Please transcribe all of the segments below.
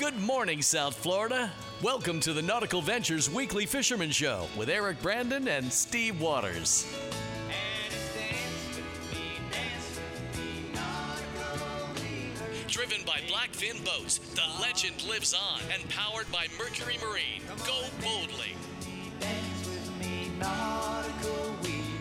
Good morning, South Florida. Welcome to the Nautical Ventures Weekly Fisherman Show with Eric Brandon and Steve Waters. Driven by Blackfin Boats, the legend lives on and powered by Mercury Marine. Go boldly.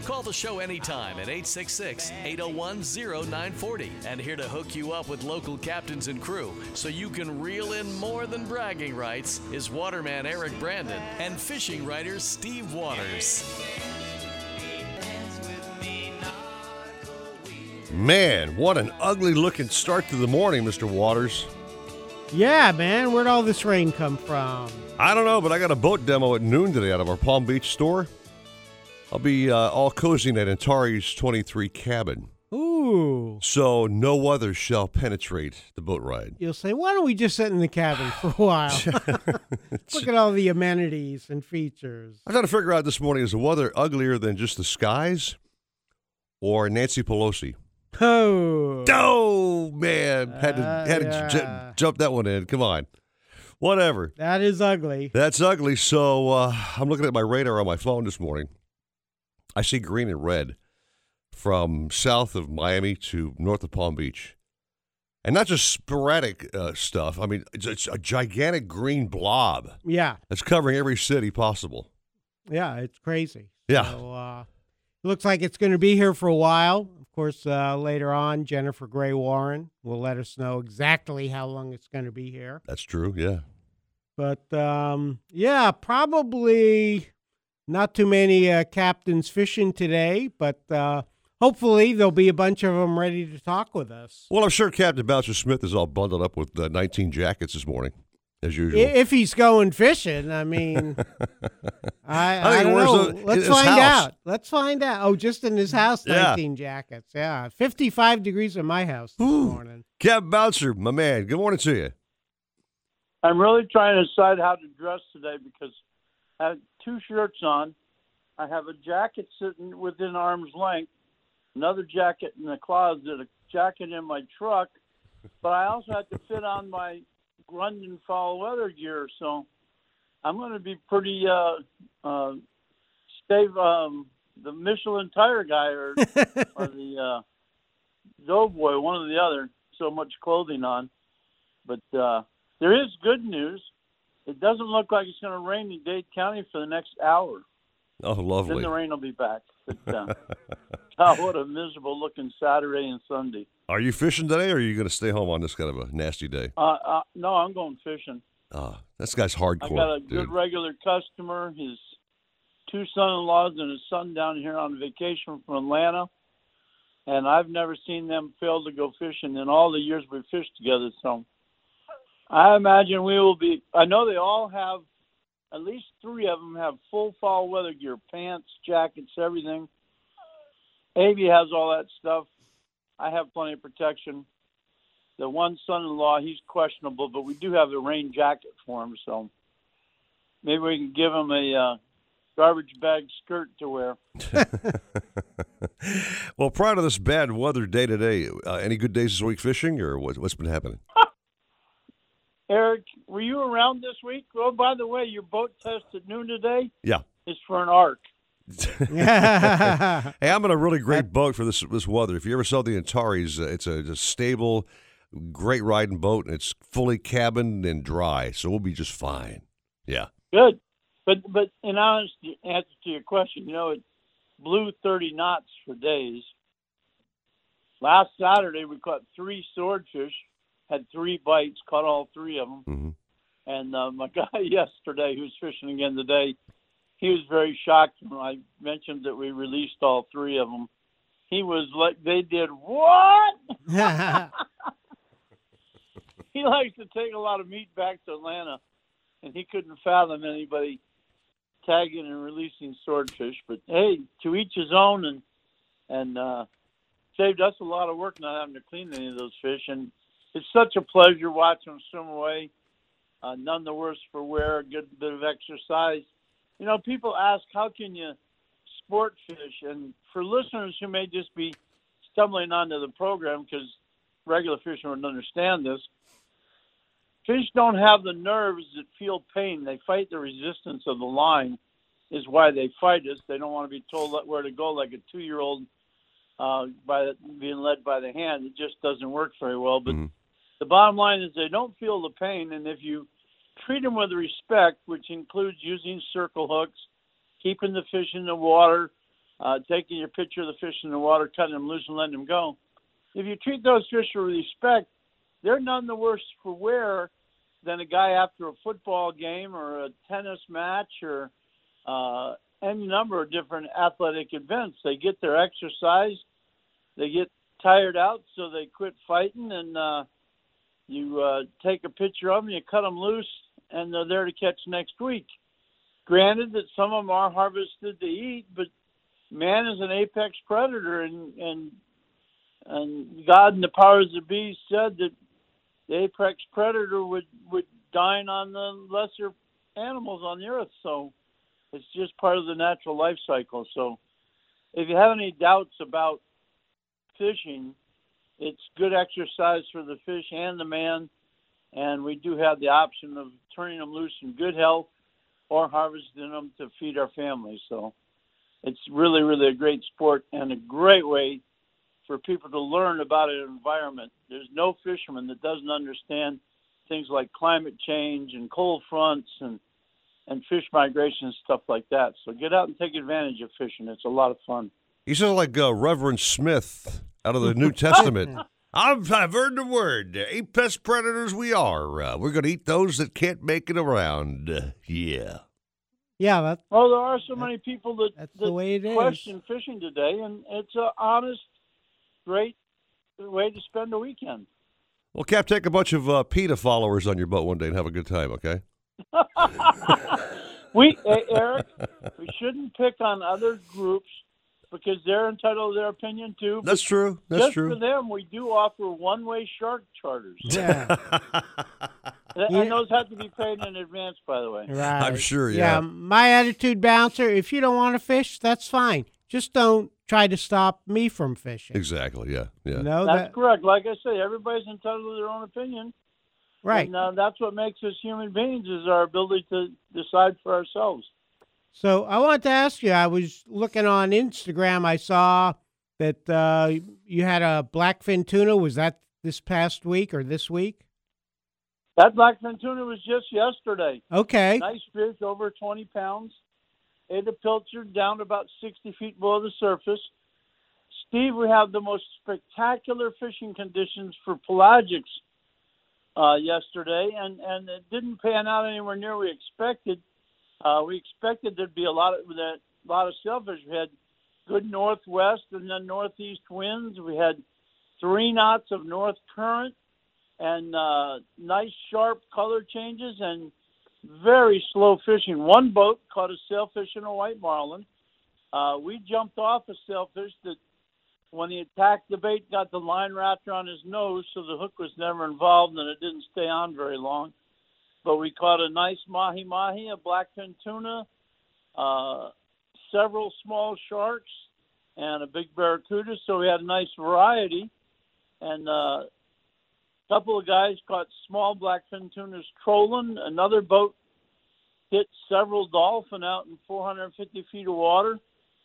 Call the show anytime at 866 801 0940 and here to hook you up with local captains and crew so you can reel in more than bragging rights is waterman Eric Brandon and fishing writer Steve Waters. Man, what an ugly looking start to the morning, Mr. Waters. Yeah, man. Where'd all this rain come from? I don't know, but I got a boat demo at noon today out of our Palm Beach store. I'll be uh, all cozying at Antares 23 cabin. Ooh. So no other shall penetrate the boat ride. You'll say, why don't we just sit in the cabin for a while? Look at all the amenities and features. I'm trying to figure out this morning is the weather uglier than just the skies or Nancy Pelosi? Oh. Oh, man. Had to, Uh, had to yeah. jump that one in. Come on. Whatever. That is ugly. That's ugly. So uh, I'm looking at my radar on my phone this morning. I see green and red from south of Miami to north of Palm Beach. And not just sporadic uh, stuff. I mean, it's, it's a gigantic green blob Yeah. that's covering every city possible. Yeah, it's crazy. Yeah. So, uh, looks like it's going to be here for a while. Of course, uh, later on, Jennifer Gray Warren will let us know exactly how long it's going to be here. That's true. Yeah. But um, yeah, probably not too many uh, captains fishing today, but uh, hopefully there'll be a bunch of them ready to talk with us. Well, I'm sure Captain Bouncer Smith is all bundled up with uh, 19 jackets this morning, as usual. If he's going fishing, I mean, I, I, think don't know. the- Let's find house. out. Let's find out. Oh, just in his house, Yeah. 19 jackets. Yeah, 55 degrees in my house this Ooh. morning. Captain Bouncer, my man, good morning to you. I'm really trying to decide how to dress today because I have two shirts on. I have a jacket sitting within arm's length, another jacket in the closet, a jacket in my truck, but I also have to fit on my London fall weather gear. So I'm going to be pretty uh, uh, stave um, the Michelin tire guy or or the uh, Doughboy, one or the other. So much clothing on, but. Uh, there is good news. It doesn't look like it's going to rain in Dade County for the next hour. Oh, lovely. Then the rain will be back. But, uh, God, what a miserable looking Saturday and Sunday. Are you fishing today, or are you going to stay home on this kind of a nasty day? Uh, uh, no, I'm going fishing. Ah, this guy's hardcore. I got a dude. good regular customer. His two son-in-laws and his son down here on vacation from Atlanta, and I've never seen them fail to go fishing in all the years we've fished together. So I imagine we will be. I know they all have. At least three of them have full fall weather gear: pants, jackets, everything. Avy has all that stuff. I have plenty of protection. The one son-in-law, he's questionable, but we do have the rain jacket for him, so maybe we can give him a uh, garbage bag skirt to wear. well, prior to this bad weather day today, uh, any good days this week fishing, or what's been happening? Eric, were you around this week? Oh, by the way, your boat test at noon today Yeah. is for an arc. Hey, I'm in a really great boat for this this weather. If you ever saw the Antares, uh, it's a, it's a stable, great riding boat, and it's fully cabined and dry, so we'll be just fine. Yeah. Good, but but in honest answer to your question, you know it blew 30 knots for days. Last Saturday we caught three swordfish, had three bites, caught all three of them. hmm And uh, my guy yesterday, who's fishing again today, he was very shocked when I mentioned that we released all three of them. He was like, "They did what?" he likes to take a lot of meat back to Atlanta, and he couldn't fathom anybody tagging and releasing swordfish. But hey, to each his own, and and uh, saved us a lot of work not having to clean any of those fish. And it's such a pleasure watching them swim away. Uh, none the worse for wear. A good bit of exercise. You know, people ask, how can you sport fish? And for listeners who may just be stumbling onto the program because regular fishermen wouldn't understand this, fish don't have the nerves that feel pain. They fight the resistance of the line, is why they fight us. They don't want to be told where to go like a two-year-old uh, by being led by the hand. It just doesn't work very well. But Mhm. The bottom line is they don't feel the pain, and if you treat them with respect, which includes using circle hooks, keeping the fish in the water, uh, taking your picture of the fish in the water, cutting them loose and letting them go. If you treat those fish with respect, they're none the worse for wear than a guy after a football game or a tennis match or uh, any number of different athletic events. They get their exercise, they get tired out, so they quit fighting, and uh, you uh, take a picture of them, you cut them loose, and they're there to catch next week. Granted that some of them are harvested to eat, but man is an apex predator, and and and God and the powers that be said that the apex predator would would dine on the lesser animals on the earth. So it's just part of the natural life cycle. So if you have any doubts about fishing, it's good exercise for the fish and the man. And we do have the option of turning them loose in good health or harvesting them to feed our families. So it's really, really a great sport and a great way for people to learn about an environment. There's no fisherman that doesn't understand things like climate change and cold fronts and and fish migration and stuff like that. So get out and take advantage of fishing. It's a lot of fun. You sound like uh, Reverend Smith out of the New Testament. I've, I've heard the word. Apex predators we are. Uh, we're going to eat those that can't make it around. Uh, yeah. Yeah, that, Well, there are so many people that, That's that the way it is. question fishing today, and it's an honest, great way to spend a weekend. Well, Cap, take a bunch of uh, PETA followers on your boat one day and have a good time, okay? We, hey, Eric, we shouldn't pick on other groups because they're entitled to their opinion too. That's true. That's Just true. for them, we do offer one-way shark charters, yeah, and Yeah. those have to be paid in advance, by the way. right. I'm sure, yeah. Yeah. My attitude, bouncer. If you don't want to fish, that's fine. Just don't try to stop me from fishing. exactly. Yeah. Yeah. You know That's that, correct. Like I say, everybody's entitled to their own opinion. right? And uh, that's what makes us human beings is our ability to decide for ourselves. So I wanted to ask you. I was looking on Instagram. I saw that uh, you had a blackfin tuna. Was that this past week or this week? That blackfin tuna was just yesterday. Okay. Nice fish, over 20 pounds. Ate a pilcher down about 60 feet below the surface. Steve, we have the most spectacular fishing conditions for pelagics uh, yesterday, and, and it didn't pan out anywhere near we expected. Uh, we expected there'd be a lot of that, a lot of sailfish. We had good northwest and then northeast winds. We had three knots of north current and uh, nice sharp color changes and very slow fishing. One boat caught a sailfish and a white marlin. Uh, we jumped off a sailfish that, when he attacked the bait, got the line wrapped around his nose, so the hook was never involved and it didn't stay on very long. But we caught a nice mahi mahi, a blackfin tuna, uh, several small sharks, and a big barracuda. So we had a nice variety. And uh, couple of guys caught small blackfin tunas trolling. Another boat hit several dolphin out in 450 feet of water,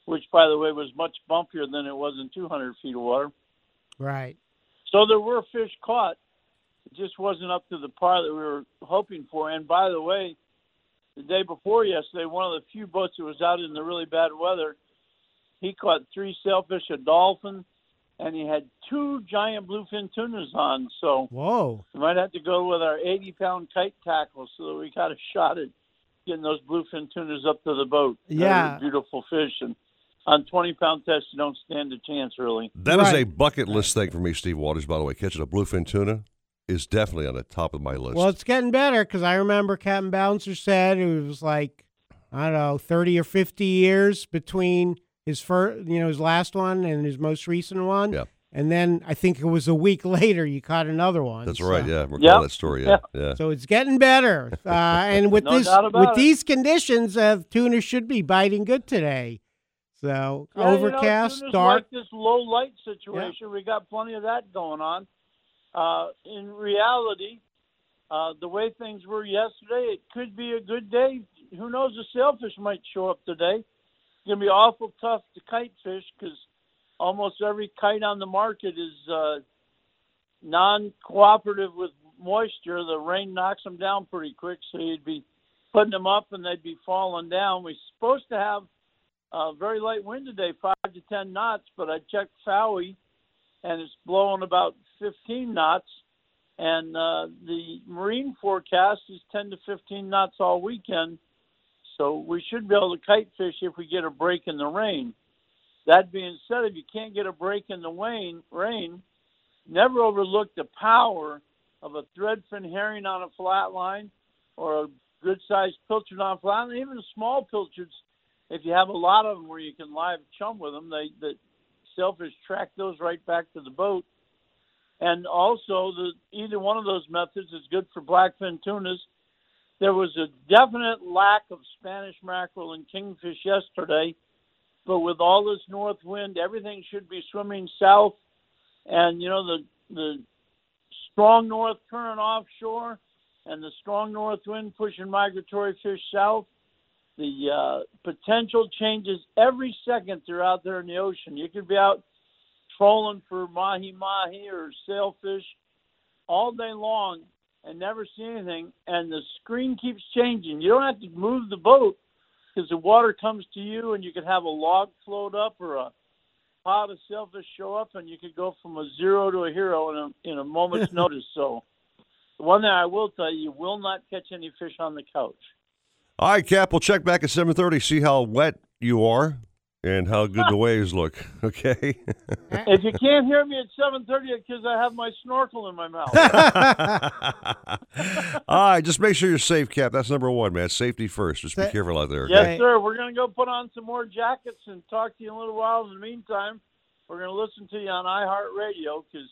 which, by the way, was much bumpier than it was in 200 feet of water. Right. So there were fish caught. It just wasn't up to the par that we were hoping for. And by the way, the day before yesterday, one of the few boats that was out in the really bad weather, he caught three sailfish, a dolphin, and he had two giant bluefin tunas on. So Whoa. we might have to go with our 80 pound kite tackle so that we got a shot at getting those bluefin tunas up to the boat. They're Yeah. beautiful fish. And on 20 pound tests, you don't stand a chance, really. That is Right. a bucket list thing for me, Steve Waters, by the way. Catching a bluefin tuna is definitely on the top of my list. Well, it's getting better because I remember Captain Bouncer said it was like I don't know thirty or fifty years between his first, you know, his last one and his most recent one. Yeah. And then I think it was a week later you caught another one. That's so- right. Yeah. Recall Yep. that story. Yeah. Yeah. So it's getting better, uh, and with No this, with it. these conditions, uh, tuna should be biting good today. So Yeah, you know, overcast, dark. Like this low light situation, we got plenty of that going on. Uh, in reality, uh, the way things were yesterday, it could be a good day. Who knows? The sailfish might show up today. It's going to be awful tough to kite fish because almost every kite on the market is uh, non-cooperative with moisture. The rain knocks them down pretty quick, so you'd be putting them up and they'd be falling down. We're supposed to have a very light wind today, five to ten knots, but I checked Fowey, and it's blowing about 15 knots. And uh, the marine forecast is 10 to 15 knots all weekend. So we should be able to kite fish if we get a break in the rain. That being said, if you can't get a break in the rain, rain, never overlook the power of a threadfin herring on a flat line or a good sized pilchard on a flat line, even small pilchards. If you have a lot of them where you can live chum with them, they the sailfish track those right back to the boat. And also, the either one of those methods is good for blackfin tunas. There was a definite lack of Spanish mackerel and kingfish yesterday, but with all this north wind, everything should be swimming south. And you know the the strong north current offshore and the strong north wind pushing migratory fish south. The uh, potential changes every second they're out there in the ocean. You could be out trolling for mahi mahi or sailfish all day long and never see anything, and the screen keeps changing. You don't have to move the boat because the water comes to you, and you could have a log float up or a pod of sailfish show up, and you could go from a zero to a hero in a in a moment's notice. So, the one thing I will tell you, you will not catch any fish on the couch. All right, Cap. We'll check back at seven thirty. See how wet you are and how good the waves look. Okay. if you can't hear me at seven thirty, because I have my snorkel in my mouth. All right, just make sure you're safe, Cap. That's number one, man. Safety first. Just be careful out there. Yes, sir. We're going to go put on some more jackets and talk to you in a little while. In the meantime, we're going to listen to you on iHeartRadio because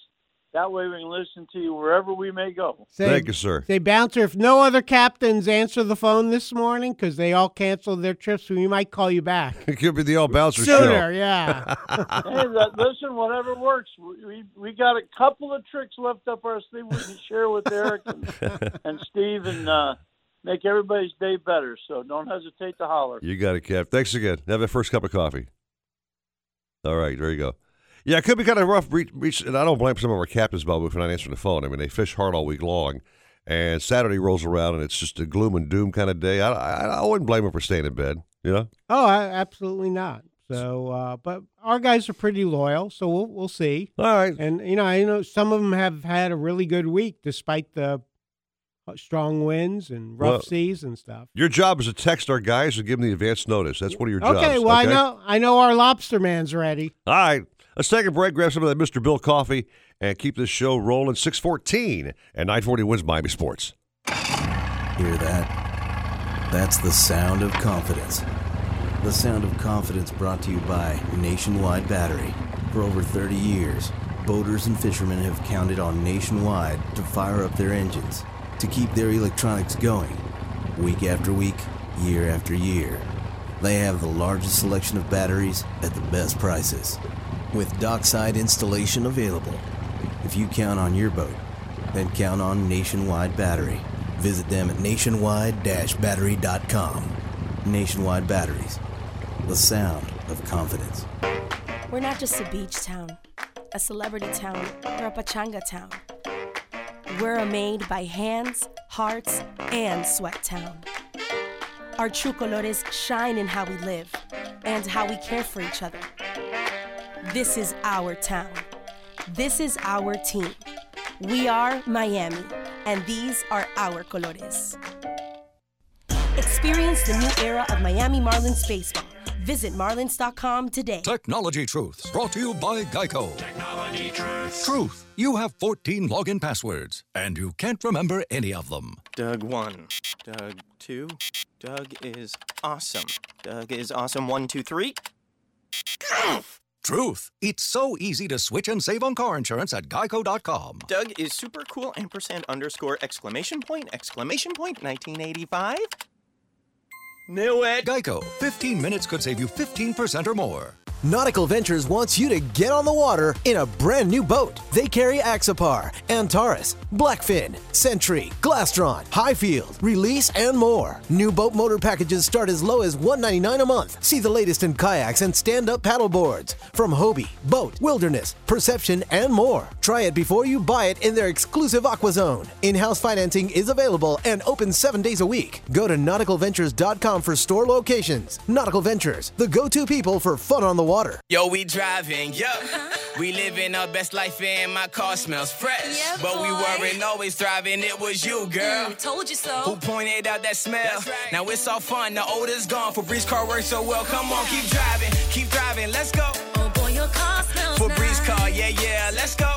that way we can listen to you wherever we may go. Say, Thank you, sir. Say, Bouncer, if no other captains answer the phone this morning because they all canceled their trips, we might call you back. It could be the old bouncer Sooner, show. yeah. hey, that, listen, whatever works. We, we we got a couple of tricks left up our sleeve we can share with Eric and, and Steve and uh, make everybody's day better. So don't hesitate to holler. You got it, Cap. Thanks again. Have that first cup of coffee. All right, there you go. Yeah, it could be kind of rough. Reach, reach, and I don't blame some of our captains, Bob, for not answering the phone. I mean, they fish hard all week long, and Saturday rolls around, and it's just a gloom and doom kind of day. I, I, I wouldn't blame them for staying in bed. You know? Oh, I, absolutely not. So, uh, but our guys are pretty loyal, so we'll we'll see. All right. And you know, I know some of them have had a really good week despite the uh, strong winds and rough Well, seas and stuff. Your job is to text our guys and give them the advance notice. That's one of your jobs. Okay, well, I know I know our lobster man's ready. All right. Let's take a break, grab some of that Mr. Bill coffee, and keep this show rolling. 614 and 940 WINZ Miami Sports. Hear that? That's the sound of confidence. The sound of confidence brought to you by Nationwide Battery. For over 30 years, boaters and fishermen have counted on Nationwide to fire up their engines, to keep their electronics going, week after week, year after year. They have the largest selection of batteries at the best prices, with dockside installation available. If you count on your boat, then count on Nationwide Battery. Visit them at nationwide-battery.com. Nationwide Batteries, the sound of confidence. We're not just a beach town, a celebrity town, or a pachanga town. We're a made by hands, hearts, and sweat town. Our true colores shine in how we live and how we care for each other. This is our town. This is our team. We are Miami, and these are our colores. Experience the new era of Miami Marlins baseball. Visit marlins.com today. Technology Truths, brought to you by Geico. Technology Truths. Truth. You have 14 login passwords, and you can't remember any of them. Doug 1. Doug 2. Doug is awesome. Doug is awesome 1, 2, 3. Truth. It's so easy to switch and save on car insurance at geico.com. Doug is super cool ampersand underscore exclamation point exclamation point 1985. Knew it. Geico. 15 minutes could save you 15% or more. Nautical Ventures wants you to get on the water in a brand new boat. They carry Axopar, Antares, Blackfin, Sentry, Glastron, Highfield, Release, and more. New boat motor packages start as low as 199 a month. See the latest in kayaks and stand-up paddle boards from Hobie, BOTE, Wilderness, Perception, and more. Try it before you buy it in their exclusive Aqua Zone. In-house financing is available and open seven days a week. Go to nauticalventures.com for store locations. Nautical Ventures, the go-to people for fun on the water. Yo, we driving, yo. We living our best life and my car smells fresh. Yeah, but we weren't always thriving, it was you, girl. Mm, told you so. Who pointed out that smell? Right. Now it's all fun, the odor's gone. Febreze car works so well. Come on, keep driving, keep driving, let's go. Oh boy, your car smells Febreze nice. car, yeah, yeah, let's go.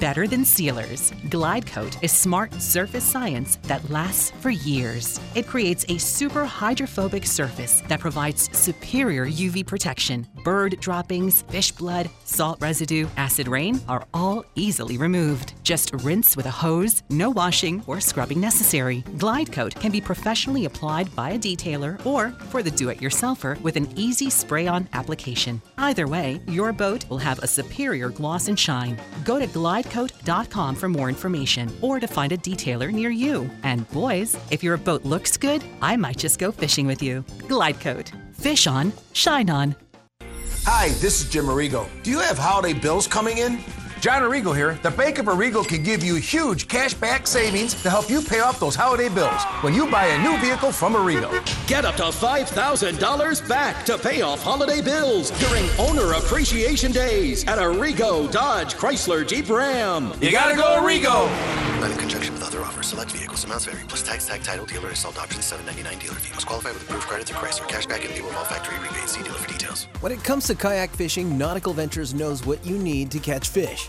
better than sealers. Glide Coat is smart surface science that lasts for years. It creates a super hydrophobic surface that provides superior UV protection. Bird droppings, fish blood, salt residue, acid rain are all easily removed. Just rinse with a hose, no washing or scrubbing necessary. Glide Coat can be professionally applied by a detailer or for the do-it-yourselfer with an easy spray-on application. Either way, your boat will have a superior gloss and shine. Go to glidecoat.com for more information or to find a detailer near you. And boys, if your boat looks good, I might just go fishing with you. Glide Coat. Fish on, shine on. Hi, this is Jim Arrigo. Do you have holiday bills coming in? John Arrigo here. The Bank of Arrigo can give you huge cash back savings to help you pay off those holiday bills when you buy a new vehicle from Arrigo. Get up to $5,000 back to pay off holiday bills during Owner Appreciation Days at Arrigo Dodge Chrysler Jeep Ram. You gotta go Arrigo! Not in conjunction with other offers. Select vehicles. Amounts vary. Plus tax, tag, title, dealer installed options, 799 dealer fee. Must qualify with approved credit through Chrysler. Cashback and deal with all factory rebates. See dealer for details. When it comes to kayak fishing, Nautical Ventures knows what you need to catch fish.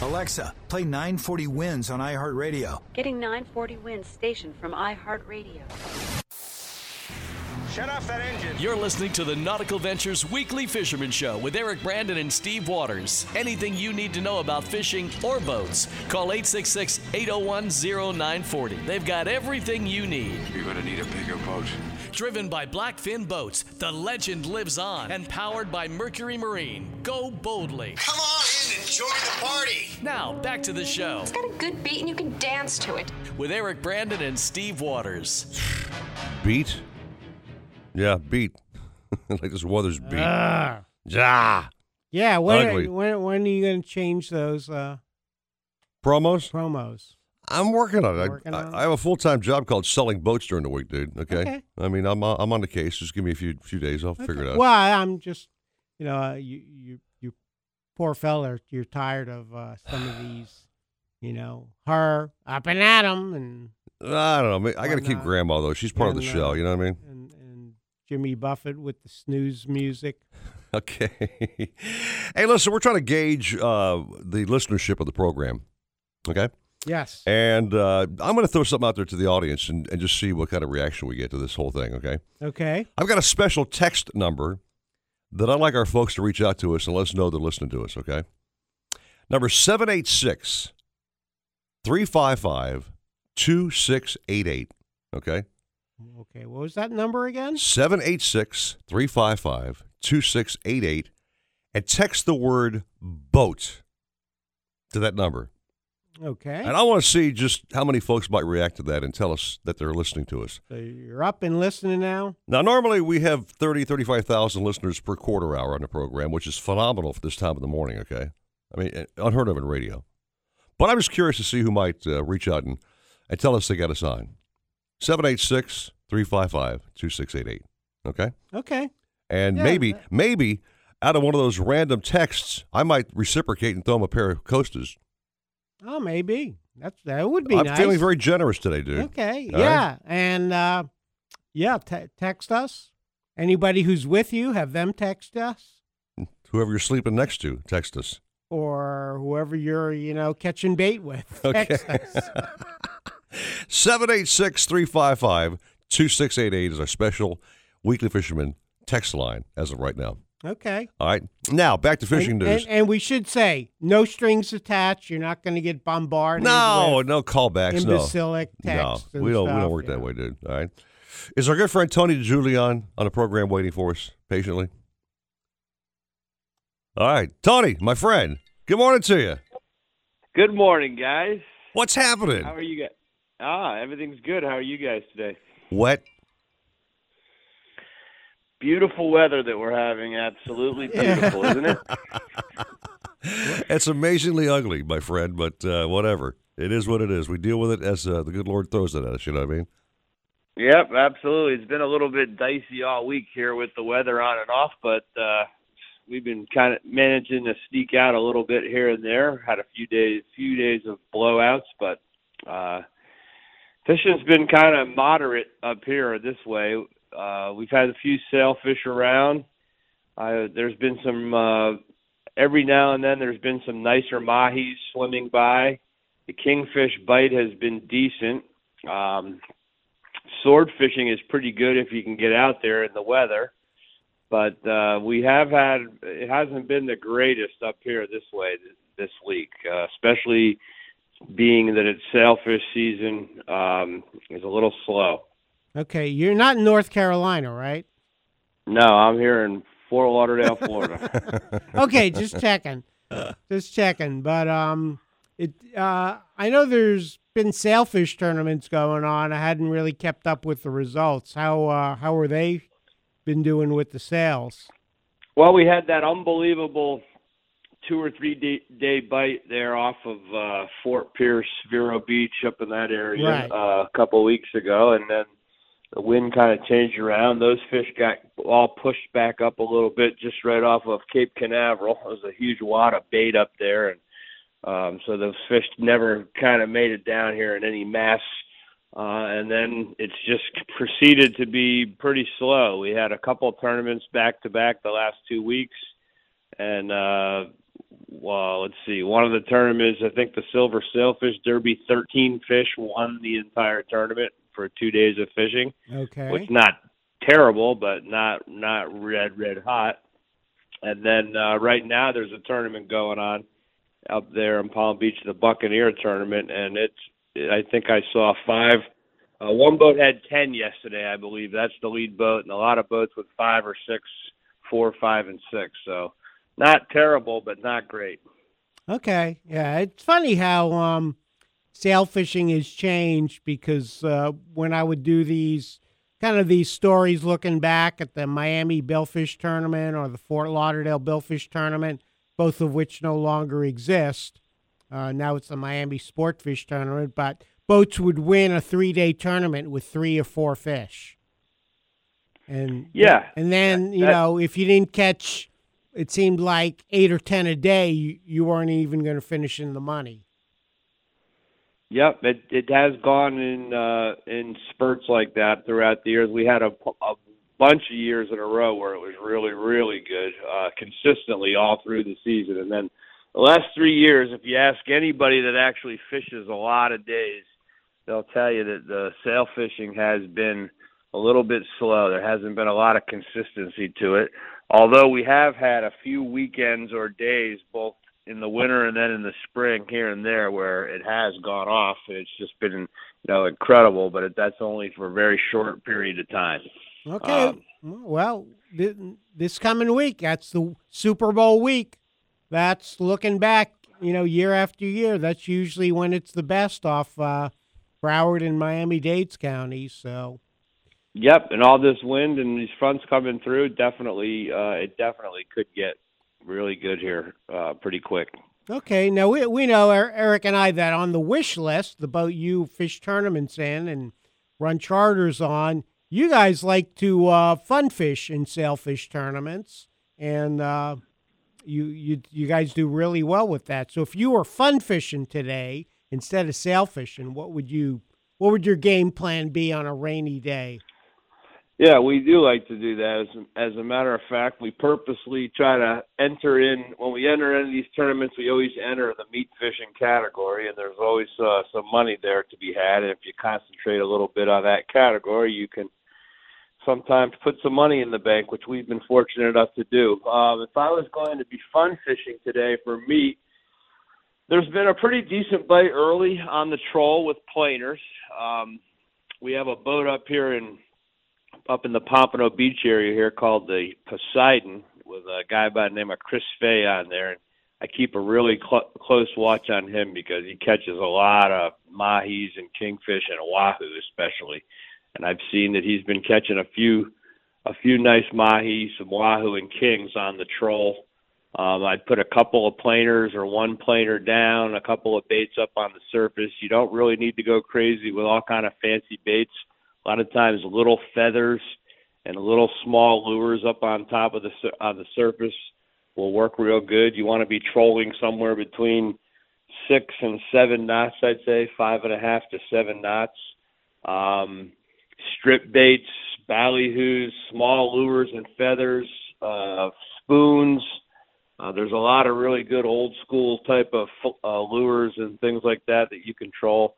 Alexa, play 940 WINZ on iHeartRadio. Getting 940 WINZ station from iHeartRadio. Shut off that engine. You're listening to the Nautical Ventures Weekly Fisherman Show with Eric Brandon and Steve Waters. Anything you need to know about fishing or boats, call 866 801 0940. They've got everything you need. You're going to need a bigger boat. Driven by Blackfin Boats, the legend lives on. And powered by Mercury Marine. Go boldly. Come on in and join the party. Now, back to the show It's got a good beat and you can dance to it. with Eric Brandon and Steve Waters. Beat? Yeah, beat. like this weather's beat. Ah. Ja. Yeah, when Ugly. when when are you going to change those uh, Promos? promos? I'm working on it. Working I, on I have a full time job called selling boats during the week, dude. Okay. Okay. I mean, I'm uh, I'm on the case. Just give me a few few days. I'll figure it out. Well, I'm just, you know, uh, you you you poor fella, you're tired of uh, some of these, you know, her up and at 'em and I don't know. I got to keep whatnot. Grandma though. She's part of the And, show. uh, You know what I mean? And, and Jimmy Buffett with the snooze music. Okay. hey, listen, we're trying to gauge uh, the listenership of the program. Okay. Yes. And uh, I'm going to throw something out there to the audience and, and just see what kind of reaction we get to this whole thing. Okay. Okay. I've got a special text number that I'd like our folks to reach out to us and let us know they're listening to us. Okay. Number 786 355 2688. Okay. Okay. What was that number again? 786 355 2688 and text the word boat to that number. Okay. And I want to see just how many folks might react to that and tell us that they're listening to us. So you're up and listening now? Now, normally we have 30, 35,000 listeners per quarter hour on the program, which is phenomenal for this time of the morning, okay? I mean, unheard of in radio. But I'm just curious to see who might uh, reach out and, and tell us they got us on. 786 355 2688, okay? Okay. And Yeah, maybe, that- maybe out of one of those random texts, I might reciprocate and throw them a pair of coasters. Oh, maybe. That's that would be I'm nice. feeling very generous today, dude. Okay. All yeah. right? And uh, yeah, te- text us. Anybody who's with you, have them text us, Whoever you're sleeping next to, text us. or whoever you're, you know, catching bait with. Okay. Text 786 355 2688 is our special weekly fisherman text line as of right now. Okay. All right. Now, back to fishing and, news. And, and we should say, no strings attached. You're not going to get bombarded. no, with no callbacks. No. imbecilic No, texts and we don't, we don't work yeah. that way, dude. All right. Is our good friend Tony DiGiulian on the program waiting for us patiently? All right. Tony, my friend, good morning to you. Good morning, guys. What's happening? How are you guys? Ah, everything's good. How are you guys today? Wet. Beautiful weather that we're having. Absolutely beautiful, isn't it? It's amazingly ugly, my friend, but uh, whatever. It is what it is. We deal with it as uh, the good Lord throws it at us. You know what I mean? Yep, absolutely. It's been a little bit dicey all week here with the weather on and off, but uh we've been kind of managing to sneak out a little bit here and there. Had a few days, few days of blowouts, but uh fishing's been kind of moderate up here this way. Uh we've had a few sailfish around. Uh there's been some uh every now and then there's been some nicer mahis swimming by. The kingfish bite has been decent. Um sword fishing is pretty good if you can get out there in the weather. But uh, we have had it hasn't been the greatest up here this way this week, uh, especially being that it's sailfish season um, is a little slow. Okay. You're not in North Carolina, right? No, I'm here in Fort Lauderdale, Florida. okay, just checking. Just checking. But um it uh I know there's been sailfish tournaments going on. I hadn't really kept up with the results. How uh how are they been doing with the sales? Well, we had that unbelievable two or three day, day bite there off of uh, Fort Pierce, Vero Beach, up in that area Right. uh, a couple weeks ago, and then the wind kind of changed around. Those fish got all pushed back up a little bit, just right off of Cape Canaveral. There was a huge wad of bait up there, and um, so those fish never kind of made it down here in any mass. Uh, and then it's just proceeded to be pretty slow. We had a couple of tournaments back to back the last two weeks, and uh, well, let's see. One of the tournaments, I think the Silver Sailfish Derby, 13 fish won the entire tournament for two days of fishing, Okay. which not terrible, but not not red red hot. And then uh, right now there's a tournament going on up there in Palm Beach, the Buccaneer tournament, and it's I think I saw five. Uh, one boat had ten yesterday, I believe. That's the lead boat, and a lot of boats with five or six, four, five, and six. So not terrible, but not great. Okay. Yeah, it's funny how um sail fishing has changed because uh, when I would do these kind of these stories looking back at the Miami Billfish tournament or the Fort Lauderdale Billfish tournament, both of which no longer exist. Uh, now it's the Miami Sportfish tournament, but boats would win a three-day tournament with three or four fish. And Yeah. and then you That- know if you didn't catch, it seemed like eight or ten a day, you, you weren't even going to finish in the money. Yep, it it has gone in uh, in spurts like that throughout the years. We had a, a bunch of years in a row where it was really really good, uh, consistently all through the season. And then the last three years, if you ask anybody that actually fishes a lot of days, they'll tell you that the sail fishing has been a little bit slow. There hasn't been a lot of consistency to it. Although we have had a few weekends or days, both in the winter and then in the spring here and there, where it has gone off, it's just been you know incredible. But it, that's only for a very short period of time. Okay. Um, well, th- this coming week, that's the Super Bowl week. That's looking back you know, year after year. That's usually when it's the best off uh, Broward and Miami Dade counties. So Yep, and all this wind and these fronts coming through, definitely, uh, it definitely could get really good here uh, pretty quick. Okay, now we we know Er- Eric and I that on the wish list, the boat you fish tournaments in and run charters on, you guys like to uh, fun fish in sailfish tournaments, and uh, you you you guys do really well with that. So if you were fun fishing today instead of sail fishing, what would you what would your game plan be on a rainy day? Yeah, we do like to do that. As, as a matter of fact, we purposely try to enter in when we enter into these tournaments. We always enter the meat fishing category, and there's always uh, some money there to be had. And if you concentrate a little bit on that category, you can sometimes put some money in the bank, which we've been fortunate enough to do. Um, if I was going to be fun fishing today for meat, there's been a pretty decent bite early on the troll with planers. Um, we have a boat up here in up in the Pompano Beach area here called the Poseidon with a guy by the name of Chris Fay on there. And I keep a really cl- close watch on him because he catches a lot of mahis and kingfish and wahoo especially. And I've seen that he's been catching a few a few nice mahis, some wahoo and kings on the troll. Um, I'd put a couple of planers or one planer down, a couple of baits up on the surface. You don't really need to go crazy with all kind of fancy baits. A lot of times, little feathers and little small lures up on top of the on the surface will work real good. You want to be trolling somewhere between six and seven knots, I'd say five and a half to seven knots. Um, strip baits, ballyhoos, small lures and feathers, uh, spoons. Uh, there's a lot of really good old school type of uh, lures and things like that that you control.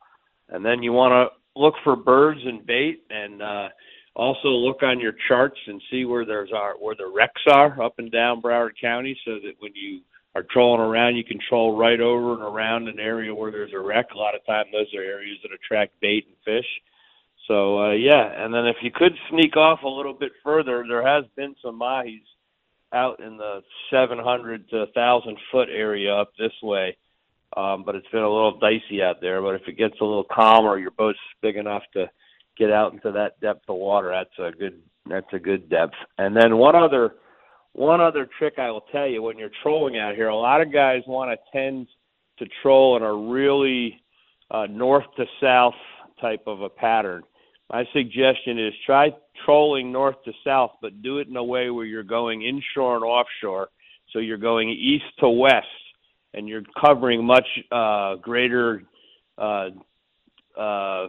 And then you want to look for birds and bait, and uh, also look on your charts and see where there's are where the wrecks are up and down Broward County, so that when you are trolling around, you can troll right over and around an area where there's a wreck. A lot of time, those are areas that attract bait and fish. So uh, yeah, and then if you could sneak off a little bit further, there has been some mahis out in the 700 to 1,000 foot area up this way, um, but it's been a little dicey out there. But if it gets a little calmer, your boat's big enough to get out into that depth of water. That's a good. That's a good depth. And then one other, one other trick I will tell you when you're trolling out here. A lot of guys want to tend to troll in a really uh, north to south type of a pattern. My suggestion is try trolling north to south, but do it in a way where you're going inshore and offshore. So you're going east to west, and you're covering much uh, greater uh, uh,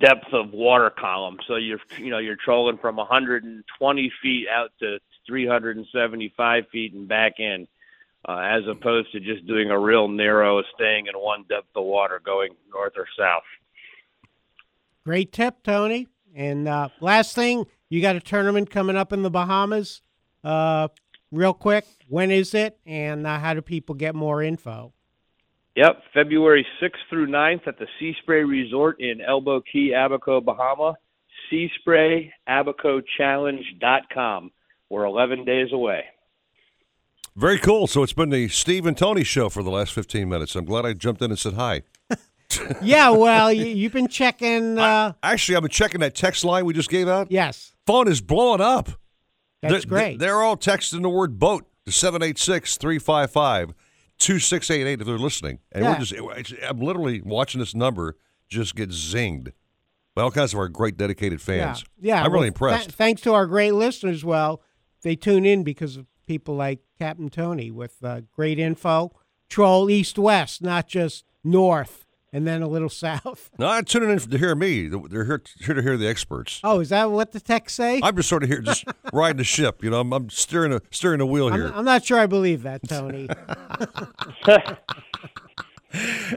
depth of water column. So you're you know you're trolling from 120 feet out to 375 feet and back in, uh, as opposed to just doing a real narrow, staying in one depth of water, going north or south. Great tip, Tony. And uh, last thing, you got a tournament coming up in the Bahamas. Uh, real quick, when is it, and uh, how do people get more info? Yep, February 6th through 9th at the Sea Spray Resort in Elbow Cay, Abaco, Bahama. SeaSprayAbacoChallenge.com. We're 11 days away. Very cool. So it's been the Steve and Tony show for the last 15 minutes. I'm glad I jumped in and said hi. yeah, well, you, you've been checking. Uh, Actually, I've been checking that text line we just gave out. Yes. Phone is blowing up. That's They're- great. They're all texting the word boat to 786 355 2688 if they're listening. And Yeah. we're just, I'm literally watching this number just get zinged by all kinds of our great dedicated fans. Yeah, yeah. I'm really impressed. th- thanks to our great listeners. Well, they tune in because of people like Captain Tony with uh, great info. Troll east west, not just north and then a little south. no, I'm tuning in to hear me. They're here, here to hear the experts. Oh, is that what the text say? I'm just sort of here, just riding the ship. You know, I'm, I'm steering the steering the wheel I'm, here. I'm not sure I believe that, Tony.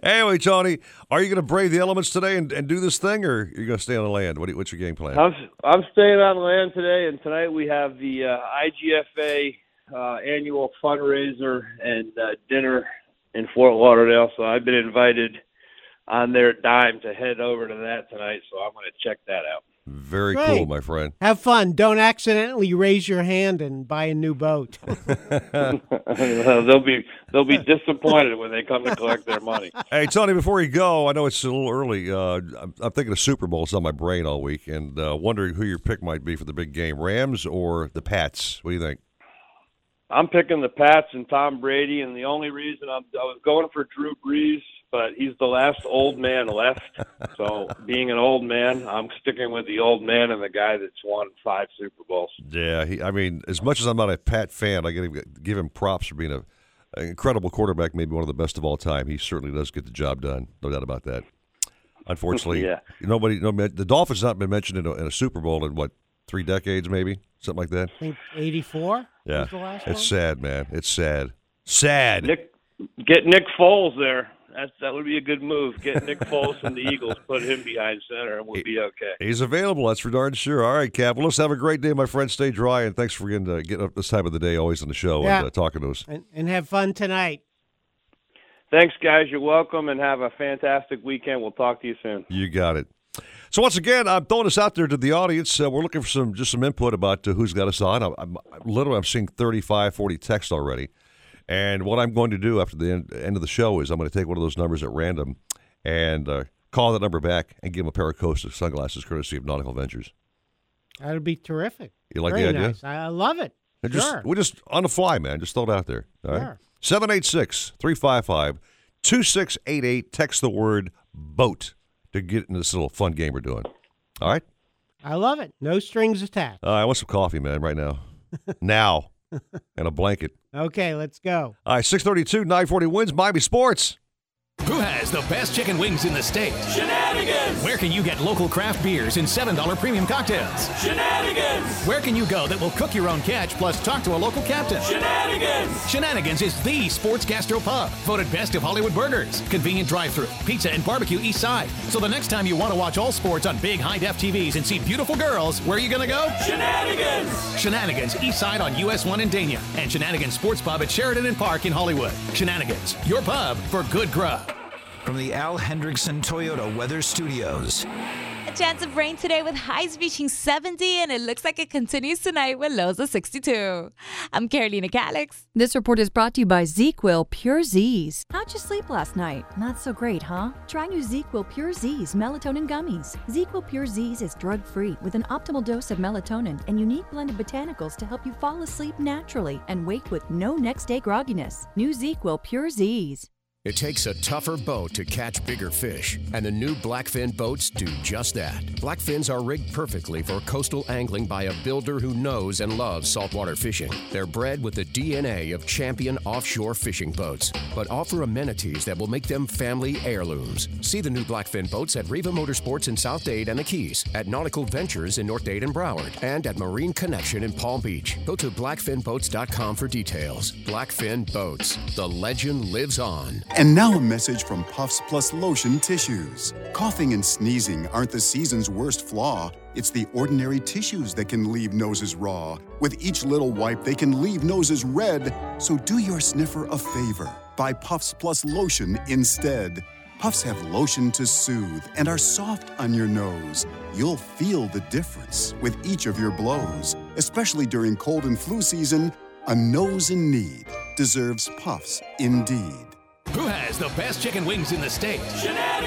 Anyway, Tony, are you going to brave the elements today and, and do this thing, or are you going to stay on the land? What you, what's your game plan? I'm I'm staying on land today, and tonight we have the uh, IGFA uh, annual fundraiser and uh, dinner in Fort Lauderdale. So I've been invited on their dime to head over to that tonight. So I'm going to check that out. Very Great. cool, my friend. Have fun. Don't accidentally raise your hand and buy a new boat. they'll be they'll be disappointed when they come to collect their money. Hey, Tony, before you go, I know it's a little early. Uh, I'm, I'm thinking of Super Bowl. It's on my brain all week, and uh, wondering who your pick might be for the big game: Rams or the Pats. What do you think? I'm picking the Pats and Tom Brady, and the only reason I'm, I was going for Drew Brees, but he's the last old man left. So, being an old man, I'm sticking with the old man and the guy that's won five Super Bowls. Yeah, he, I mean, as much as I'm not a Pat fan, I give him, give him props for being a, an incredible quarterback, maybe one of the best of all time. He certainly does get the job done, no doubt about that. Unfortunately, Yeah. nobody, no, the Dolphins not been mentioned in a, in a Super Bowl in what three decades, maybe something like that. I think 84 Yeah, was the last it's one. sad, man. It's sad. Sad. Nick, get Nick Foles there. That's that would be a good move. Get Nick Foles from the Eagles, put him behind center, and we'll be okay. He's available. That's for darn sure. All right, Cap. Well, let's have a great day, my friend. Stay dry, and thanks for getting, uh, getting up this time of the day, always on the show Yeah. and uh, talking to us. And, and have fun tonight. Thanks, guys. You're welcome, and have a fantastic weekend. We'll talk to you soon. You got it. So once again, I'm throwing this out there to the audience. Uh, we're looking for some just some input about uh, who's got us on. I'm, I'm literally I'm seeing 35, 40 texts already. And what I'm going to do after the end, end of the show is I'm going to take one of those numbers at random and uh, call that number back and give them a pair of Costa sunglasses courtesy of Nautical Ventures. That'd be terrific. You like the idea? Nice. I love it. And just sure. we're just on the fly, man. Just throw it out there. All right. Sure. 786 355 2688. Text the word boat to get in this little fun game we're doing. All right. I love it. No strings attached. Uh, I want some coffee, man, right now. now. And a blanket. Okay, let's go. All right, 632, 940 WINZ Miami Sports. Who has the best chicken wings in the state? Shenanigans! Where can you get local craft beers and $7 premium cocktails? Shenanigans! Where can you go that will cook your own catch plus talk to a local captain? Shenanigans! Shenanigans is the sports gastro pub, voted best of Hollywood burgers, convenient drive-through, pizza and barbecue east side. So the next time you want to watch all sports on big high-def TVs and see beautiful girls, where are you gonna go? Shenanigans! Shenanigans east side on US 1 in Dania and Shenanigans Sports Pub at Sheridan and Park in Hollywood. Shenanigans, your pub for good grub. From the Al Hendrickson Toyota Weather Studios. A chance of rain today with highs reaching 70, and it looks like it continues tonight with lows of 62. I'm Carolina Calix. This report is brought to you by ZQuil Pure Z's. How'd you sleep last night? Not so great, huh? Try new ZQuil Pure Z's melatonin gummies. ZQuil Pure Z's is drug free with an optimal dose of melatonin and unique blend of botanicals to help you fall asleep naturally and wake with no next day grogginess. New ZQuil Pure Z's. It takes a tougher boat to catch bigger fish, and the new Blackfin boats do just that. Blackfins are rigged perfectly for coastal angling by a builder who knows and loves saltwater fishing. They're bred with the DNA of champion offshore fishing boats, but offer amenities that will make them family heirlooms. See the new Blackfin boats at Riva Motorsports in South Dade and the Keys, at Nautical Ventures in North Dade and Broward, and at Marine Connection in Palm Beach. Go to blackfinboats.com for details. Blackfin Boats. The legend lives on. And now a message from Puffs Plus Lotion Tissues. Coughing and sneezing aren't the season's worst flaw. It's the ordinary tissues that can leave noses raw. With each little wipe, they can leave noses red. So do your sniffer a favor. Buy Puffs Plus Lotion instead. Puffs have lotion to soothe and are soft on your nose. You'll feel the difference with each of your blows, especially during cold and flu season. A nose in need deserves Puffs indeed. Has the best chicken wings in the state?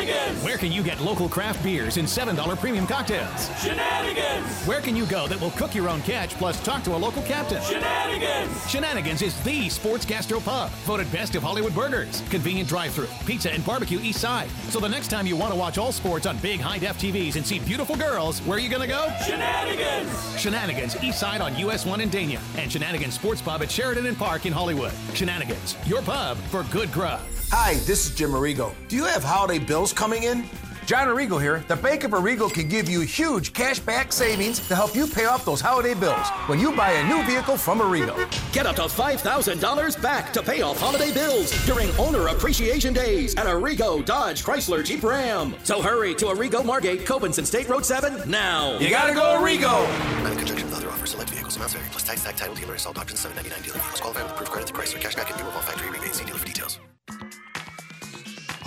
Shenanigans! Where can you get local craft beers and $7 premium cocktails? Shenanigans! Where can you go that will cook your own catch plus talk to a local captain? Shenanigans! Shenanigans is the sports gastro pub, voted best of Hollywood burgers, convenient drive-through, pizza and barbecue east side. So the next time you want to watch all sports on big high-def TVs and see beautiful girls, where are you gonna go? Shenanigans! Shenanigans east side on US 1 in Dania and Shenanigans Sports Pub at Sheridan and Park in Hollywood. Shenanigans, your pub for good grub. Hi, this is Jim Arrigo. Do you have holiday bills coming in? John Arrigo here. The Bank of Arrigo can give you huge cash back savings to help you pay off those holiday bills when you buy a new vehicle from Arrigo. Get up to $5,000 back to pay off holiday bills during owner appreciation days at Arrigo Dodge Chrysler Jeep Ram. So hurry to Arrigo Margate, Copans and State Road 7 now. You gotta go Arrigo! Not in conjunction with other offers. Select vehicles. Amounts vary. Plus tax, tag, title, dealer, installed options, 799 dealer vehicles. Qualify with approved credit through Chrysler. Cashback and new of all factory rebates. See dealer for details.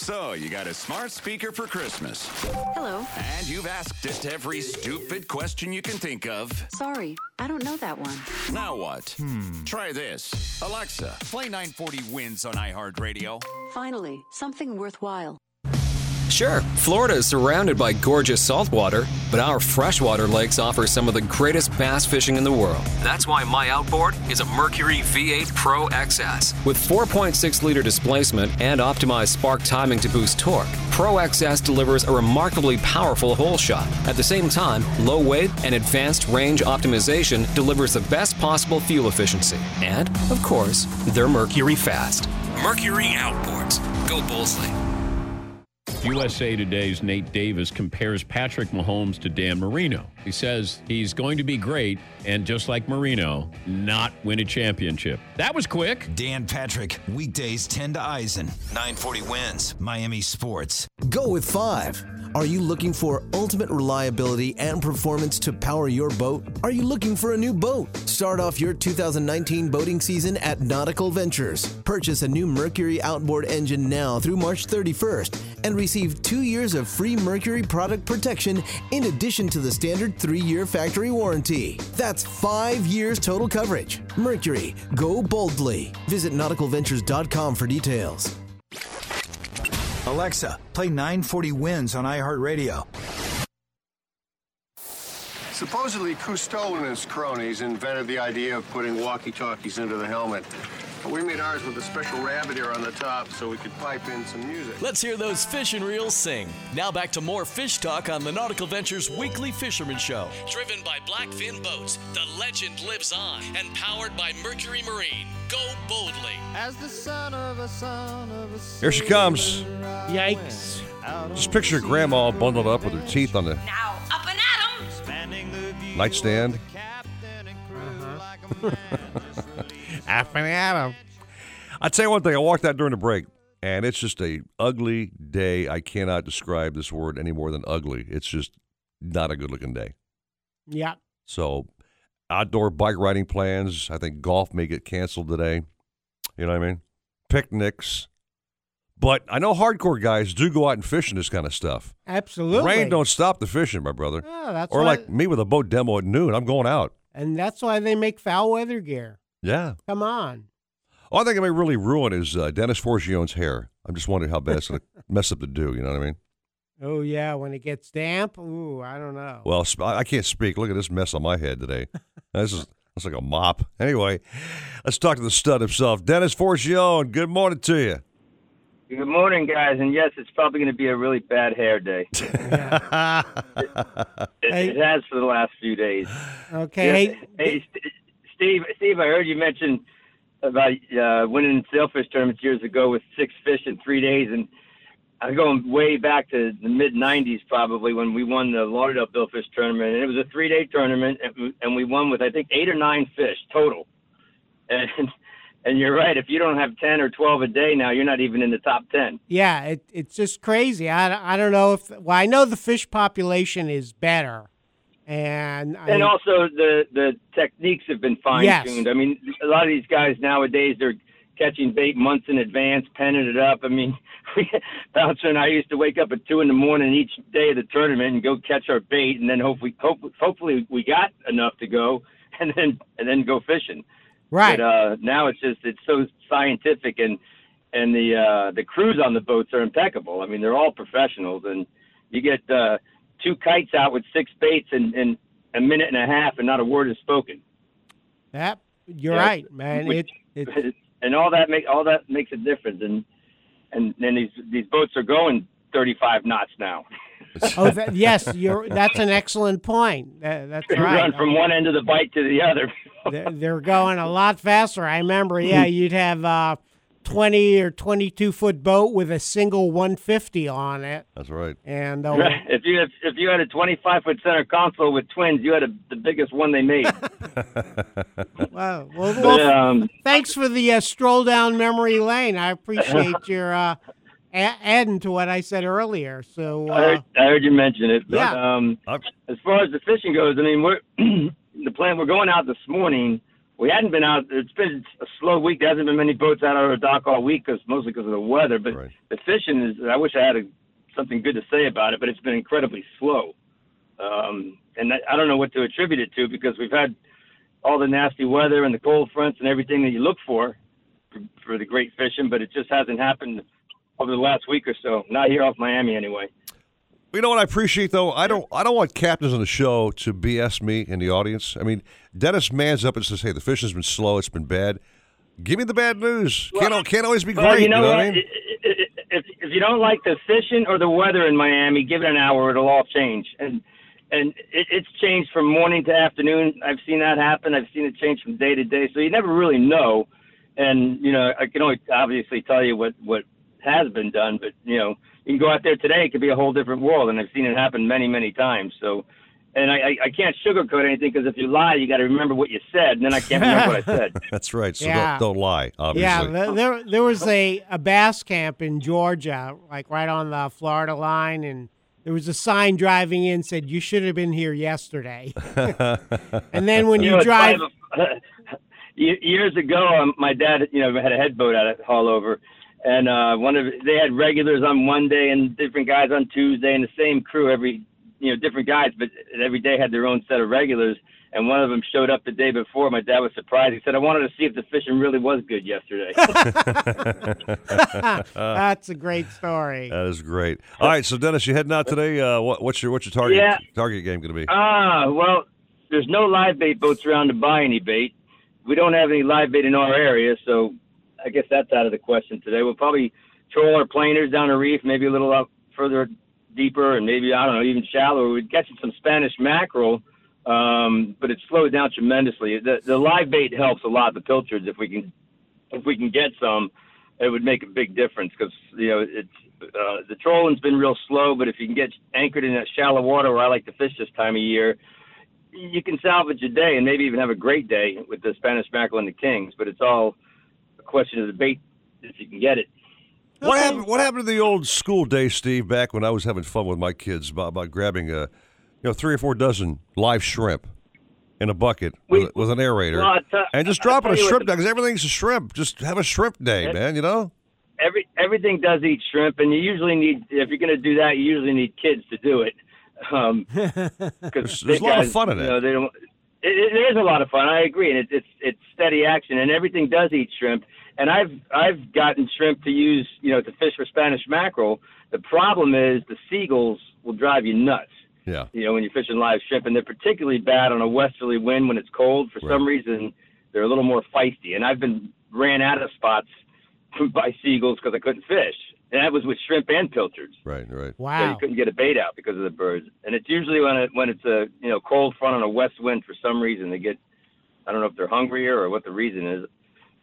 So, you got a smart speaker for Christmas. Hello. And you've asked it every stupid question you can think of. Sorry, I don't know that one. Now what? Hmm. Try this. Alexa, play 940 WINZ on iHeartRadio. Finally, something worthwhile. Sure, Florida is surrounded by gorgeous saltwater, but our freshwater lakes offer some of the greatest bass fishing in the world. That's why my outboard is a Mercury V8 Pro XS. With 4.6 liter displacement and optimized spark timing to boost torque, Pro XS delivers a remarkably powerful hole shot. At the same time, low weight and advanced range optimization delivers the best possible fuel efficiency. And, of course, they're Mercury fast. Mercury outboards. Go Boldly. USA Today's Nate Davis compares Patrick Mahomes to Dan Marino. He says he's going to be great and just like Marino, not win a championship. That was quick. Dan Patrick, weekdays 10 to Eisen. 940 WINZ, Miami Sports. Go with five. Are you looking for ultimate reliability and performance to power your boat? Are you looking for a new boat? Start off your 2019 boating season at Nautical Ventures. Purchase a new Mercury outboard engine now through March 31st and receive two years of free Mercury product protection in addition to the standard three year factory warranty. That's five years total coverage. Mercury, go boldly. Visit nauticalventures.com for details. Alexa, play 940 WINZ on iHeartRadio. Supposedly, Cousteau and his cronies invented the idea of putting walkie-talkies into the helmet. But we made ours with a special rabbit ear on the top so we could pipe in some music. Let's hear those fish and reels sing. Now back to more fish talk on the Nautical Ventures Weekly Fisherman Show. Driven by Blackfin Boats, the legend lives on, and powered by Mercury Marine. Go boldly. As the son of a son of a Here she comes. Yikes. Just picture grandma bundled up with her teeth on the Now, up and at 'em! nightstand. Up and at 'em. I tell you one thing. I walked out during the break, and it's just a ugly day. I cannot describe this word any more than ugly. It's just not a good looking day. Yeah. So, outdoor bike riding plans. I think golf may get canceled today. You know what I mean? Picnics. But I know hardcore guys do go out and fish in this kind of stuff. Absolutely. Rain don't stop the fishing, my brother. Oh, that's or why- like me with a boat demo at noon. I'm going out. And that's why they make foul weather gear. Yeah. Come on. All I think it may really ruin is uh, Dennis Forgione's hair. I'm just wondering how bad it's going to mess up the do. You know what I mean? Oh yeah, when it gets damp, ooh, I don't know. Well, sp- I I can't speak. Look at this mess on my head today. this is that's like a mop. Anyway, let's talk to the stud himself, Dennis Forgione. Good morning to you. Good morning, guys. And yes, it's probably going to be a really bad hair day. It, it has for the last few days. Okay. Yeah, Hey, St- Steve. Steve, I heard you mention about uh, winning sailfish tournaments years ago with six fish in three days, and I'm going way back to the mid '90s, probably when we won the Lauderdale Billfish tournament, and it was a three-day tournament, and, and we won with I think eight or nine fish total. And and you're right. If you don't have ten or twelve a day now, you're not even in the top ten. Yeah, it, it's just crazy. I, I don't know if well, I know the fish population is better, and I, and also the the techniques have been fine tuned. I mean, a lot of these guys nowadays they're catching bait months in advance, penning it up. I mean, Bouncer and I used to wake up at two in the morning each day of the tournament and go catch our bait, and then hopefully hope, hopefully we got enough to go, and then and then go fishing. Right. But uh, now it's just it's so scientific and and the uh, the crews on the boats are impeccable. I mean, they're all professionals, and you get uh, two kites out with six baits in, in a minute and a half, and not a word is spoken. That you're Yeah. right, man. Which- It it and all that make all that makes a difference. And and then these these boats are going 35 knots now. oh that, yes, you're that's an excellent point. That, that's They right. run from one end of the bike to the other. they're, they're going a lot faster. I remember, yeah, you'd have uh, twenty or twenty-two foot boat with a single one fifty on it, That's right. and uh, if you if, if you had a 25 foot center console with twins, you had a, the biggest one they made. Wow. Well, But, um, thanks for the uh, stroll down memory lane. I appreciate your uh, a- adding to what I said earlier. So, I heard, uh, I heard you mention it. But, Yeah. Um, as far as the fishing goes, I mean, we're the plan. We're going out this morning. We hadn't been out. It's been a slow week. There hasn't been many boats out on the dock all week, cause, mostly because of the weather. But the fishing is. I wish I had a, something good to say about it, but it's been incredibly slow. Um, and I, I don't know what to attribute it to because we've had all the nasty weather and the cold fronts and everything that you look for for, for the great fishing, but it just hasn't happened over the last week or so. Not here off Miami, anyway. You know what I appreciate though? I don't I don't want captains on the show to BS me in the audience. I mean, Dennis mans up and says, "Hey, the fishing's been slow. It's been bad." Give me the bad news. can't al- can't always be Well, great. you know, what what? I mean? If if you don't like the fishing or the weather in Miami, give it an hour; it'll all change. And and it, it's changed from morning to afternoon. I've seen that happen. I've seen it change from day to day. So you never really know. And you know, I can only obviously tell you what what has been done, but you know, you can go out there today; it could be a whole different world. And I've seen it happen many, many times. So. And I, I, I can't sugarcoat anything because if you lie, you got to remember what you said, and then I can't remember what I said. That's right. So Yeah. don't, don't lie. Obviously. yeah, there, there there was a, a bass camp in Georgia, like right on the Florida line, and there was a sign driving in said you should have been here yesterday. and then when you, know, drive, years ago, um, my dad, you know, had a headboat out at Haulover, and uh, one of they had regulars on one day and different guys on Tuesday, and the same crew every, you know, different guys, but every day had their own set of regulars. And one of them showed up the day before. My dad was surprised. He said, "I wanted to see if the fishing really was good yesterday." that's a great story. That is great. All right, so Dennis, you heading out today? Uh, what, what's your what's your target Yeah. target game going to be? Ah, well, there's no live bait boats around to buy any bait. We don't have any live bait in our area, so I guess that's out of the question today. We'll probably troll our planers down the reef, maybe a little up further deeper, and maybe I don't know, even shallower. We'd catch some Spanish mackerel, um, but it's slowed down tremendously. The the live bait helps a lot. The pilchards, if we can if we can get some, it would make a big difference because you know it's uh, the trolling's been real slow. But if you can get anchored in that shallow water where I like to fish this time of year, you can salvage a day and maybe even have a great day with the Spanish mackerel and the kings. But it's all a question of the bait if you can get it. What happened? What happened to the old school day, Steve? Back when I was having fun with my kids about, about grabbing a, you know, three or four dozen live shrimp in a bucket with, with an aerator Well, I tell- and just dropping a shrimp the- down because everything's a shrimp. Just have a shrimp day, Yeah. man. You know. Every everything does eat shrimp, and you usually need if you're going to do that, you usually need kids to do it. Um, There's- because there's a lot of fun in you it. know, they don't. It, it is a lot of fun. I agree, and it, it's it's steady action, and everything does eat shrimp. And I've I've gotten shrimp to use, you know, to fish for Spanish mackerel. The problem is the seagulls will drive you nuts. Yeah. You know, when you're fishing live shrimp, and they're particularly bad on a westerly wind when it's cold. For some reason, they're a little more feisty. And I've been ran out of spots by seagulls because I couldn't fish. And that was with shrimp and pilchards. Right, right. So you couldn't get a bait out because of the birds. And it's usually when it when it's a you know cold front on a west wind for some reason they get I don't know if they're hungrier or what the reason is.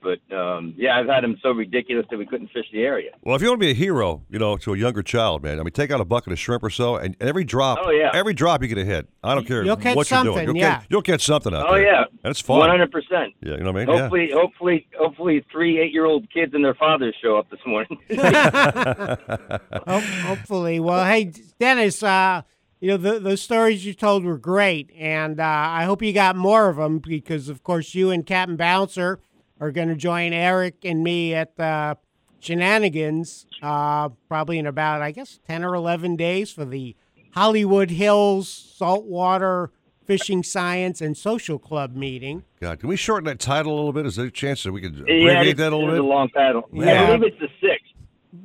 But um, yeah, I've had them so ridiculous that we couldn't fish the area. Well, if you want to be a hero, you know, to a younger child, man, I mean, take out a bucket of shrimp or so, and every drop, Oh, yeah. every drop you get a hit. I don't care You'll catch what you're doing. You'll, yeah. catch, you'll catch something out Oh there. yeah, and it's fun. One hundred percent. Yeah, you know what I mean. Yeah. Hopefully, hopefully, hopefully, three eight-year-old kids and their fathers show up this morning. Hopefully. Well, hey, Dennis, uh, you know, the, those stories you told were great. And uh, I hope you got more of them because, of course, you and Captain Bouncer are going to join Eric and me at the Shenanigans uh, probably in about, I guess, 10 or 11 days for the Hollywood Hills Saltwater Fishing Science and Social Club meeting. God, can we shorten that title a little bit? Is there a chance that we could yeah, abbreviate it's, that a little it's bit? a long title. Yeah. I believe it's the sixth.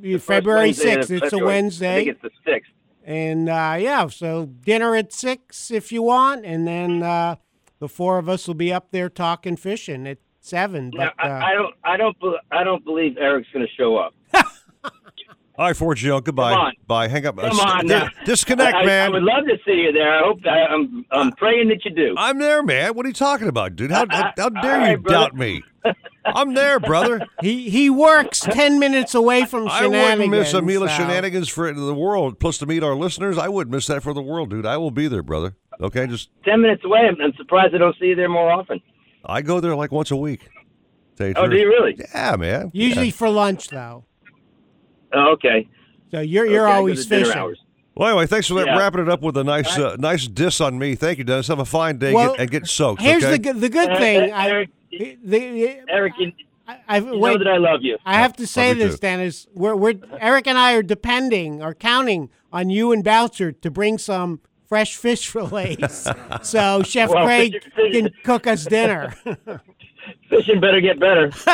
Yeah, first February 6th. It's a February. I Wednesday. think it's the sixth. And uh, yeah, so dinner at six if you want, and then uh, the four of us will be up there talking fishing at seven. But uh, I, I don't, I don't, bel- I don't believe Eric's going to show up. All right, Ford Forgio, goodbye. Come on. Bye. Hang up. Come Uh, on, now. disconnect, I, I, man. I would love to see you there. I hope. I, I'm. I'm praying that you do. I'm there, man. What are you talking about, dude? How, how, how dare all you brother. doubt me? I'm there, brother. He he works ten minutes away from I shenanigans. wouldn't miss a meal of so- shenanigans for the world. Plus, to meet our listeners, I wouldn't miss that for the world, dude. I will be there, brother. Okay, just Ten minutes away. I'm, I'm surprised I don't see you there more often. I go there like once a week. Tell you Oh, do you really? Yeah, man. Usually Yeah. for lunch, though. Oh, okay. So you're you're Okay, always good fishing. hours. Well, anyway, thanks for that. Yeah. Wrapping it up with a nice, uh, nice diss on me. Thank you, Dennis. Have a fine day Well, get, and get soaked. Here's okay? the good the good Uh, thing. uh, I, Eric, the, Eric, you, I, you wait, know that I love you. I have to say this, too. Dennis. We're, we're Eric and I are depending or counting on you and Bouncer to bring some fresh fish fillets, so Chef Well, Craig fish- fish- can cook us dinner. Fishing better get better.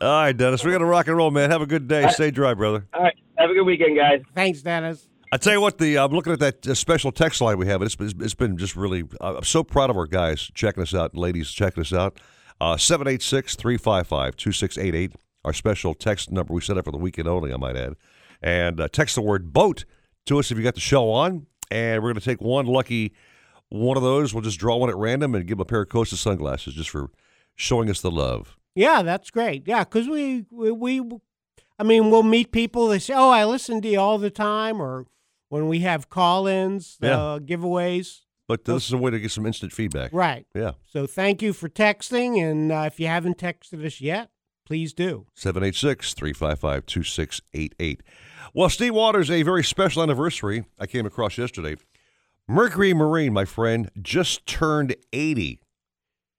All right, Dennis. We got to rock and roll, man. Have a good day. Stay dry, brother. All right. Have a good weekend, guys. Thanks, Dennis. I tell you what, the I'm looking at that uh, special text line we have. It's, it's, it's been just really. uh, I'm so proud of our guys checking us out, ladies checking us out. Uh, Seven eight six three five five two six eight eight. Our special text number we set up for the weekend only. I might add, and uh, text the word boat to us if you got the show on, and we're going to take one lucky one of those. We'll just draw one at random and give them a pair of Costa sunglasses just for showing us the love. Yeah, that's great. Yeah, because we, we we, I mean, we'll meet people. They say, "Oh, I listen to you all the time," or when we have call-ins, Yeah. uh, giveaways. But this is a way to get some instant feedback. Right. Yeah. So thank you for texting, and uh, if you haven't texted us yet, please do. 786 355 2688. Well, Steve Waters, a very special anniversary I came across yesterday. Mercury Marine, my friend, just turned 80,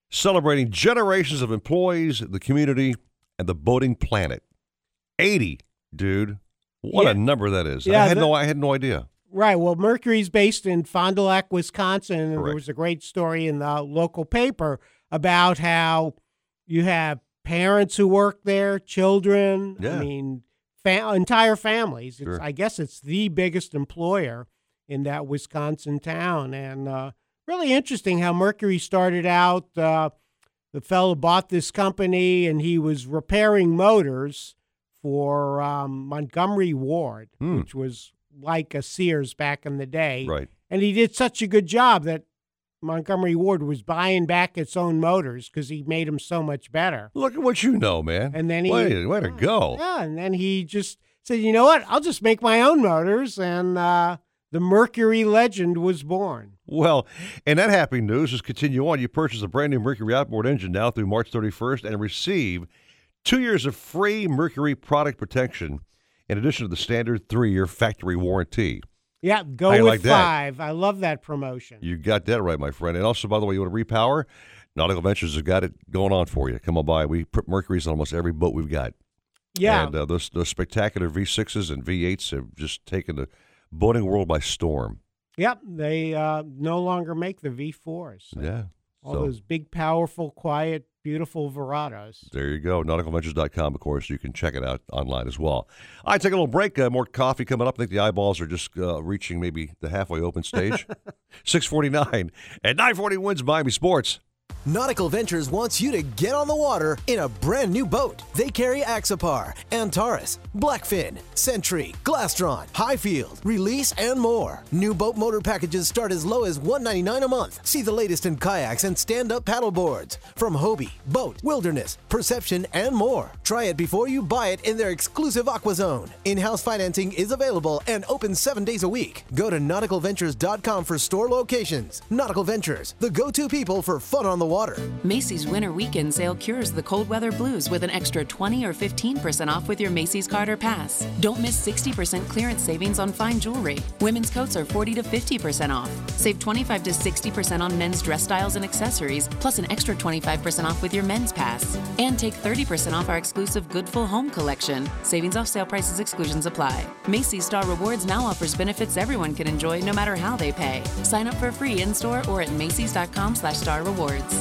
celebrating generations of employees, the community, and the boating planet. 80, dude. What Yeah. a number that is. Yeah, I had that- no I had no idea. Right. Well, Mercury's based in Fond du Lac, Wisconsin, and there was a great story in the local paper about how you have parents who work there, children. Yeah. I mean, fa- entire families. It's, Sure. I guess it's the biggest employer in that Wisconsin town, and uh, really interesting how Mercury started out. Uh, the fellow bought this company, and he was repairing motors for um, Montgomery Ward, Hmm. which was like a Sears back in the day. Right. And he did such a good job that Montgomery Ward was buying back its own motors because he made them so much better. Look at what you know, man. And then he- way, way to go. Yeah, and then he just said, "You know what? I'll just make my own motors," and uh, the Mercury legend was born. Well, and that happy news is continue on. You purchase a brand new Mercury outboard engine now through March 31st and receive two years of free Mercury product protection in addition to the standard three year factory warranty. Yeah, go with like that? five. I love that promotion. You got that right, my friend. And also, by the way, you want to repower? Nautical Ventures has got it going on for you. Come on by. We put Mercury's on almost every boat we've got. Yeah. And uh, those, those spectacular V6s and V8s have just taken the boating world by storm. Yep, they uh, no longer make the V4s. Yeah. All So- those big, powerful, quiet, beautiful Verados. There you go. NauticalVentures.com, of course. You can check it out online as well. All right, take a little break. Uh, more coffee coming up. I think the eyeballs are just uh, reaching maybe the halfway open stage. 649 and 940 WINZ Miami Sports. Nautical Ventures wants you to get on the water in a brand new boat. They carry Axopar, Antares, Blackfin, Sentry, Glastron, Highfield, Release, and more. New boat motor packages start as low as 199 a month. See the latest in kayaks and stand-up paddle boards from Hobie, BOTE, Wilderness, Perception, and more. Try it before you buy it in their exclusive Aqua Zone. In-house financing is available and open seven days a week. Go to nauticalventures.com for store locations. Nautical Ventures, the go-to people for fun on the water. Macy's Winter Weekend Sale cures the cold weather blues with an extra 20 or 15% off with your Macy's Carter Pass. Don't miss 60% clearance savings on fine jewelry. Women's coats are 40 to 50% off. Save 25 to 60% on men's dress styles and accessories, plus an extra 25% off with your men's pass. And take 30% off our exclusive Good Full Home collection. Savings off sale prices, exclusions apply. Macy's Star Rewards now offers benefits everyone can enjoy no matter how they pay. Sign up for free in-store or at macys.com slash star rewards.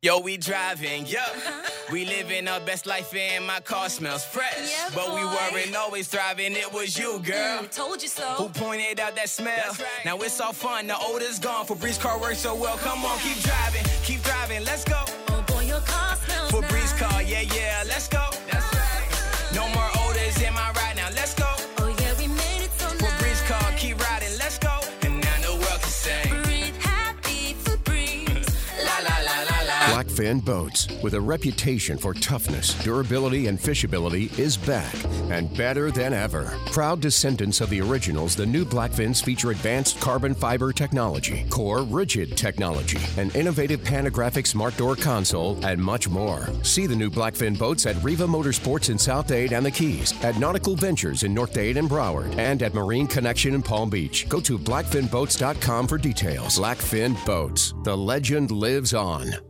Yo, we driving, yo. We living our best life and my car smells fresh. Yeah, but we weren't always thriving, it was you, girl. Mm, told you so. Who pointed out that smell? Now it's all fun, the odor's gone. Febreze car works so well. Come on, keep driving, keep driving, let's go. Oh boy, your car smells Febreze nice. car, yeah, yeah, let's go. Blackfin Boats, with a reputation for toughness, durability, and fishability, is back and better than ever. Proud descendants of the originals, the new Blackfins feature advanced carbon fiber technology, core rigid technology, an innovative panographic smart door console, and much more. See the new Blackfin boats at Riva Motorsports in South Dade and the Keys, at Nautical Ventures in North Dade and Broward, and at Marine Connection in Palm Beach. Go to blackfinboats.com for details. Blackfin Boats, the legend lives on.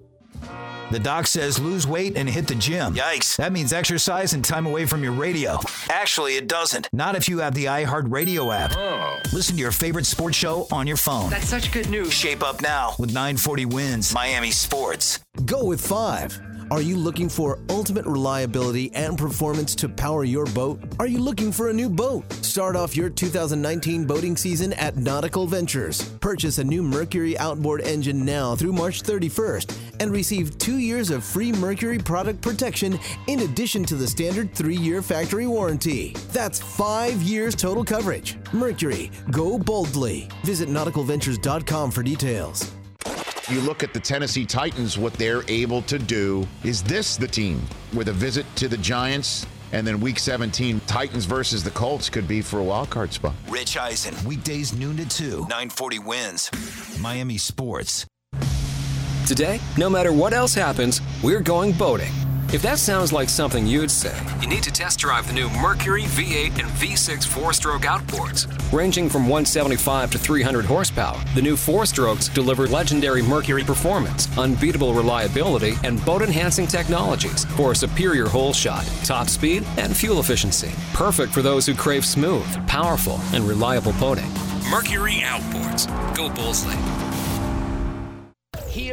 The doc says lose weight and hit the gym. Yikes. That means exercise and time away from your radio. Actually, it doesn't. Not if you have the iHeartRadio app. Oh. Listen to your favorite sports show on your phone. That's such good news. Shape up now with 940 WINZ Miami Sports. Go with five. Are you looking for ultimate reliability and performance to power your boat? Are you looking for a new boat? Start off your 2019 boating season at Nautical Ventures. Purchase a new Mercury outboard engine now through March 31st and receive two years of free Mercury product protection in addition to the standard three year factory warranty. That's five years total coverage. Mercury, go boldly. Visit nauticalventures.com for details. You look at the Tennessee Titans, what they're able to do. Is this the team with a visit to the Giants? And then week 17, Titans versus the Colts could be for a wild card spot. Rich Eisen, weekdays noon to 2. 940 WINZ Miami Sports. Today, no matter what else happens, we're going boating. If that sounds like something you'd say, you need to test drive the new Mercury V8 and V6 four stroke outboards. Ranging from 175 to 300 horsepower, the new four strokes deliver legendary Mercury performance, unbeatable reliability, and boat enhancing technologies for a superior hole shot, top speed, and fuel efficiency. Perfect for those who crave smooth, powerful, and reliable boating. Mercury Outboards. Go Boldly.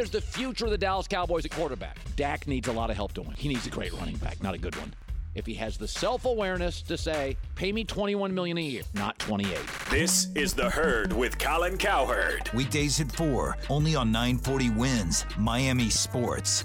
He is the future of the Dallas Cowboys at quarterback. Dak needs a lot of help doing. He needs a great running back, not a good one. If he has the self-awareness to say, "Pay me 21 million a year, not 28." This is The Herd with Colin Cowherd. Weekdays at 4, only on 940 WINZ Miami Sports.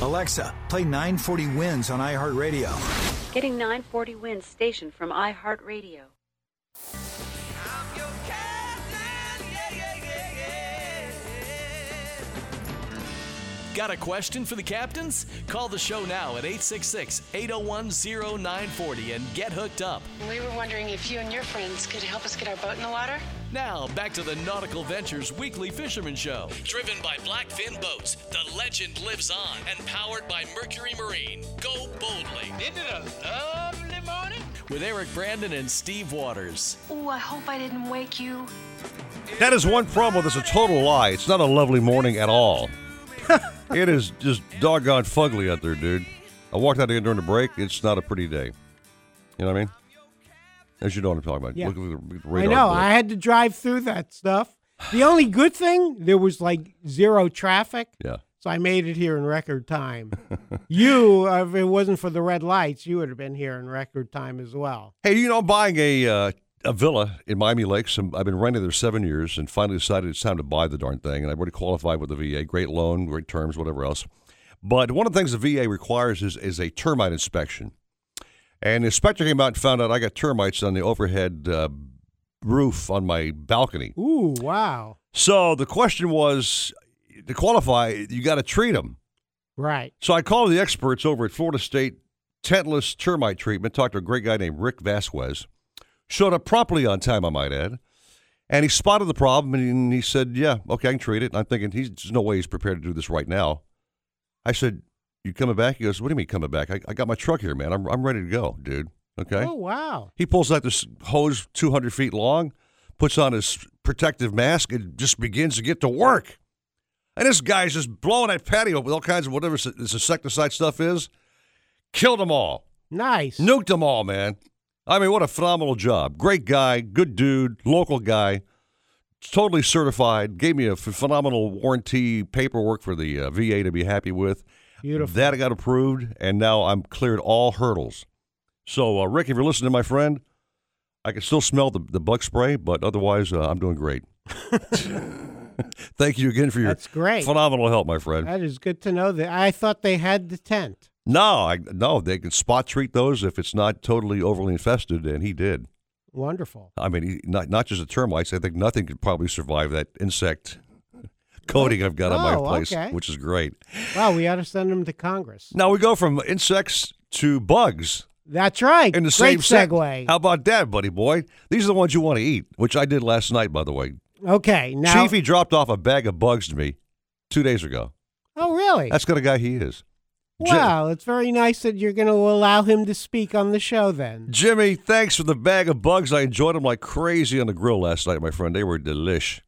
Alexa, play 940 WINZ on iHeartRadio. Getting 940 WINZ station from iHeartRadio. Got a question for the captains? Call the show now at 866 801 0940 and get hooked up. We were wondering if you and your friends could help us get our boat in the water. Now, back to the Nautical Ventures Weekly Fisherman Show. Driven by Blackfin Boats, the legend lives on and powered by Mercury Marine. Go boldly. Isn't it a lovely morning? With Eric Brandon and Steve Waters. Oh, I hope I didn't wake you. That is one problem that's a total lie. It's not a lovely morning at all. it is just doggone fugly out there, dude. I walked out here during the break. It's not a pretty day. You know what I mean? As you know what I'm talking about. Yeah. Look at the I know. blip. I had to drive through that stuff. The only good thing, there was like zero traffic. Yeah. So I made it here in record time. you, uh, if it wasn't for the red lights, you would have been here in record time as well. Hey, you know, I'm buying a uh, a villa in Miami Lakes. I've been renting there seven years, and finally decided it's time to buy the darn thing. And I've already qualified with the VA. Great loan, great terms, whatever else. But one of the things the VA requires is is a termite inspection. And the inspector came out and found out I got termites on the overhead uh, roof on my balcony. Ooh, wow. So the question was to qualify, you got to treat them. Right. So I called the experts over at Florida State Tentless Termite Treatment, talked to a great guy named Rick Vasquez. Showed up promptly on time, I might add. And he spotted the problem and he said, Yeah, okay, I can treat it. And I'm thinking, he's, there's no way he's prepared to do this right now. I said, You coming back? He goes, What do you mean coming back? I, I got my truck here, man. I'm, I'm ready to go, dude. Okay. Oh, wow. He pulls out this hose 200 feet long, puts on his protective mask, and just begins to get to work. And this guy's just blowing that patio with all kinds of whatever this insecticide stuff is. Killed them all. Nice. Nuked them all, man. I mean, what a phenomenal job. Great guy, good dude, local guy, totally certified. Gave me a phenomenal warranty paperwork for the uh, VA to be happy with. Beautiful. That got approved, and now I'm cleared all hurdles. So, uh, Rick, if you're listening, my friend, I can still smell the, the bug spray, but otherwise, uh, I'm doing great. Thank you again for your That's great. phenomenal help, my friend. That is good to know. That I thought they had the tent. No, I no, they can spot treat those if it's not totally overly infested, and he did. Wonderful. I mean, he, not not just the termites. I think nothing could probably survive that insect coating I've got on my Oh, place, okay. which is great. Wow, we ought to send them to Congress. Now we go from insects to bugs. That's right. In the Great same set. segue. How about that, buddy boy? These are the ones you want to eat, which I did last night, by the way. Okay, now. Chiefy dropped off a bag of bugs to me two days ago. oh, really? That's the kind of guy he is. Wow, it's very nice that you're going to allow him to speak on the show then. Jimmy, thanks for the bag of bugs. I enjoyed them like crazy on the grill last night, my friend. They were delish.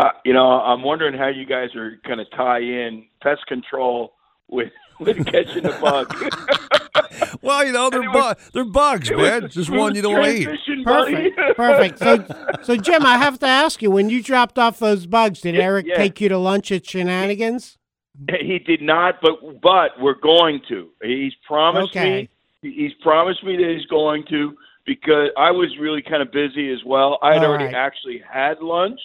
Uh, you know, I'm wondering how you guys are going to tie in pest control with with catching the bug. Well, you know, they're, bu- they're bugs, it man. Just one you don't want to eat. Perfect. Perfect. So, so Jim, I have to ask you: when you dropped off those bugs, did Yeah, Eric yeah. take you to lunch at Shenanigans? He did not, but but we're going to. He's promised Okay. me. He's promised me that he's going to because I was really kind of busy as well. I had All already right. actually had lunch.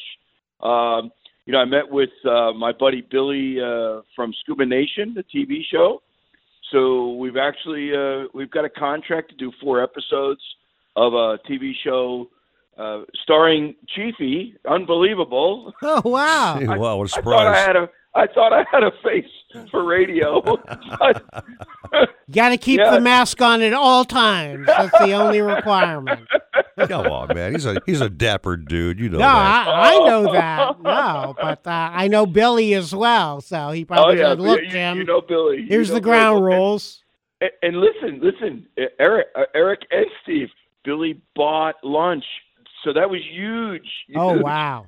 Um, you know, I met with uh, my buddy Billy uh, from Scuba Nation, the TV show. So we've actually uh, we've got a contract to do four episodes of a TV show uh, starring Chiefy. Unbelievable. Oh wow! wow, what a I thought I had a I thought I had a face for radio. Got to keep Yeah. the mask on at all times. That's the only requirement. Come on, man. He's a he's a dapper dude. You know No, that. I, I know that. No, but uh, I know Billy as well, so he oh probably yeah, said, "Look, you, Jim, you know Billy. You here's know the Billy. ground rules." And, and listen, listen, uh, Eric, uh, Eric and Steve. Billy bought lunch, so that was huge. Oh wow!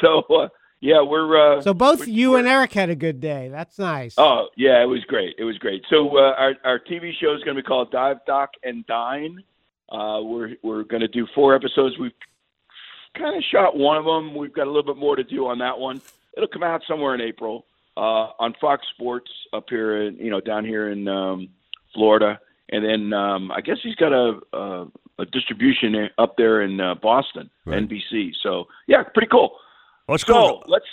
so uh, yeah, we're uh, So both you and Eric had a good day. That's nice. Oh yeah, it was great. It was great. So uh, our our TV show is going to be called Dive Doc and Dine. Uh, we're we're going to do four episodes. We've kind of shot one of them. We've got a little bit more to do on that one. It'll come out somewhere in April uh, on Fox Sports up here, in, you know, down here in um, Florida. And then um, I guess he's got a a, a distribution up there in uh, Boston, Right. NBC. So yeah, pretty cool. Let's so go. let's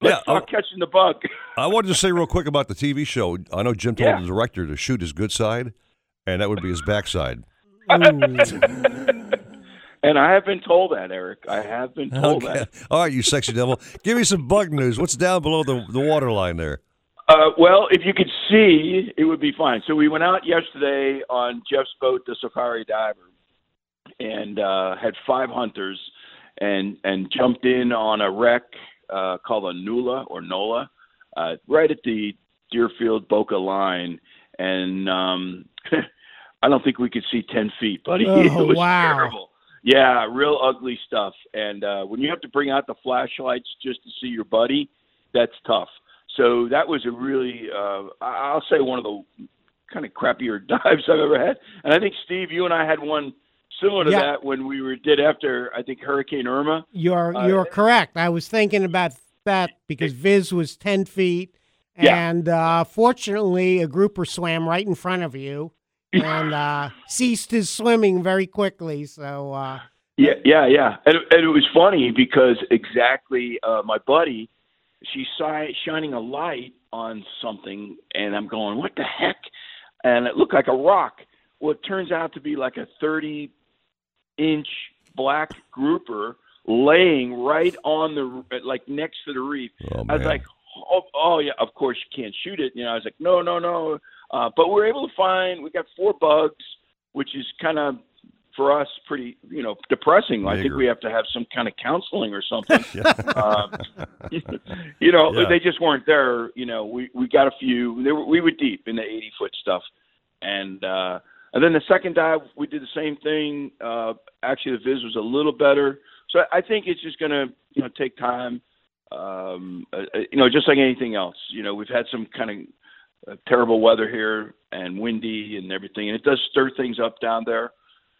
let's Yeah, talk catching the bug. I wanted to say real quick about the TV show. I know Jim told Yeah. the director to shoot his good side, and that would be his backside. And I have been told that, Eric. I have been told Okay. that. All right, you sexy devil. Give me some bug news. What's down below the, the waterline there? Uh, well, if you could see, it would be fine. So we went out yesterday on Jeff's boat, the Safari Diver, and uh, had five hunters, and and jumped in on a wreck uh, called a Nula or Nola, uh, right at the Deerfield Boca line, and um, I don't think we could see ten feet, buddy. Oh, it was wow. terrible. Yeah, real ugly stuff. And uh, when you have to bring out the flashlights just to see your buddy, that's tough. So that was a really, uh, I- I'll say, one of the kind of crappier dives I've ever had. And I think Steve, you and I had one similar to Yeah. that when we were did after I think Hurricane Irma. You're Uh, you're correct. I was thinking about that because Viz was ten feet, Yeah. and uh, fortunately, a grouper swam right in front of you and uh, ceased his swimming very quickly. So uh, Yeah, yeah, yeah. And, and it was funny because exactly uh, my buddy, she saw shining a light on something, and I'm going, what the heck? And it looked like a rock. Well, it turns out to be like a 30 inch black grouper laying right on the like next to the reef. Oh, I was like, oh, oh yeah, of course you can't shoot it. You know, I was like, no, no, no. Uh, but we're able to find. We got four bugs, which is kind of for us pretty, you know, depressing. I think we have to have some kind of counseling or something. um, you know, Yeah. they just weren't there. You know, we we got a few. They were, we were deep in the eighty foot stuff, and uh, and then the second dive we did the same thing. Uh, actually, the viz was a little better. So I think it's just going to you know take time. Um, uh, uh, you know, just like anything else. You know, we've had some kind of uh, terrible weather here and windy and everything, and it does stir things up down there.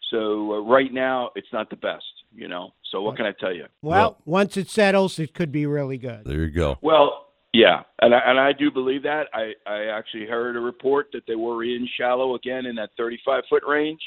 So uh, right now, it's not the best. You know, so what can I tell you? Well, once it settles, it could be really good. There you go. Well, yeah, and I, and I do believe that. I I actually heard a report that they were in shallow again in that 35 foot range,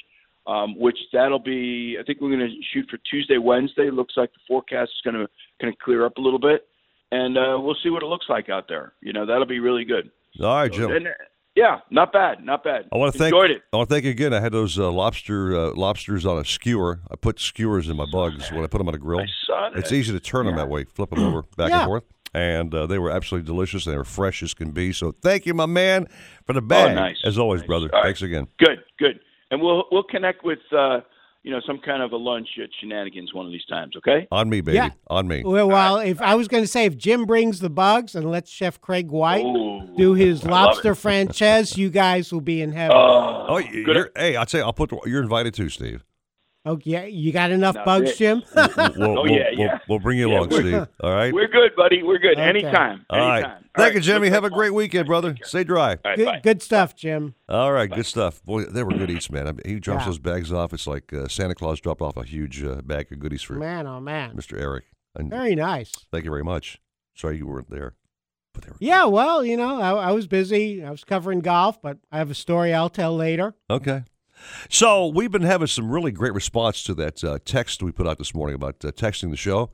um, which that'll be. I think we're going to shoot for Tuesday, Wednesday. Looks like the forecast is going to going to clear up a little bit, and uh, we'll see what it looks like out there. You know, that'll be really good. All right, Jim. And, uh, yeah, not bad, not bad. I want to thank. Enjoyed it. I want to thank you again. I had those uh, lobster uh, lobsters on a skewer. I put skewers in my bugs when I put them on a grill. saw that. It's easy to turn them that way, flip them over back Yeah. and forth, and uh, they were absolutely delicious. They were fresh as can be. So thank you, my man, for the bag. Oh, nice. As always, brother. All right. Thanks again. Good, good, and we'll we'll connect with uh, you know some kind of a lunch at Shenanigans one of these times. Okay. On me, baby. Yeah. On me. Well, well, if I was going to say if Jim brings the bugs and lets Chef Craig White Ooh, do his I lobster it. franchise, you guys will be in heaven. Oh, Oh, you- good. you're, hey, I'd say I'll put. You're invited too, Steve. Oh, yeah, you got enough Now, bugs, Rick- Jim? We'll, Oh, we'll- yeah, we'll- yeah. We'll bring you Yeah, along, Steve. All right. We're good, buddy. We're good. Okay. Anytime. All right. Anytime. Thank All you, right. Jimmy. Looks Have a great fun. weekend, brother. Stay dry. All right, good, bye. good stuff, Jim. All right, good stuff. Boy, they were good eats, man. I mean, he drops Yeah. those bags off. It's like uh, Santa Claus dropped off a huge uh, bag of goodies for you. Man, oh man, Mr. Eric. And very nice. thank you very much. Sorry you weren't there, but they were Yeah, well, you know, I, I was busy. I was covering golf, but I have a story I'll tell later. okay. So we've been having some really great response to that uh, text we put out this morning about uh, texting the show.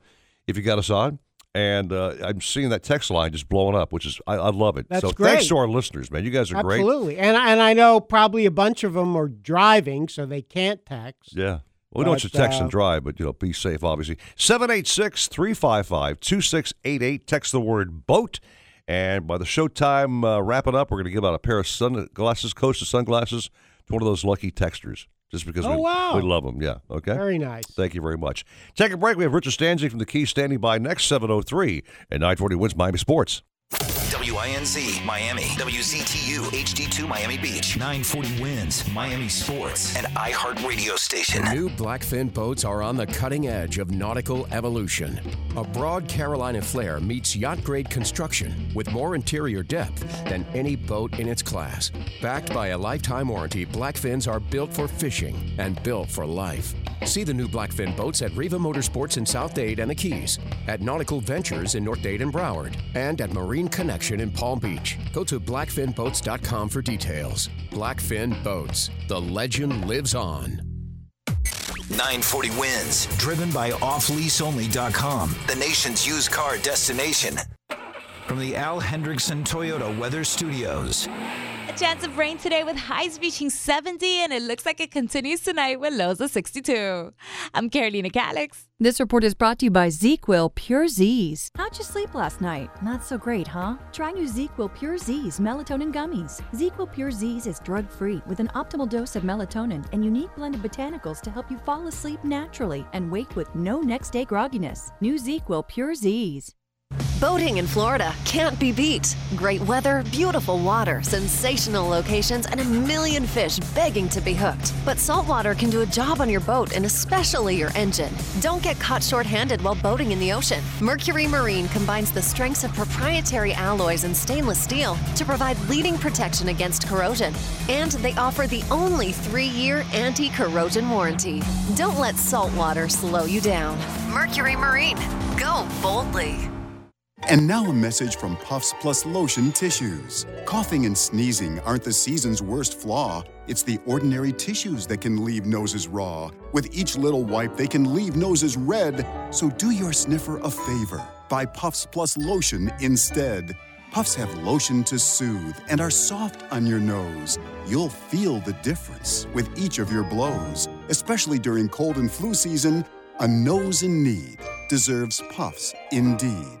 If you got us on, and uh, I'm seeing that text line just blowing up, which is I, I love it. That's so great. thanks to our listeners, man. You guys are great. Absolutely, and and I know probably a bunch of them are driving, so they can't text. Yeah. Well, we don't want you to But, text and uh, drive, but you know, be safe, obviously. 786 355 2688. Text the word boat. And by the showtime uh, wrapping up, we're going to give out a pair of sunglasses, coast Costa sunglasses, to one of those lucky texters. Just because Oh, we, wow. we love them. Yeah. Okay. Very nice. Thank you very much. Take a break. We have Richard Stanczyk from the Key standing by next 703 and 940 WINZ Miami Sports. WINZ Miami, WZTU HD2 Miami Beach, 940 WINZ, Miami Sports, and iHeart Radio Station. New Blackfin boats are on the cutting edge of nautical evolution. A broad Carolina flare meets yacht grade construction with more interior depth than any boat in its class. Backed by a lifetime warranty, Blackfins are built for fishing and built for life. See the new Blackfin boats at Riva Motorsports in South Dade and the Keys, at Nautical Ventures in North Dade and Broward, and at Marine Connection in Palm Beach. Go to blackfinboats.com for details. Blackfin Boats. The legend lives on. 940 WINZ, driven by offleaseonly.com, the nation's used car destination. From the Al Hendrickson Toyota Weather Studios. A chance of rain today with highs reaching 70, and it looks like it continues tonight with lows of 62. I'm Carolina Calix. This report is brought to you by ZzzQuil Pure Z's. How'd you sleep last night? Not so great, huh? Try new ZzzQuil Pure Z's melatonin gummies. ZzzQuil Pure Z's is drug free with an optimal dose of melatonin and unique blend of botanicals to help you fall asleep naturally and wake with no next day grogginess. New ZzzQuil Pure Z's. Boating in Florida can't be beat. Great weather, beautiful water, sensational locations, and a million fish begging to be hooked. But saltwater can do a job on your boat and especially your engine. Don't get caught short handed while boating in the ocean. Mercury Marine combines the strengths of proprietary alloys and stainless steel to provide leading protection against corrosion. And they offer the only three year anti corrosion warranty. Don't let saltwater slow you down. Mercury Marine. Go boldly. And now a message from Puffs Plus Lotion Tissues. Coughing and sneezing aren't the season's worst flaw. It's the ordinary tissues that can leave noses raw. With each little wipe, they can leave noses red. So do your sniffer a favor. Buy Puffs Plus Lotion instead. Puffs have lotion to soothe and are soft on your nose. You'll feel the difference with each of your blows. Especially during cold and flu season, A nose in need deserves puffs indeed.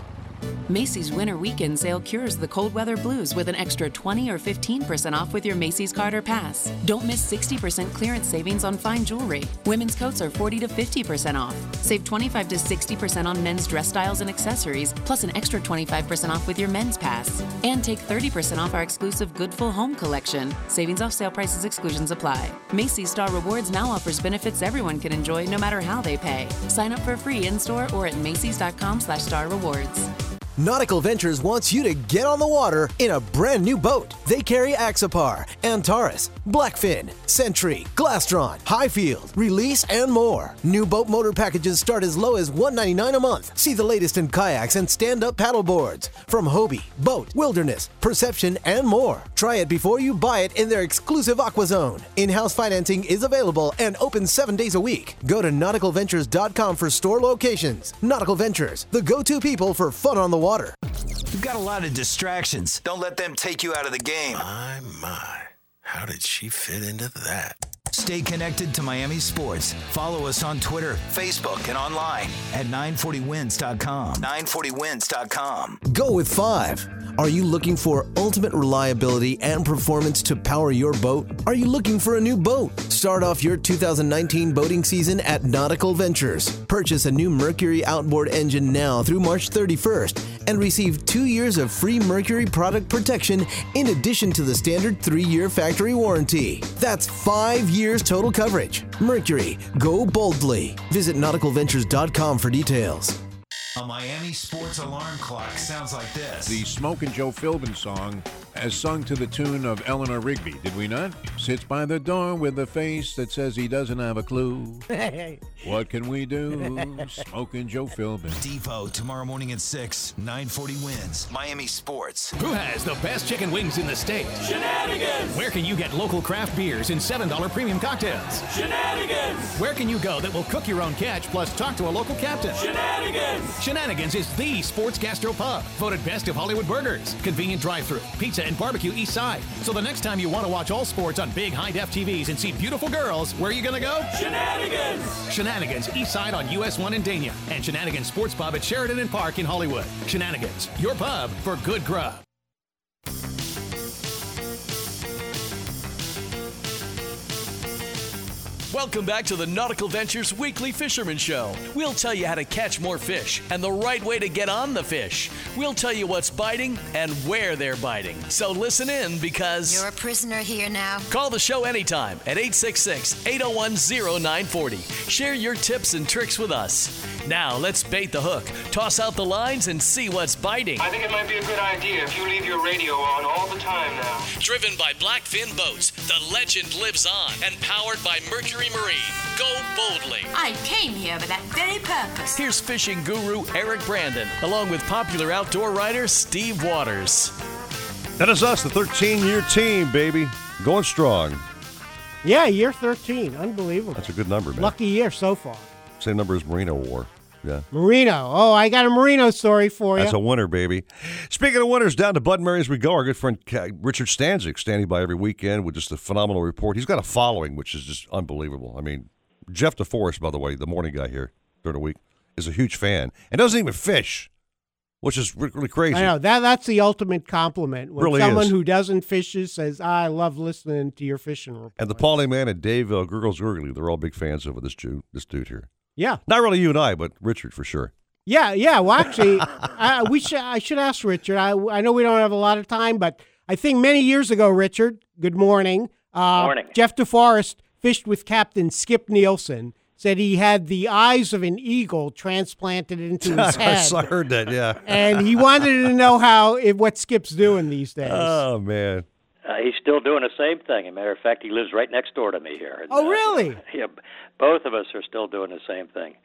Macy's Winter Weekend Sale cures the cold weather blues with an extra 20 or 15% off with your Macy's Carter Pass. Don't miss 60% clearance savings on fine jewelry. Women's coats are 40 to 50% off. Save 25 to 60% on men's dress styles and accessories, plus an extra 25% off with your men's pass. And take 30% off our exclusive Goodful Home collection. Savings off sale prices exclusions apply. Macy's Star Rewards now offers benefits everyone can enjoy no matter how they pay. Sign up for free in-store or at macys.com slash star rewards. Nautical Ventures wants you to get on the water in a brand new boat. They carry Axopar, Antares, Blackfin, Sentry, Glastron, Highfield, Release, and more. New boat motor packages start as low as 199 a month. See the latest in kayaks and stand-up paddle boards from Hobie, BOTE, Wilderness, Perception, and more. Try it before you buy it in their exclusive Aqua Zone. In-house financing is available and open seven days a week. Go to nauticalventures.com for store locations. Nautical Ventures, the go-to people for fun on the water. You've got a lot of distractions. Don't let them take you out of the game. My, my. How did she fit into that? Stay connected to Miami sports. Follow us on Twitter, Facebook, and online at 940winz.com. 940winz.com. Go with five. Are you looking for ultimate reliability and performance to power your boat? Are you looking for a new boat? Start off your 2019 boating season at Nautical Ventures. Purchase a new Mercury outboard engine now through March 31st and receive two years of free Mercury product protection in addition to the standard three year factory warranty. That's five years total coverage. Mercury, go boldly. Visit nauticalventures.com for details. A Miami sports alarm clock sounds like this. The Smoke and Joe Philbin song, as sung to the tune of Eleanor Rigby, did we not? Sits by the door with a face that says he doesn't have a clue. What can we do? Smoking Joe Philbin. Defoe tomorrow morning at 6, 940 WINZ. Miami Sports. Who has the best chicken wings in the state? Shenanigans! Where can you get local craft beers and $7 premium cocktails? Shenanigans! Where can you go that will cook your own catch plus talk to a local captain? Shenanigans! Shenanigans is the sports gastro pub, voted best of Hollywood burgers, convenient drive-through, pizza and barbecue east side. So the next time you want to watch all sports on big high-def TVs and see beautiful girls, where are you going to go? Shenanigans! Shenanigans east side on US 1 in Dania and Shenanigans Sports Pub at Sheridan and Park in Hollywood. Shenanigans, your pub for good grub. Welcome back to the Nautical Ventures Weekly Fisherman Show. We'll tell you how to catch more fish and the right way to get on the fish. We'll tell you what's biting and where they're biting. So listen in because You're a prisoner here now. call the show anytime at 866 801 0940. Share your tips and tricks with us. Now let's bait the hook, toss out the lines, and see what's biting. I think it might be a good idea if you leave your radio on all the time now. Driven by Blackfin Boats, the legend lives on and powered by Mercury Marine. Go boldly. I came here for that very purpose. Here's fishing guru Eric Brandon, along with popular outdoor writer Steve Waters. That is us, the 13 year team, baby. Going strong. Yeah, year 13. Unbelievable. That's a good number, man. Lucky year so far. Same number as Marino War. Yeah. Marino. Oh, I got a Marino story for you. That's a winner, baby. Speaking of winners, down to Bud Mary as we go. Our good friend Richard Stanczyk standing by every weekend with just a phenomenal report. He's got a following, which is just unbelievable. I mean, Jeff DeForest, by the way, the morning guy here during the week, is a huge fan and doesn't even fish, which is really crazy. I know that that's the ultimate compliment when Really someone is. who doesn't fish says, "I love listening to your fishing report." And the Paulie Man and Dave uh, Gurgles Gurgly, they're all big fans of this dude, this dude here. Yeah, Not really you and I, but Richard for sure. yeah, yeah. Well, actually, I, we should I should ask Richard. I I know we don't have a lot of time, but I think many years ago, Richard. Good morning. Uh, Morning. Jeff DeForest fished with Captain Skip Nielsen. Said he had the eyes of an eagle transplanted into his head. I heard that, yeah. and he wanted to know how if, what Skip's doing these days. Oh man, Uh, he's still doing the same thing. As a matter of fact, he lives right next door to me here. And, Oh, uh, really? yeah, b- both of us are still doing the same thing.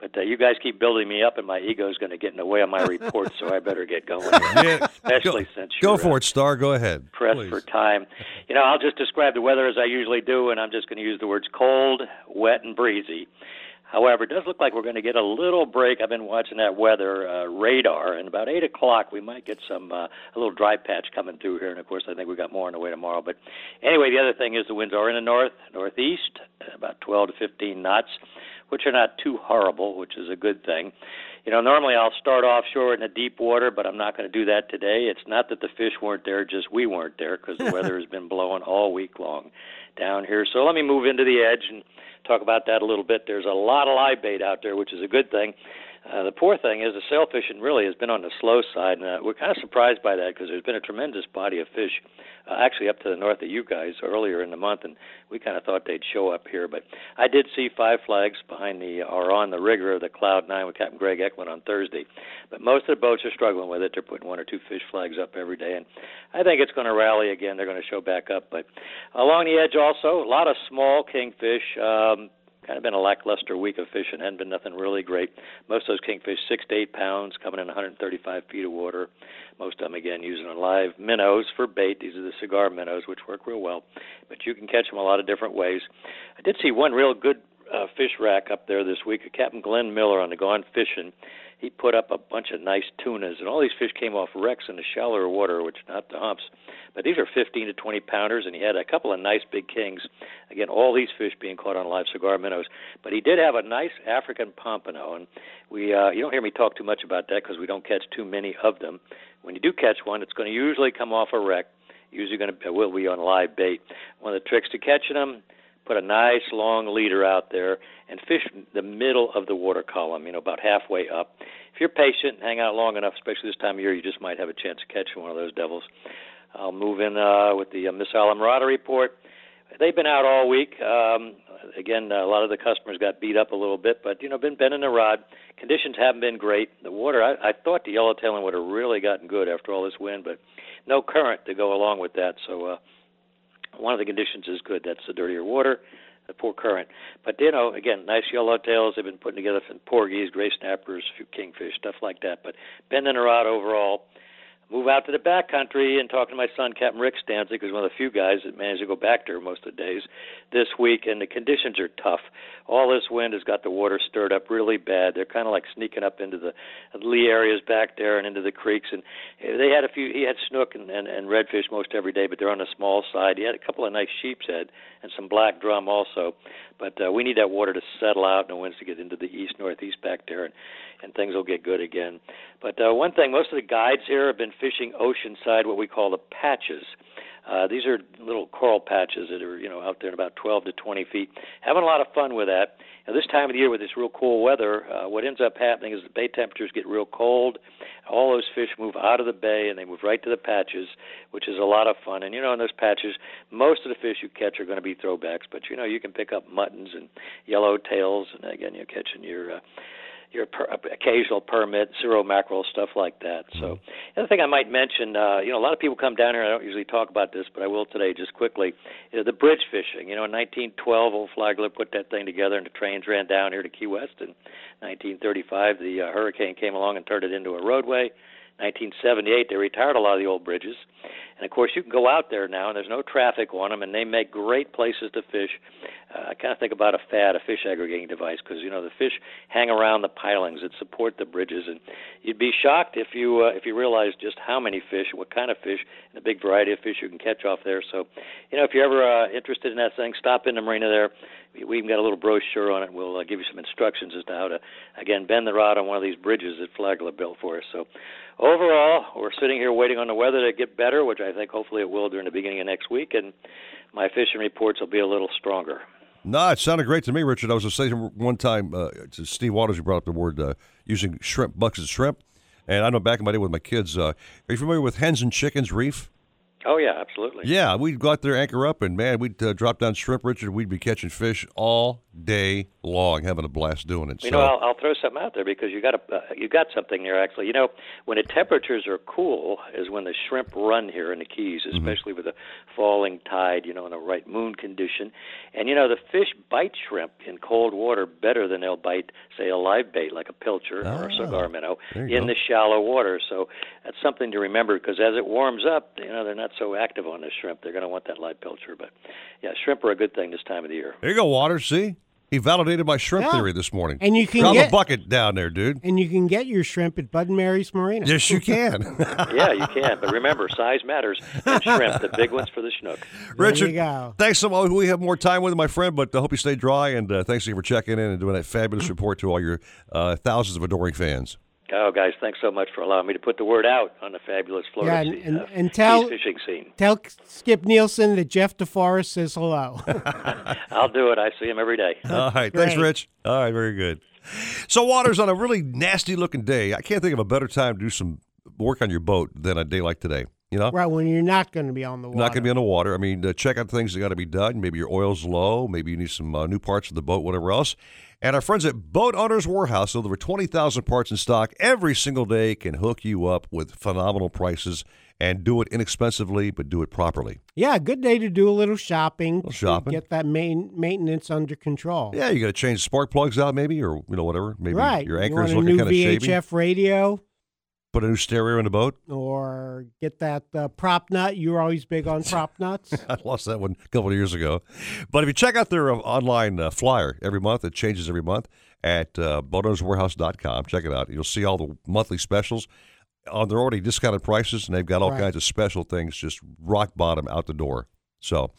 But uh, you guys keep building me up, and my ego's going to get in the way of my report, so I better get going. Yeah, Especially go, since go for uh, it, Star. Go ahead. pressed please. for time. You know, I'll just describe the weather as I usually do, and I'm just going to use the words cold, wet, and breezy. However, it does look like we're going to get a little break. I've been watching that weather uh, radar, and about eight o'clock we might get some uh, a little dry patch coming through here. And of course, I think we got more on the way tomorrow. But anyway, the other thing is the winds are in the north, northeast, about 12 to 15 knots, which are not too horrible, which is a good thing. You know, normally I'll start offshore in the deep water, but I'm not going to do that today. It's not that the fish weren't there, just we weren't there because the weather has been blowing all week long down here. So let me move into the edge and talk about that a little bit. There's a lot of live bait out there, which is a good thing. Uh, the poor thing is the sail fishing really has been on the slow side, and uh, we're kind of surprised by that because there's been a tremendous body of fish uh, actually up to the north of you guys earlier in the month, and we kind of thought they'd show up here. But I did see five flags behind the or on the rigger of the Cloud Nine with Captain Greg Eklund on Thursday, but most of the boats are struggling with it. They're putting one or two fish flags up every day, and I think it's going to rally again. They're going to show back up, but along the edge also a lot of small kingfish. Um, kind of been a lackluster week of fishing. Hadn't been nothing really great. Most of those kingfish, six to eight pounds, coming in 135 feet of water. Most of them, again, using live minnows for bait. These are the cigar minnows, which work real well. But you can catch them a lot of different ways. I did see one real good uh, fish rack up there this week. Captain Glenn Miller on the Gone Fishing. He put up a bunch of nice tunas, and all these fish came off wrecks in the shallower water, which not the humps. But these are 15 to 20 pounders, and he had a couple of nice big kings. Again, all these fish being caught on live cigar minnows. But he did have a nice African pompano, and we uh, you don't hear me talk too much about that because we don't catch too many of them. When you do catch one, it's going to usually come off a wreck. Usually going to will be on live bait. One of the tricks to catching them put a nice long leader out there and fish the middle of the water column, you know, about halfway up. If you're patient and hang out long enough, especially this time of year, you just might have a chance of catching one of those devils. I'll move in uh, with the uh, Miss Islamorada report. They've been out all week. Um, again, a lot of the customers got beat up a little bit, but you know, been bending the rod. Conditions haven't been great. The water, I, I thought the yellowtailing would have really gotten good after all this wind, but no current to go along with that. So uh, one of the conditions is good. That's the dirtier water, the poor current. But you know, again, nice yellowtails. They've been putting together some porgies, gray snappers, kingfish, stuff like that. But bending the rod overall. Move out to the back country and talking to my son, Captain Rick Stanczyk, who's one of the few guys that managed to go back there most of the days this week, and the conditions are tough. All this wind has got the water stirred up really bad. They're kind of like sneaking up into the lee areas back there and into the creeks. And they had a few. He had snook and, and, and redfish most every day, but they're on the small side. He had a couple of nice sheep's head and some black drum also. But uh, we need that water to settle out and the winds to get into the east northeast back there, and and things will get good again. But uh, one thing, most of the guides here have been fishing oceanside, what we call the patches. Uh, these are little coral patches that are, you know, out there in about 12 to 20 feet. Having a lot of fun with that. Now, this time of the year with this real cool weather, uh, what ends up happening is the bay temperatures get real cold. All those fish move out of the bay and they move right to the patches, which is a lot of fun. And you know, in those patches, most of the fish you catch are going to be throwbacks, but you know, you can pick up muttons and yellow tails, and again, you're catching your uh, your per, occasional permit, cero mackerel, stuff like that. So, the other thing I might mention, uh, you know, a lot of people come down here. I don't usually talk about this, but I will today, just quickly. You know, the bridge fishing. You know, in 1912, old Flagler put that thing together, and the trains ran down here to Key West. In 1935, the uh, hurricane came along and turned it into a roadway. 1978, they retired a lot of the old bridges. And of course, you can go out there now, and there's no traffic on them, and they make great places to fish. Uh, I kind of think about a FAD, a fish aggregating device, because you know the fish hang around the pilings that support the bridges, and you'd be shocked if you uh, if you realize just how many fish, what kind of fish, and a big variety of fish you can catch off there. So, you know, if you're ever uh, interested in that thing, stop in the marina there. We, we even got a little brochure on it. We'll uh, give you some instructions as to how to again bend the rod on one of these bridges that Flagler built for us. So overall, we're sitting here waiting on the weather to get better, which I think hopefully it will during the beginning of next week, and my fishing reports will be a little stronger. No, it sounded great to me, Richard. I was just saying one time uh, to Steve Waters, you brought up the word uh, using shrimp, buckets of shrimp. And I know back in my day with my kids, uh, are you familiar with Hens and Chickens Reef? Oh, yeah, absolutely. Yeah, we'd go out there, anchor up, and man, we'd uh, drop down shrimp, Richard. We'd be catching fish all day long, having a blast doing it. You so, know, I'll, I'll throw something out there because you got a, uh, you got something there actually. You know, when the temperatures are cool is when the shrimp run here in the Keys, Mm-hmm. especially with a falling tide. You know, in the right moon condition, and you know the fish bite shrimp in cold water better than they'll bite, say, a live bait like a pilcher or a cigar minnow Ah, you in go. the shallow water. So that's something to remember because as it warms up, you know, they're not so active on the shrimp. They're going to want that live pilcher, but yeah, shrimp are a good thing this time of the year. there you go, water. See, he validated my shrimp Yeah. theory this morning. And you can Drop get- a bucket down there, dude. And you can get your shrimp at Bud and Mary's Marina. Yes, you can. yeah, you can. But remember, size matters. And shrimp, the big ones for the schnook. Richard, go. thanks so much. We have more time with you, my friend, but I hope you stay dry. And uh, thanks again for checking in and doing that fabulous report to all your uh, thousands of adoring fans. Oh, guys, thanks so much for allowing me to put the word out on the fabulous Florida Yeah, and- sea- and- uh, and tell- Keys fishing scene. Tell Skip Nielsen that Jeff DeForest says hello. I'll do it. I see him every day. All right. Thanks, Rich. All right. Very good. So, Waters, on a really nasty looking day, I can't think of a better time to do some work on your boat than a day like today. You know? right when you're not going to be on the water. Not going to be on the water. I mean, uh, check out things that got to be done. Maybe your oil's low. Maybe you need some uh, new parts of the boat, whatever else. And our friends at Boat Owners Warehouse, with over 20,000 parts in stock every single day, can hook you up with phenomenal prices and do it inexpensively, but do it properly. Yeah, good day to do a little shopping. to shopping. Get that main maintenance under control. Yeah, you got to change spark plugs out, maybe, or you know, whatever. Maybe right. your you anchor want is a looking kind of VHF radio Put a new stereo in the boat. or get that uh, prop nut. You're always big on prop nuts. I lost that one a couple of years ago. But if you check out their uh, online uh, flyer every month, it changes every month at uh, boatownerswarehouse.com. Check it out. You'll see all the monthly specials. On their already discounted prices, and they've got all Right. kinds of special things just rock bottom out the door. So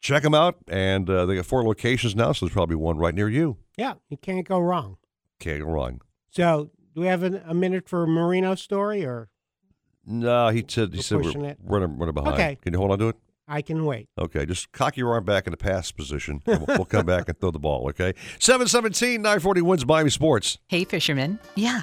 check them out. And uh, they got four locations now, so there's probably one right near you. yeah, you can't go wrong. Can't go wrong. So, do we have an, a minute for a Marino story, or No, he said he We're said we're it. running, running behind. Okay. Can you hold on to it? I can wait? Okay, just cock your arm back in the pass position. And we'll, we'll come back and throw the ball, okay? 717 940 WINZ Miami Sports. Hey, fisherman. Yeah,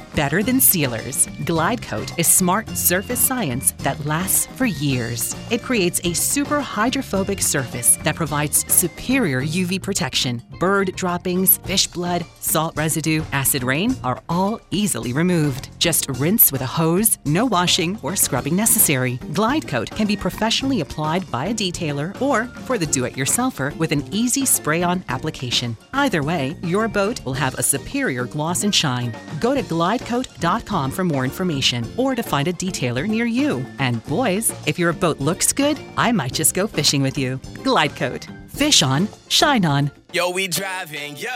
better than sealers. Glide Coat is smart surface science that lasts for years. It creates a super hydrophobic surface that provides superior UV protection. Bird droppings, fish blood, salt residue, acid rain are all easily removed. Just rinse with a hose, no washing or scrubbing necessary. Glide Coat can be professionally applied by a detailer or for the do it yourselfer with an easy spray on application. Either way, your boat will have a superior gloss and shine. Go to glidecoat.com for more information or to find a detailer near you. And boys, if your boat looks good, I might just go fishing with you. Glide Coat. Fish on, shine on. Yo, we driving, yo.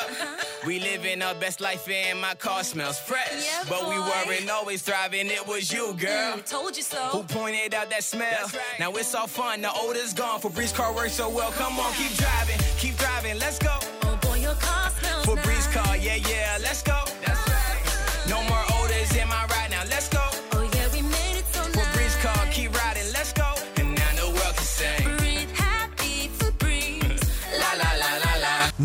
We living our best life and my car smells fresh. but we weren't always thriving, it was you, mm, girl. told you so. Who pointed out that smell? Now it's all fun, the odor's gone. Febreze car works so well. Come on, keep driving, keep driving, let's go. Oh boy, your car smells Febreze car, yeah, yeah, let's go. No more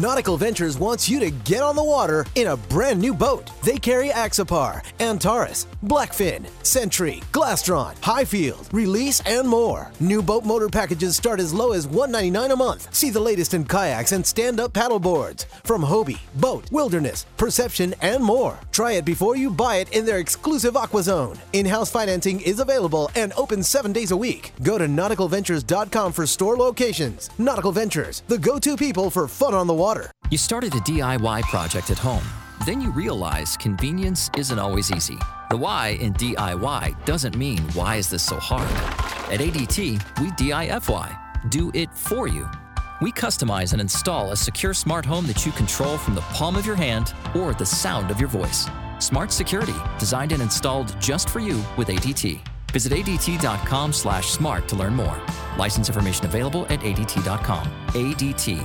Nautical Ventures wants you to get on the water in a brand new boat. They carry Axopar, Antares, Blackfin, Sentry, Glastron, Highfield, Release, and more. New boat motor packages start as low as 199 a month. See the latest in kayaks and stand-up paddle boards from Hobie, BOTE, Wilderness, Perception, and more. Try it before you buy it in their exclusive Aqua Zone. In-house financing is available and open seven days a week. Go to nauticalventures.com for store locations. Nautical Ventures, the go-to people for fun on the water. You started a DIY project at home. Then you realize convenience isn't always easy. The why in DIY doesn't mean why is this so hard? At ADT, we DIFY, do it for you. We customize and install a secure smart home that you control from the palm of your hand or the sound of your voice. Smart security, designed and installed just for you with ADT. Visit adt.com/smart to learn more. License information available at adt.com. ADT,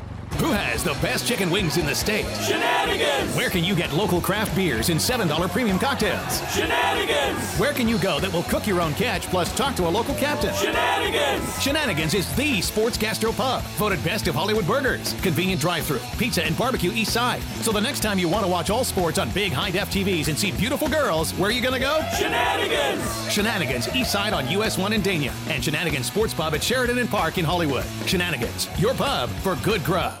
Who has the best chicken wings in the state? Shenanigans! Where can you get local craft beers and $7 premium cocktails? Shenanigans! Where can you go that will cook your own catch plus talk to a local captain? Shenanigans! Shenanigans is the sports gastro pub, voted best of Hollywood burgers, convenient drive-through, pizza and barbecue east side. So the next time you want to watch all sports on big high def TVs and see beautiful girls, where are you gonna go? Shenanigans! Shenanigans east side on US 1 in Dania and Shenanigans Sports Pub at Sheridan and Park in Hollywood. Shenanigans, your pub for good grub.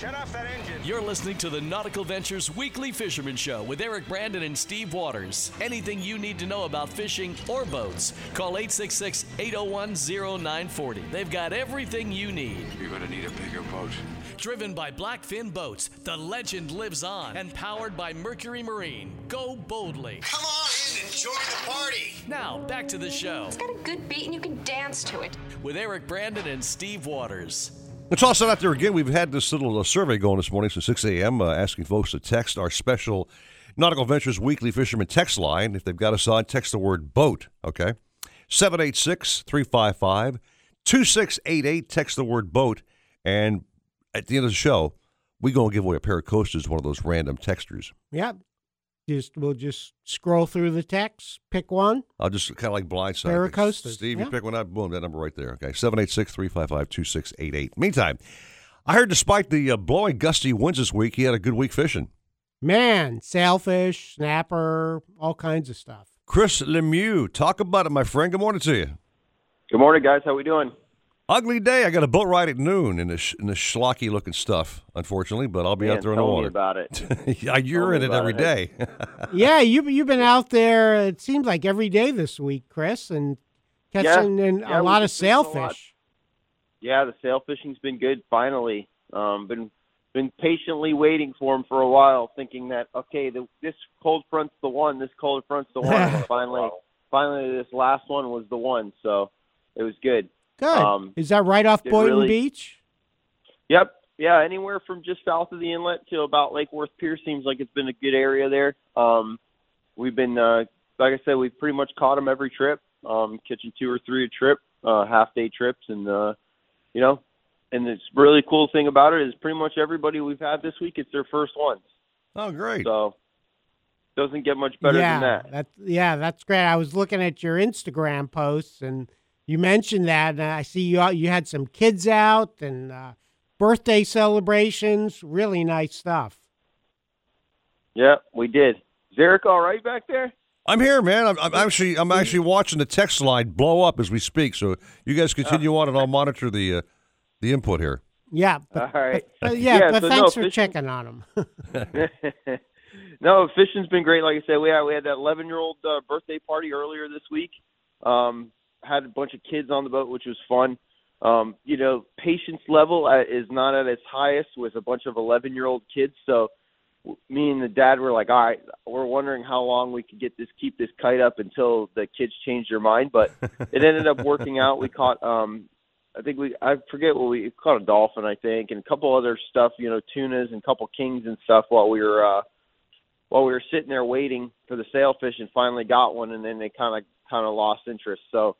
Shut off that engine. You're listening to the Nautical Ventures Weekly Fisherman Show with Eric Brandon and Steve Waters. Anything you need to know about fishing or boats, call 866 801 0940. They've got everything you need. You're going to need a bigger boat. Driven by Blackfin Boats, the legend lives on. And powered by Mercury Marine. Go boldly. Come on in, and join the party! Now, back to the show It's got a good beat and you can dance to it. with Eric Brandon and Steve Waters. Let's toss it out there again. We've had this little uh, survey going this morning since 6 a.m., uh, asking folks to text our special Nautical Ventures Weekly Fisherman text line. If they've got us on, text the word boat, okay? 786 355 2688. Text the word boat. And at the end of the show, we're going to give away a pair of Costas to one of those random texters. Yep. Just we'll just scroll through the text, pick one. I'll just kind of like blindside. Pair of Steve, yeah. you pick one up, boom, that number right there. Okay, 786 355 2688. Meantime, I heard despite the uh, blowing gusty winds this week, he had a good week fishing. Man, sailfish, snapper, all kinds of stuff. Chris Lemieux, talk about it, my friend. Good morning to you. Good morning, guys. How we doing? Ugly day. I got a boat ride at noon in this in this schlocky looking stuff, unfortunately, but I'll be Man, out there in the tell me water. about it. yeah, you're in it about every it. day. yeah, you you've been out there. It seems like every day this week, Chris, and catching Yeah, and yeah, a lot of fishing lot. sailfish. Yeah, the sail fishing's been good. Finally, um, been been patiently waiting for him for a while, thinking that okay, the, this cold front's the one. This cold front's the one. finally, finally, this last one was the one. So it was good. Good. Um, Is that right off did Boynton really- Beach? Yep. Yeah, anywhere from just south of the inlet to about Lake Worth Pier seems like it's been a good area there. Um, we've been, uh, like I said, we've pretty much caught them every trip, um, catching two or three a trip, uh, half day trips, and uh, you know, and the really cool thing about it is pretty much everybody we've had this week, it's their first ones. Oh, great! So doesn't get much better yeah, than that. That's yeah, that's great. I was looking at your Instagram posts, and you mentioned that, and I see you you had some kids out and uh, birthday celebrations. Really nice stuff. Yeah, we did. Is Eric all right back there? I'm here, man. I'm, I'm actually I'm actually watching the text line blow up as we speak. So you guys continue on, and I'll monitor the uh, the input here. Yeah, but, All right. but- but yeah, Yeah, but so thanks no, for fishing- checking on them. no, fishing's been great. Like I said, we had we had that 11 year old uh, birthday party earlier this week. Um, had a bunch of kids on the boat, which was fun. Um, you know, patience level is not at its highest with a bunch of 11 year old kids. So me and the dad were like, all right, we're wondering how long we could get this, keep this kite up until the kids change their mind. But it ended up working out. We caught, um, I think we, I forget what we caught a dolphin, I think, and a couple other stuff, you know, tunas and a couple kings and stuff while we were, uh, while we were sitting there waiting for the sailfish and finally got one. And then they kind of, kind of lost interest. So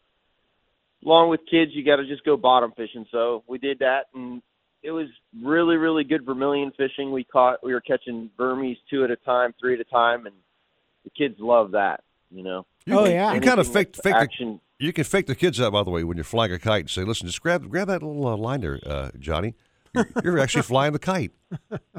along with kids, you got to just go bottom fishing. So we did that and it was really, really good vermilion fishing. We caught, we were catching vermies two at a time, three at a time, and the kids love that. You know. You Oh, yeah. You kind of fake fake action. the, You can fake the kids out, by the way, when you're flying a kite and say, "Listen, just grab grab that little uh, line there, uh, Johnny. You're, you're actually flying the kite."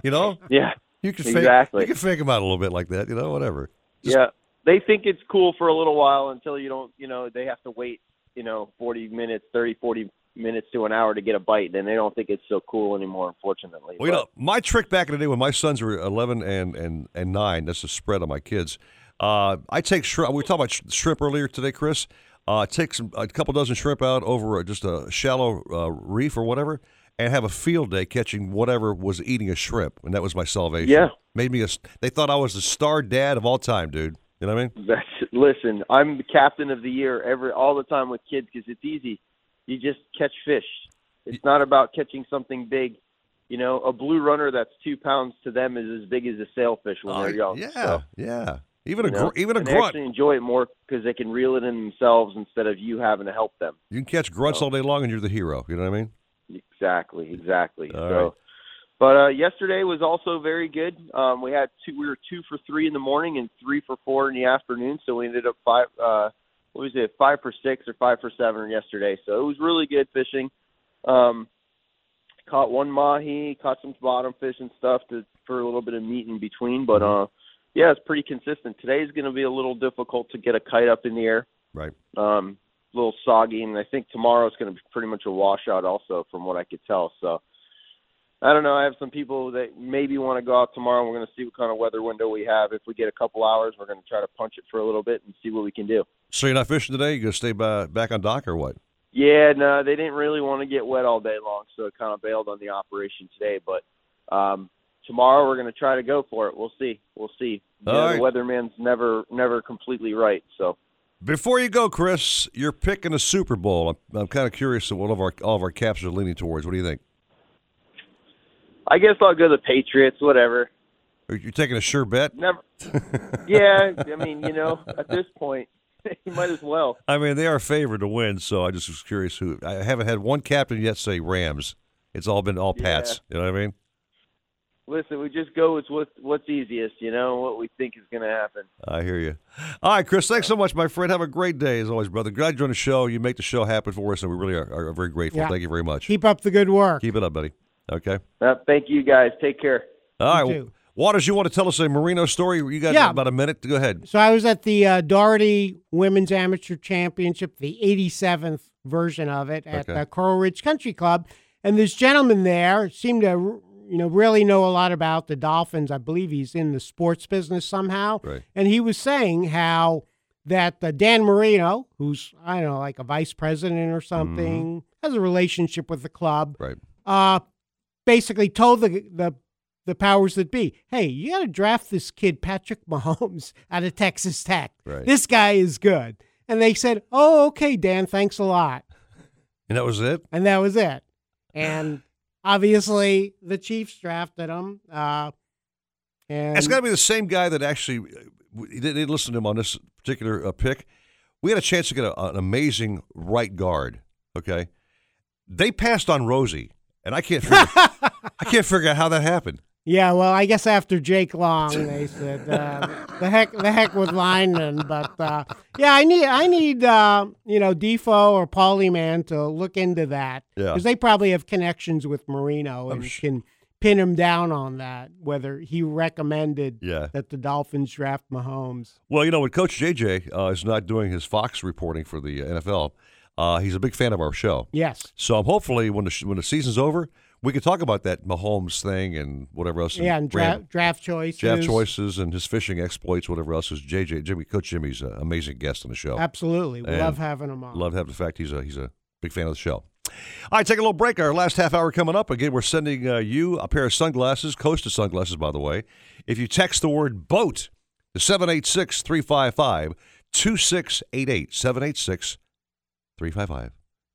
You know? Yeah. You can fake, exactly. You can fake them out a little bit like that. You know, whatever. yeah, they think it's cool for a little while until you don't. You know, they have to wait. You know, forty minutes, thirty, forty minutes to an hour to get a bite, and they don't think it's so cool anymore. Unfortunately. Well, you know, my trick back in the day when my sons were 11 and, and, and 9, that's the spread on my kids. Uh, I take shrimp. We were talking about sh- shrimp earlier today, Chris. Uh, take some, a couple dozen shrimp out over just a shallow uh, reef or whatever and have a field day catching whatever was eating a shrimp. And that was my salvation. Yeah. Made me a, they thought I was the star dad of all time, dude. You know what I mean? That's, listen, I'm the captain of the year every all the time with kids because it's easy. You just catch fish. It's not about catching something big. You know, a blue runner that's two pounds to them is as big as a sailfish when Oh, they're young. yeah, So, yeah. Even a know, gr- even a and they grunt. actually enjoy it more because they can reel it in themselves instead of you having to help them. You can catch grunts all day long and you're the hero. You know what I mean? Exactly, exactly. All so, right. But uh, yesterday was also very good. Um, we had two. We were two for three in the morning and three for four in the afternoon. So we ended up five. Uh, what was it? Five for six or five for seven yesterday. So it was really good fishing. Um, caught one mahi, caught some bottom fish and stuff to for a little bit of meat in between. But uh, yeah, it's pretty consistent. Today's going to be a little difficult to get a kite up in the air. Right. Um, a little soggy, and I think tomorrow's going to be pretty much a washout, also, from what I could tell. So, I don't know. I have some people that maybe want to go out tomorrow. We're going to see what kind of weather window we have. If we get a couple hours, we're going to try to punch it for a little bit and see what we can do. So you're not fishing today? You going to stay by, back on dock or what? Yeah, no, they didn't really want to get wet all day long, so it kind of bailed on the operation today. But um, tomorrow we're going to try to go for it. We'll see. We'll see. You know, right. The weatherman's never never completely right. So Before you go, Chris, you're picking a Super Bowl. I'm, I'm kind of curious what all of our all of our caps are leaning towards. What do you think? I guess I'll go the Patriots. Whatever. You're taking a sure bet? Never. yeah, I mean, you know, at this point, you might as well. I mean, they are favored to win, so I just was curious who. I haven't had one captain yet say Rams. It's all been all Pats. You know what I mean? Listen, we just go with what, what's easiest, you know, what we think is going to happen. I hear you. All right, Chris. Thanks so much, my friend. Have a great day as always, brother. Glad you're on the show. You make the show happen for us, and we really are, are very grateful. Yeah. Thank you very much. Keep up the good work. Keep it up, buddy. Okay. Uh, thank you, guys. Take care. All right. too. Waters, you want to tell us a Marino story? You got Yeah. about a minute. Go ahead. So I was at the uh, Doherty Women's Amateur Championship, the 87th version of it at Okay. uh, Coral Ridge Country Club, and this gentleman there seemed to, you know, really know a lot about the Dolphins. I believe he's in the sports business somehow, Right. and he was saying how that uh, Dan Marino, who's I don't know, like a vice president or something, has a relationship with the club. Right. Uh, basically told the the the powers that be, hey, you got to draft this kid Patrick Mahomes out of Texas Tech. Right. This guy is good. And they said, "Oh, okay, Dan, thanks a lot." And that was it. And that was it. And obviously, the Chiefs drafted him. Uh, and It's got to be the same guy that actually they we didn't listen to him on this particular uh, pick. We had a chance to get a, an amazing right guard. Okay, they passed on Rosie, and I can't figure, I can't figure out how that happened. yeah, well, I guess after Jake Long, they said uh, the heck, the heck with linemen. But uh, yeah, I need, I need, uh, you know, Defoe or Paulie Man to look into that Yeah. because they probably have connections with Marino and can pin him down on that. Whether he recommended Yeah. that the Dolphins draft Mahomes. Well, you know, when Coach JJ uh, is not doing his Fox reporting for the NFL, uh, he's a big fan of our show. Yes. So hopefully when the sh- when the season's over, we can talk about that Mahomes thing and whatever else. Yeah, and dra- Ram- draft choices. draft choices and his fishing exploits, whatever else. Is JJ Jimmy Coach Jimmy's an amazing guest on the show. Absolutely, we love having him on. Love having the fact he's a he's a big fan of the show. All right, take a little break. Our last half hour coming up. Again, we're sending uh, you a pair of sunglasses, Costa sunglasses, by the way. If you text the word boat to 786 355 2688. 786 355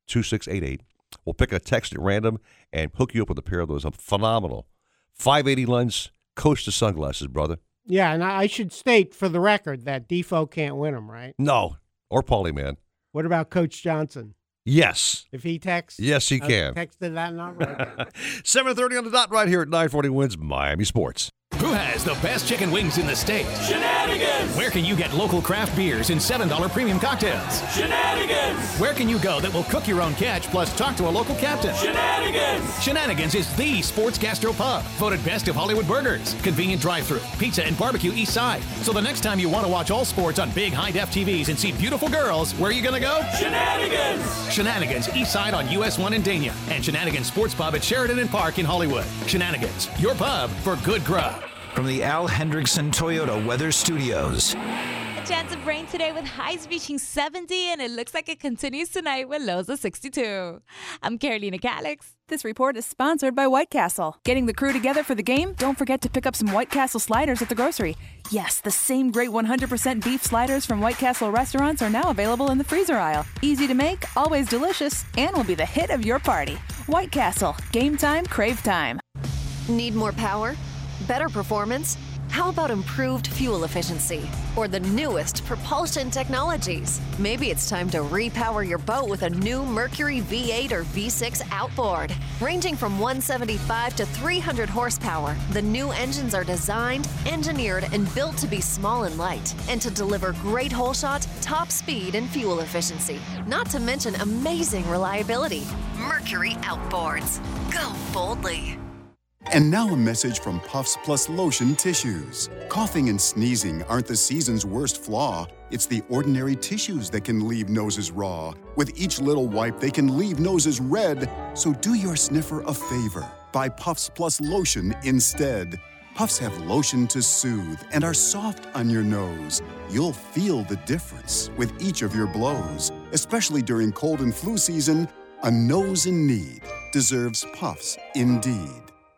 2688. We'll pick a text at random and hook you up with a pair of those phenomenal 580 lens Costa sunglasses, brother. Yeah, and I should state for the record that Defoe can't win them, right? No, or Paulie, man. What about Coach Johnson? Yes. If he texts? Yes, he uh, can. Texted that number? 7.30 on the dot right here at 940 WINZ Miami Sports. Who has the best chicken wings in the state? Shenanigans! Where can you get local craft beers and $7 premium cocktails? Shenanigans! Where can you go that will cook your own catch plus talk to a local captain? Shenanigans! Shenanigans is the sports gastro pub, voted best of Hollywood burgers, convenient drive-through, pizza and barbecue east side. So the next time you want to watch all sports on big high-def TVs and see beautiful girls, where are you going to go? Shenanigans! Shenanigans east side on US 1 in Dania and Shenanigans Sports Pub at Sheridan and Park in Hollywood. Shenanigans, your pub for good grub. From the Al Hendrickson Toyota Weather Studios. A chance of rain today with highs reaching 70, and it looks like it continues tonight with lows of 62. I'm Carolina Calix. This report is sponsored by White Castle. Getting the crew together for the game? Don't forget to pick up some White Castle sliders at the grocery. Yes, the same great 100% beef sliders from White Castle restaurants are now available in the freezer aisle. Easy to make, always delicious, and will be the hit of your party. White Castle. Game time, crave time. Need more power? Better performance? How about improved fuel efficiency? Or the newest propulsion technologies? Maybe it's time to repower your boat with a new Mercury V8 or V6 outboard. Ranging from 175 to 300 horsepower, the new engines are designed, engineered, and built to be small and light, and to deliver great hole shot, top speed, and fuel efficiency. Not to mention amazing reliability. Mercury Outboards. Go boldly. And now a message from Puffs Plus Lotion Tissues. Coughing and sneezing aren't the season's worst flaw. It's the ordinary tissues that can leave noses raw. With each little wipe, they can leave noses red. So do your sniffer a favor. Buy Puffs Plus Lotion instead. Puffs have lotion to soothe and are soft on your nose. You'll feel the difference with each of your blows. Especially during cold and flu season, a nose in need deserves Puffs indeed.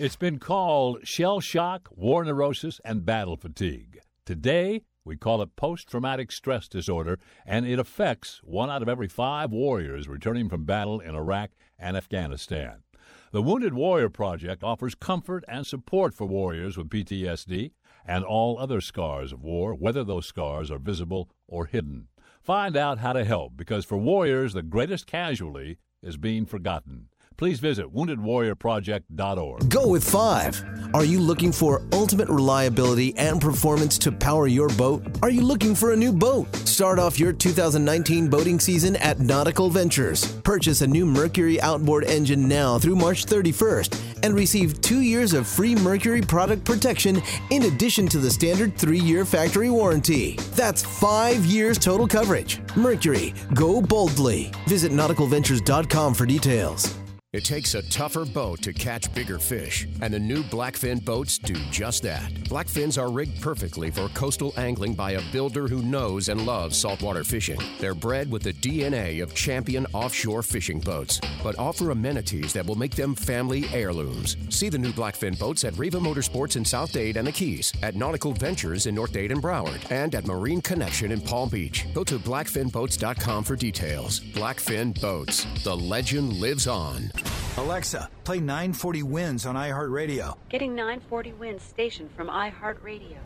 It's been called shell shock, war neurosis, and battle fatigue. Today, we call it post traumatic stress disorder, and it affects one out of every five warriors returning from battle in Iraq and Afghanistan. The Wounded Warrior Project offers comfort and support for warriors with PTSD and all other scars of war, whether those scars are visible or hidden. Find out how to help because for warriors, the greatest casualty is being forgotten. Please visit woundedwarriorproject.org. Go with five. Are you looking for ultimate reliability and performance to power your boat? Are you looking for a new boat? Start off your 2019 boating season at Nautical Ventures. Purchase a new Mercury outboard engine now through March 31st and receive two years of free Mercury product protection in addition to the standard three year factory warranty. That's five years total coverage. Mercury, go boldly. Visit nauticalventures.com for details. It takes a tougher boat to catch bigger fish, and the new Blackfin boats do just that. Blackfins are rigged perfectly for coastal angling by a builder who knows and loves saltwater fishing. They're bred with the DNA of champion offshore fishing boats, but offer amenities that will make them family heirlooms. See the new Blackfin boats at Riva Motorsports in South Dade and the Keys, at Nautical Ventures in North Dade and Broward, and at Marine Connection in Palm Beach. Go to blackfinboats.com for details. Blackfin Boats. The legend lives on. Alexa, play 940 WINZ on iHeartRadio. Getting 940 WINZ station from iHeartRadio.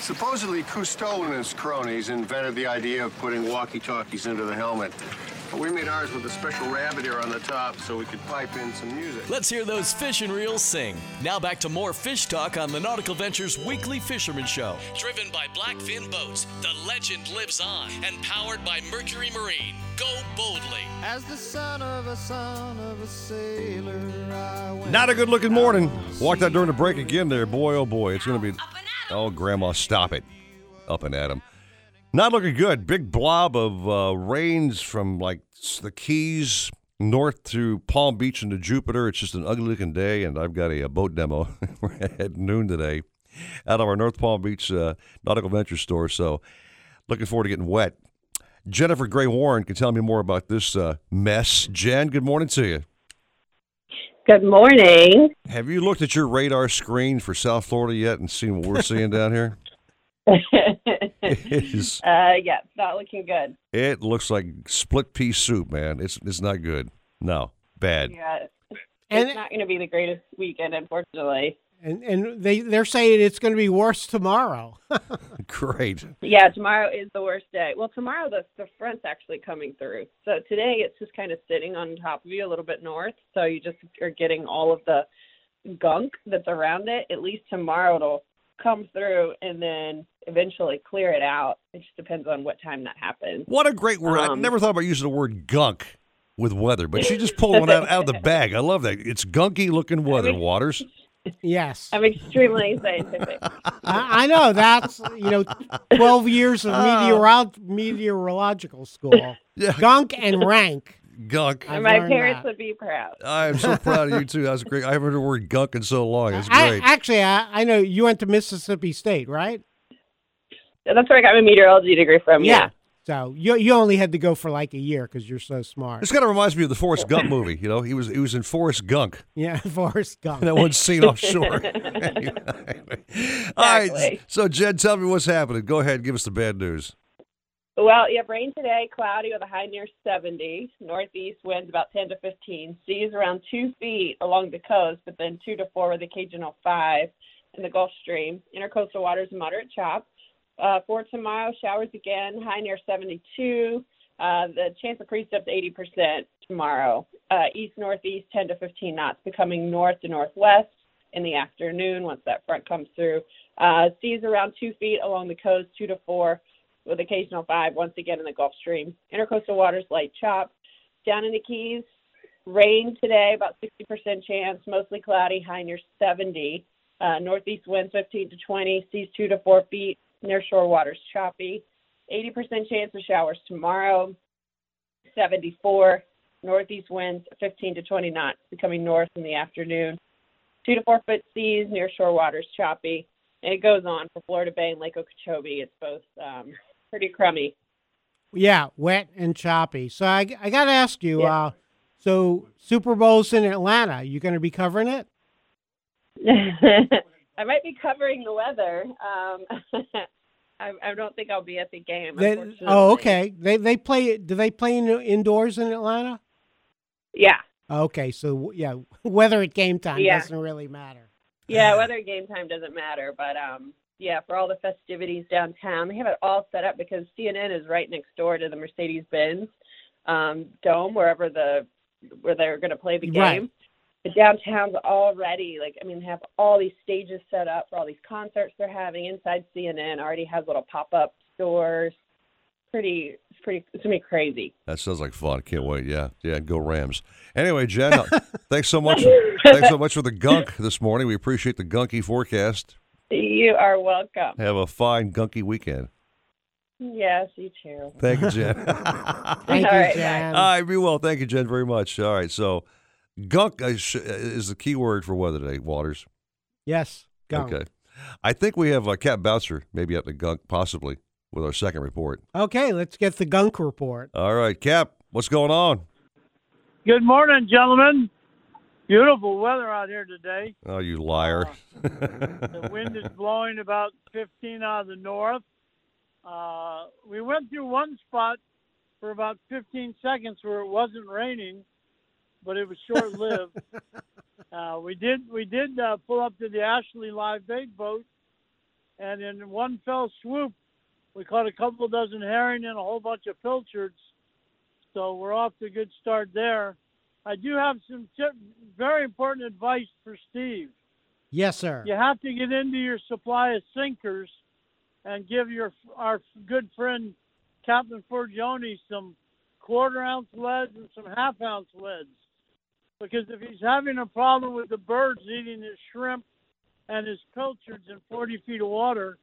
Supposedly, Cousteau and his cronies invented the idea of putting walkie talkies into the helmet. We made ours with a special rabbit ear on the top so we could pipe in some music. Let's hear those fish and reels sing. Now back to more fish talk on the Nautical Ventures Weekly Fisherman Show. Driven by Blackfin Boats, the legend lives on, and powered by Mercury Marine. Go boldly. As the son of a son of a sailor, I went. Not a good looking morning. Walked out during the break again there. Boy, oh boy. It's going to be. Oh, Grandma, stop it. Up and at 'em. Not looking good. Big blob of uh, rains from like the Keys north to Palm Beach into Jupiter. It's just an ugly looking day, and I've got a, a boat demo at noon today out of our North Palm Beach uh, Nautical Venture store. So looking forward to getting wet. Jennifer Gray Warren can tell me more about this uh, mess. Jen, good morning to you. Good morning. Have you looked at your radar screen for South Florida yet and seen what we're seeing down here? It is. Uh, yeah, it's not looking good. It looks like split pea soup, man. It's it's not good. No, bad. Yeah, And- it's not going to be the greatest weekend, unfortunately. And and they they're saying it's going to be worse tomorrow. Great. Yeah, tomorrow is the worst day. Well, tomorrow the the front's actually coming through. So today it's just kind of sitting on top of you a little bit north. So you just are getting all of the gunk that's around it. At least tomorrow it'll come through and then eventually clear it out. It just depends on what time that happens. What a great word. I Um, never thought about using the word gunk with weather, but she just pulled one out, out of the bag. I love that. It's gunky looking weather, Waters. Yes. I'm extremely scientific. I, I know that's you know twelve years of meteorol- meteorological school. Yeah. Gunk and rank. Gunk. I've My parents that. would be proud. I am so proud of you too. That's great. I haven't heard the word gunk in so long. It's I, great. actually, I, I know you went to Mississippi State, right? That's where I got my meteorology degree from. Yeah. So you you only had to go for like a year because you're so smart. This kind of reminds me of the Forrest Gump movie. You know, he was he was in Forrest Gunk. Yeah, Forrest Gump. That one scene offshore. All right. So, Jen, tell me what's happening. Go ahead. Give us the bad news. Well, you have rain today, cloudy with a high near 70. Northeast winds about 10 to 15. Seas around two feet along the coast, but then two to four with occasional five in the Gulf Stream. Intercoastal waters moderate chop. Uh, for tomorrow, showers again, high near 72. Uh, the chance of precip to 80% tomorrow. Uh, east northeast 10 to 15 knots, becoming north to northwest in the afternoon once that front comes through. Uh, seas around two feet along the coast, two to four with occasional five once again in the Gulf Stream. Intercoastal waters light chop. Down in the Keys, rain today, about 60% chance, mostly cloudy, high near 70. Uh, northeast winds 15 to 20, seas 2 to 4 feet, near shore waters choppy. 80% chance of showers tomorrow, 74. Northeast winds 15 to 20 knots, becoming north in the afternoon. 2 to 4 foot seas, near shore waters choppy. And it goes on for Florida Bay and Lake Okeechobee. It's both um, pretty crummy. Yeah, wet and choppy. So I, I got to ask you. Yeah. Uh, so Super Bowl's in Atlanta. You going to be covering it? I might be covering the weather. Um, I, I don't think I'll be at the game. They- oh, okay. They they play. Do they play in, indoors in Atlanta? Yeah. Okay, so yeah, weather at game time Yeah. doesn't really matter. Yeah, weather game time doesn't matter, but um, yeah, for all the festivities downtown, they have it all set up because CNN is right next door to the Mercedes-Benz um, Dome, wherever the where they're going to play the game. Right. The downtown's already like I mean, they have all these stages set up for all these concerts they're having inside CNN. Already has little pop-up stores. Pretty, it's pretty, it's gonna be crazy. That sounds like fun. Can't wait. Yeah, yeah. Go Rams. Anyway, Jen, uh, thanks so much. thanks so much for the gunk this morning. We appreciate the gunky forecast. You are welcome. Have a fine gunky weekend. Yes, you too. Thank you, Jen. Thank All you, right, Jen. All right, be well. Thank you, Jen, very much. All right, so gunk is is the key word for weather today, Waters. Yes, gunk. Okay. I think we have uh, Cap Bouncer maybe up the gunk, possibly, with our second report. Okay, let's get the gunk report. All right, Cap, what's going on? Good morning, gentlemen. Beautiful weather out here today. Oh, you liar. The wind is blowing about 15 out of the north. Uh, we went through one spot for about 15 seconds where it wasn't raining, but it was short lived. uh, we did we did uh, pull up to the Ashley live bait boat, and in one fell swoop, we caught a couple dozen herring and a whole bunch of pilchards. So we're off to a good start there. I do have some tip, very important advice for Steve. Yes, sir. You have to get into your supply of sinkers and give your our good friend Captain Forgione some quarter ounce leads and some half ounce leads. Because if he's having a problem with the birds eating his shrimp and his pilchards in 40 feet of water,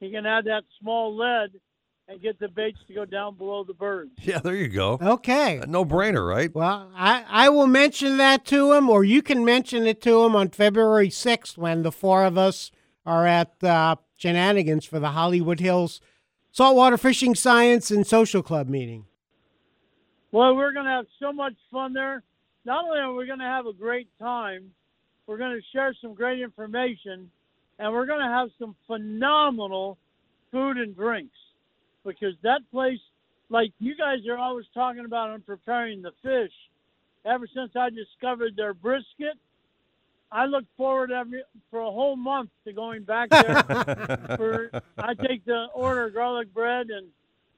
he can add that small lead and get the baits to go down below the birds. Yeah, there you go. Okay. No brainer, right? Well, I, I will mention that to him, or you can mention it to him on February 6th when the four of us are at uh, Shenanigans for the Hollywood Hills Saltwater Fishing Science and Social Club meeting. Well, we're going to have so much fun there. Not only are we going to have a great time, we're going to share some great information, and we're going to have some phenomenal food and drinks because that place, like you guys are always talking about on preparing the fish, ever since I discovered their brisket, I look forward every for a whole month to going back there. for I take the order of garlic bread and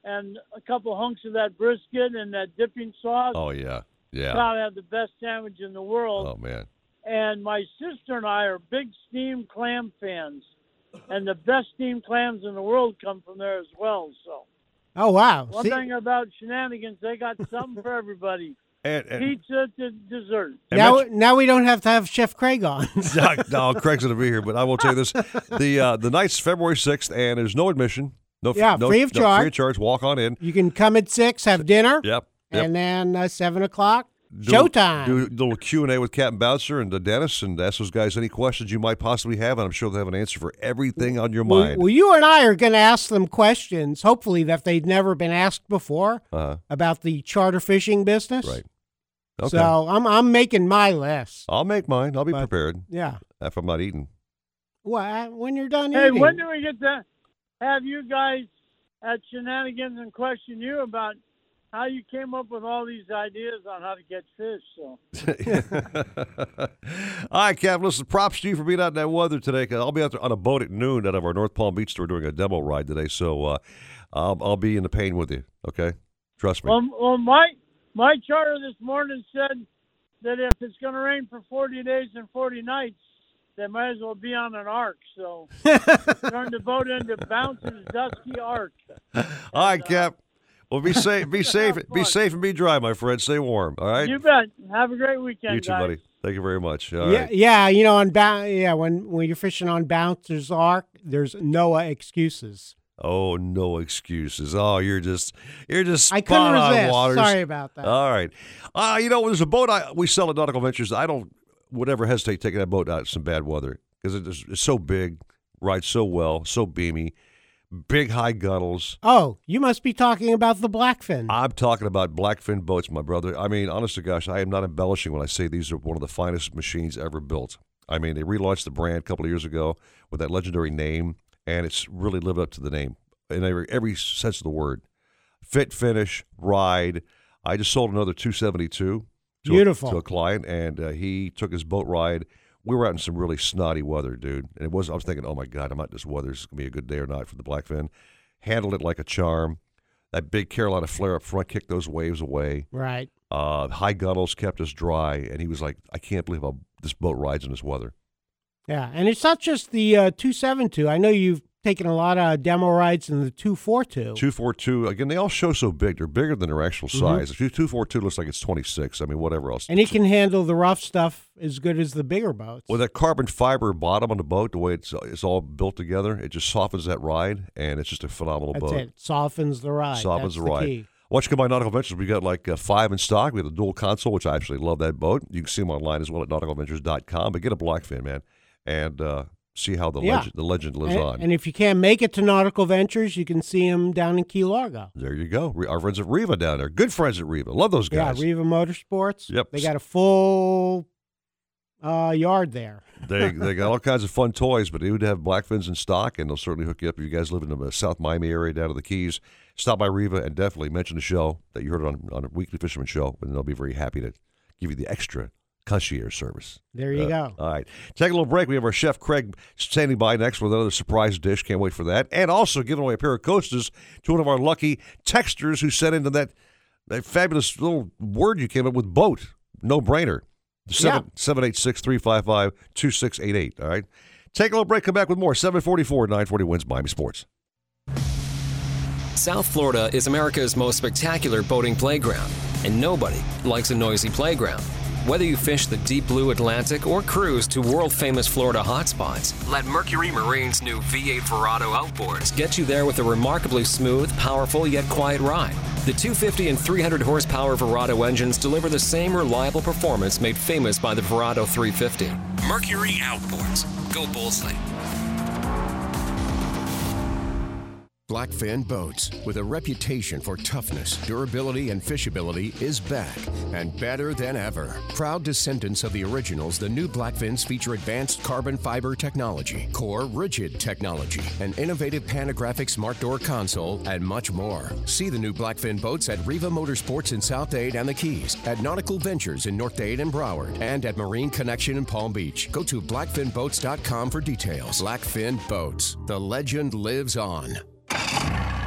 and a couple hunks of that brisket and that dipping sauce. Oh yeah, yeah. Probably have the best sandwich in the world. Oh man. And my sister and I are big steamed clam fans, and the best steamed clams in the world come from there as well. So. Oh wow! One See- thing about shenanigans, they got something for everybody. And, and Pizza to dessert. now, now we don't have to have Chef Craig on. no, no, Craig's going to be here, but I will tell you this: the uh, the night's February sixth, and there's no admission. No, Yeah, no, free of no, charge. Free of charge. Walk on in. you can come at six, have dinner, Yep. Yep. and then uh, seven o'clock, Do- showtime. Do a little Q and A with Captain Bouncer and uh, Dennis, and ask those guys any questions you might possibly have, and I'm sure they'll have an answer for everything on your Well, mind. well, you and I are going to ask them questions, hopefully that they've never been asked before Uh-huh. about the charter fishing business. Right. Okay. So I'm I'm making my list. I'll make mine. I'll be But- prepared. Yeah. If I'm not eating. Well, when you're done Hey, eating. Hey, when do we get to have you guys at shenanigans and question you about how you came up with all these ideas on how to catch fish? So All right, Cap. Listen, props to you for being out in that weather today. Cause I'll be out there on a boat at noon out of our North Palm Beach store doing a demo ride today. So uh, I'll, I'll be in the pain with you. Okay, trust me. well, well, my my charter this morning said that if it's going to rain for 40 days and 40 nights, they might as well be on an ark. So turn the boat into Bounce's dusky ark. All right, Cap. Well, be safe. Be safe. Be safe and be dry, my friend. Stay warm. All right. You bet. Have a great weekend, You too, guys. buddy. Thank you very much. All yeah, right. yeah, you know, on ba- yeah, when when you're fishing on Bouncer's Ark, there's no excuses. Oh, no excuses. Oh, you're just you're just I couldn't spot on, resist. Waters. Sorry about that. All right. Uh, you know, there's a boat I, we sell at Nautical Ventures. I don't would ever hesitate taking that boat out in some bad weather because it is, it's so big, rides so well, so beamy, big high gunnels. Oh, you must be talking about the Blackfin. I'm talking about blackfin boats, my brother. I mean, honest to gosh, I am not embellishing when I say these are one of the finest machines ever built. I mean, they relaunched the brand a couple of years ago with that legendary name, and it's really lived up to the name in every, every sense of the word. Fit, finish, ride. I just sold another 272 to, Beautiful. A, to a client, and uh, he took his boat ride. We were out in some really snotty weather, dude. And it was, I was thinking, oh my God, I'm out this weather. Is going to be a good day or not for the blackfin. Handled it like a charm. That big Carolina flare up front kicked those waves away. Right. Uh, high gunnels kept us dry, and he was like, "I can't believe how this boat rides in this weather." Yeah, and it's not just the uh, 272. I know you've taken a lot of demo rides in the 242. Two four two again. They all show so big; they're bigger than their actual Mhm. size. Two two four two looks like it's twenty six. I mean, whatever else. And it can handle the rough stuff as good as the bigger boats. With that carbon fiber bottom on the boat, the way it's it's all built together, it just softens that ride, and it's just a phenomenal That's boat. it. Softens the ride. Softens That's the ride. key. Watch Combined Nautical Ventures. We got like uh, five in stock. We have the dual console, which I actually love that boat. You can see them online as well at nauticalventures.com. But get a Blackfin, man, and uh, see how the Yeah. legend the legend lives and, on. and if you can't make it to Nautical Ventures, you can see them down in Key Largo. There you go. Our friends at Riva down there. Good friends at Riva. Love those guys. Yeah, Riva Motorsports. Yep. They got a full uh, yard there. they they got all kinds of fun toys, but they would have Blackfins in stock, and they'll certainly hook you up if you guys live in the South Miami area down to the Keys. Stop by Riva and definitely mention the show that you heard on on a Weekly Fisherman Show, and they'll be very happy to give you the extra concierge service. There you Uh, go. All right. Take a little break. We have our chef Craig standing by next with another surprise dish. Can't wait for that. And also giving away a pair of Costas to one of our lucky texters who sent into that a fabulous little word you came up with, boat. No brainer. Yeah. 786 355 2688. All right. Take a little break. Come back with more. 744 940 WINZ Miami Sports. South Florida is America's most spectacular boating playground, and nobody likes a noisy playground. Whether you fish the deep blue Atlantic or cruise to world famous Florida hotspots, let Mercury Marine's new V8 Verado outboards get you there with a remarkably smooth, powerful, yet quiet ride. The 250 and 300 horsepower Verado engines deliver the same reliable performance made famous by the Verado 350. Mercury Outboards. Go Bullseye. Blackfin Boats, with a reputation for toughness, durability, and fishability, is back and better than ever. Proud descendants of the originals, the new Blackfins feature advanced carbon fiber technology, core rigid technology, an innovative panographic smart door console, and much more. See the new Blackfin boats at Riva Motorsports in South Dade and the Keys, at Nautical Ventures in North Dade and Broward, and at Marine Connection in Palm Beach. Go to blackfinboats.com for details. Blackfin Boats, the legend lives on.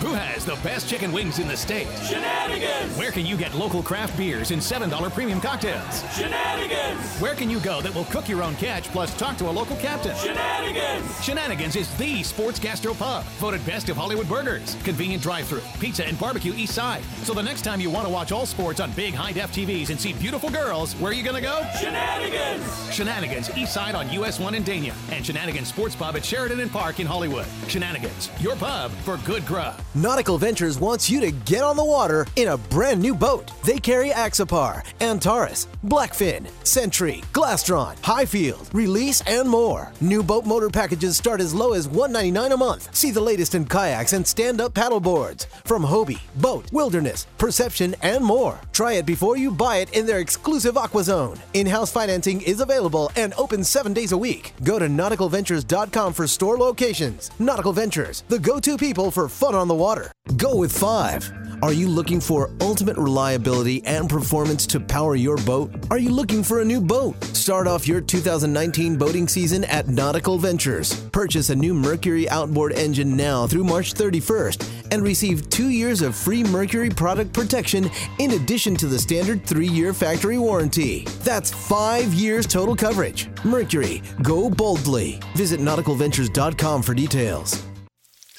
Who has the best chicken wings in the state? Shenanigans! Where can you get local craft beers and $7 premium cocktails? Shenanigans! Where can you go that will cook your own catch plus talk to a local captain? Shenanigans! Shenanigans is the sports gastro pub, voted best of Hollywood burgers, convenient drive-through, pizza and barbecue east side. So the next time you want to watch all sports on big high def TVs and see beautiful girls, where are you gonna go? Shenanigans! Shenanigans east side on US 1 in Dania and Shenanigans Sports Pub at Sheridan and Park in Hollywood. Shenanigans, your pub for good grub. Nautical Ventures wants you to get on the water in a brand new boat. They carry Axopar, Antares, Blackfin, Sentry, Glastron, Highfield, Release, and more. New boat motor packages start as low as 199 a month. See the latest in kayaks and stand-up paddleboards from Hobie, BOTE, Wilderness, Perception, and more. Try it before you buy it in their exclusive Aqua Zone. In-house financing is available and open seven days a week. Go to nauticalventures.com for store locations. Nautical Ventures, the go-to people for fun on the water. Go with five. Are you looking for ultimate reliability and performance to power your boat? Are you looking for a new boat? Start off your 2019 boating season at Nautical Ventures. Purchase a new Mercury outboard engine now through March 31st and receive two years of free Mercury product protection in addition to the standard three year factory warranty. That's five years total coverage. Mercury, go boldly. Visit nauticalventures.com for details.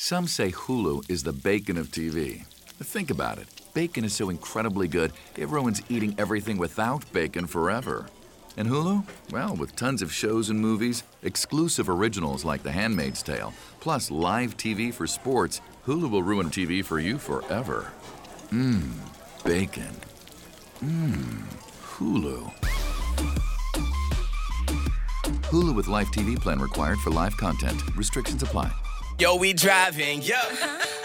Some say Hulu is the bacon of TV. Think about it. Bacon is so incredibly good, ruins eating everything without bacon forever. And Hulu? Well, with tons of shows and movies, exclusive originals like The Handmaid's Tale, plus live TV for sports, Hulu will ruin TV for you forever. Mmm, bacon. Mmm, Hulu. Hulu with live TV plan required for live content. Restrictions apply. Yo, we driving, yo.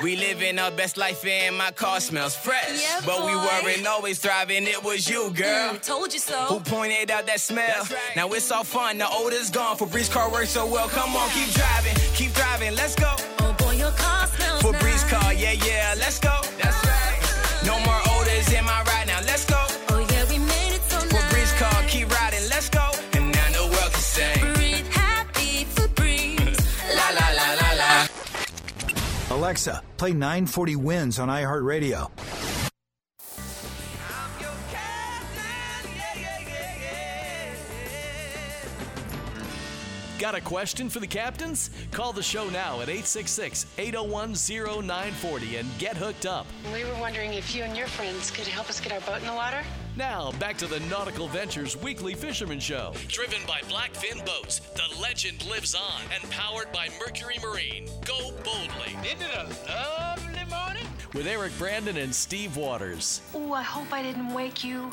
We living our best life and my car smells fresh. Yeah, but we weren't always thriving, it was you, girl. Mm, told you so. Who pointed out that smell? Right. Now it's all fun, the odor's gone. Febreze car works so well. Come on, keep driving, keep driving, let's go. Oh boy, your car smells Febreze nice. car, yeah, yeah, let's go. That's right. No more Alexa, play 940 WINZ on iHeartRadio. Got a question for the captains? Call the show now at 866 801 0940 and get hooked up. We were wondering if you and your friends could help us get our boat in the water? Now, back to the Nautical Ventures Weekly Fisherman Show. Driven by Blackfin Boats, the legend lives on and powered by Mercury Marine. Go boldly. Isn't it a lovely morning? With Eric Brandon and Steve Waters. Oh, I hope I didn't wake you.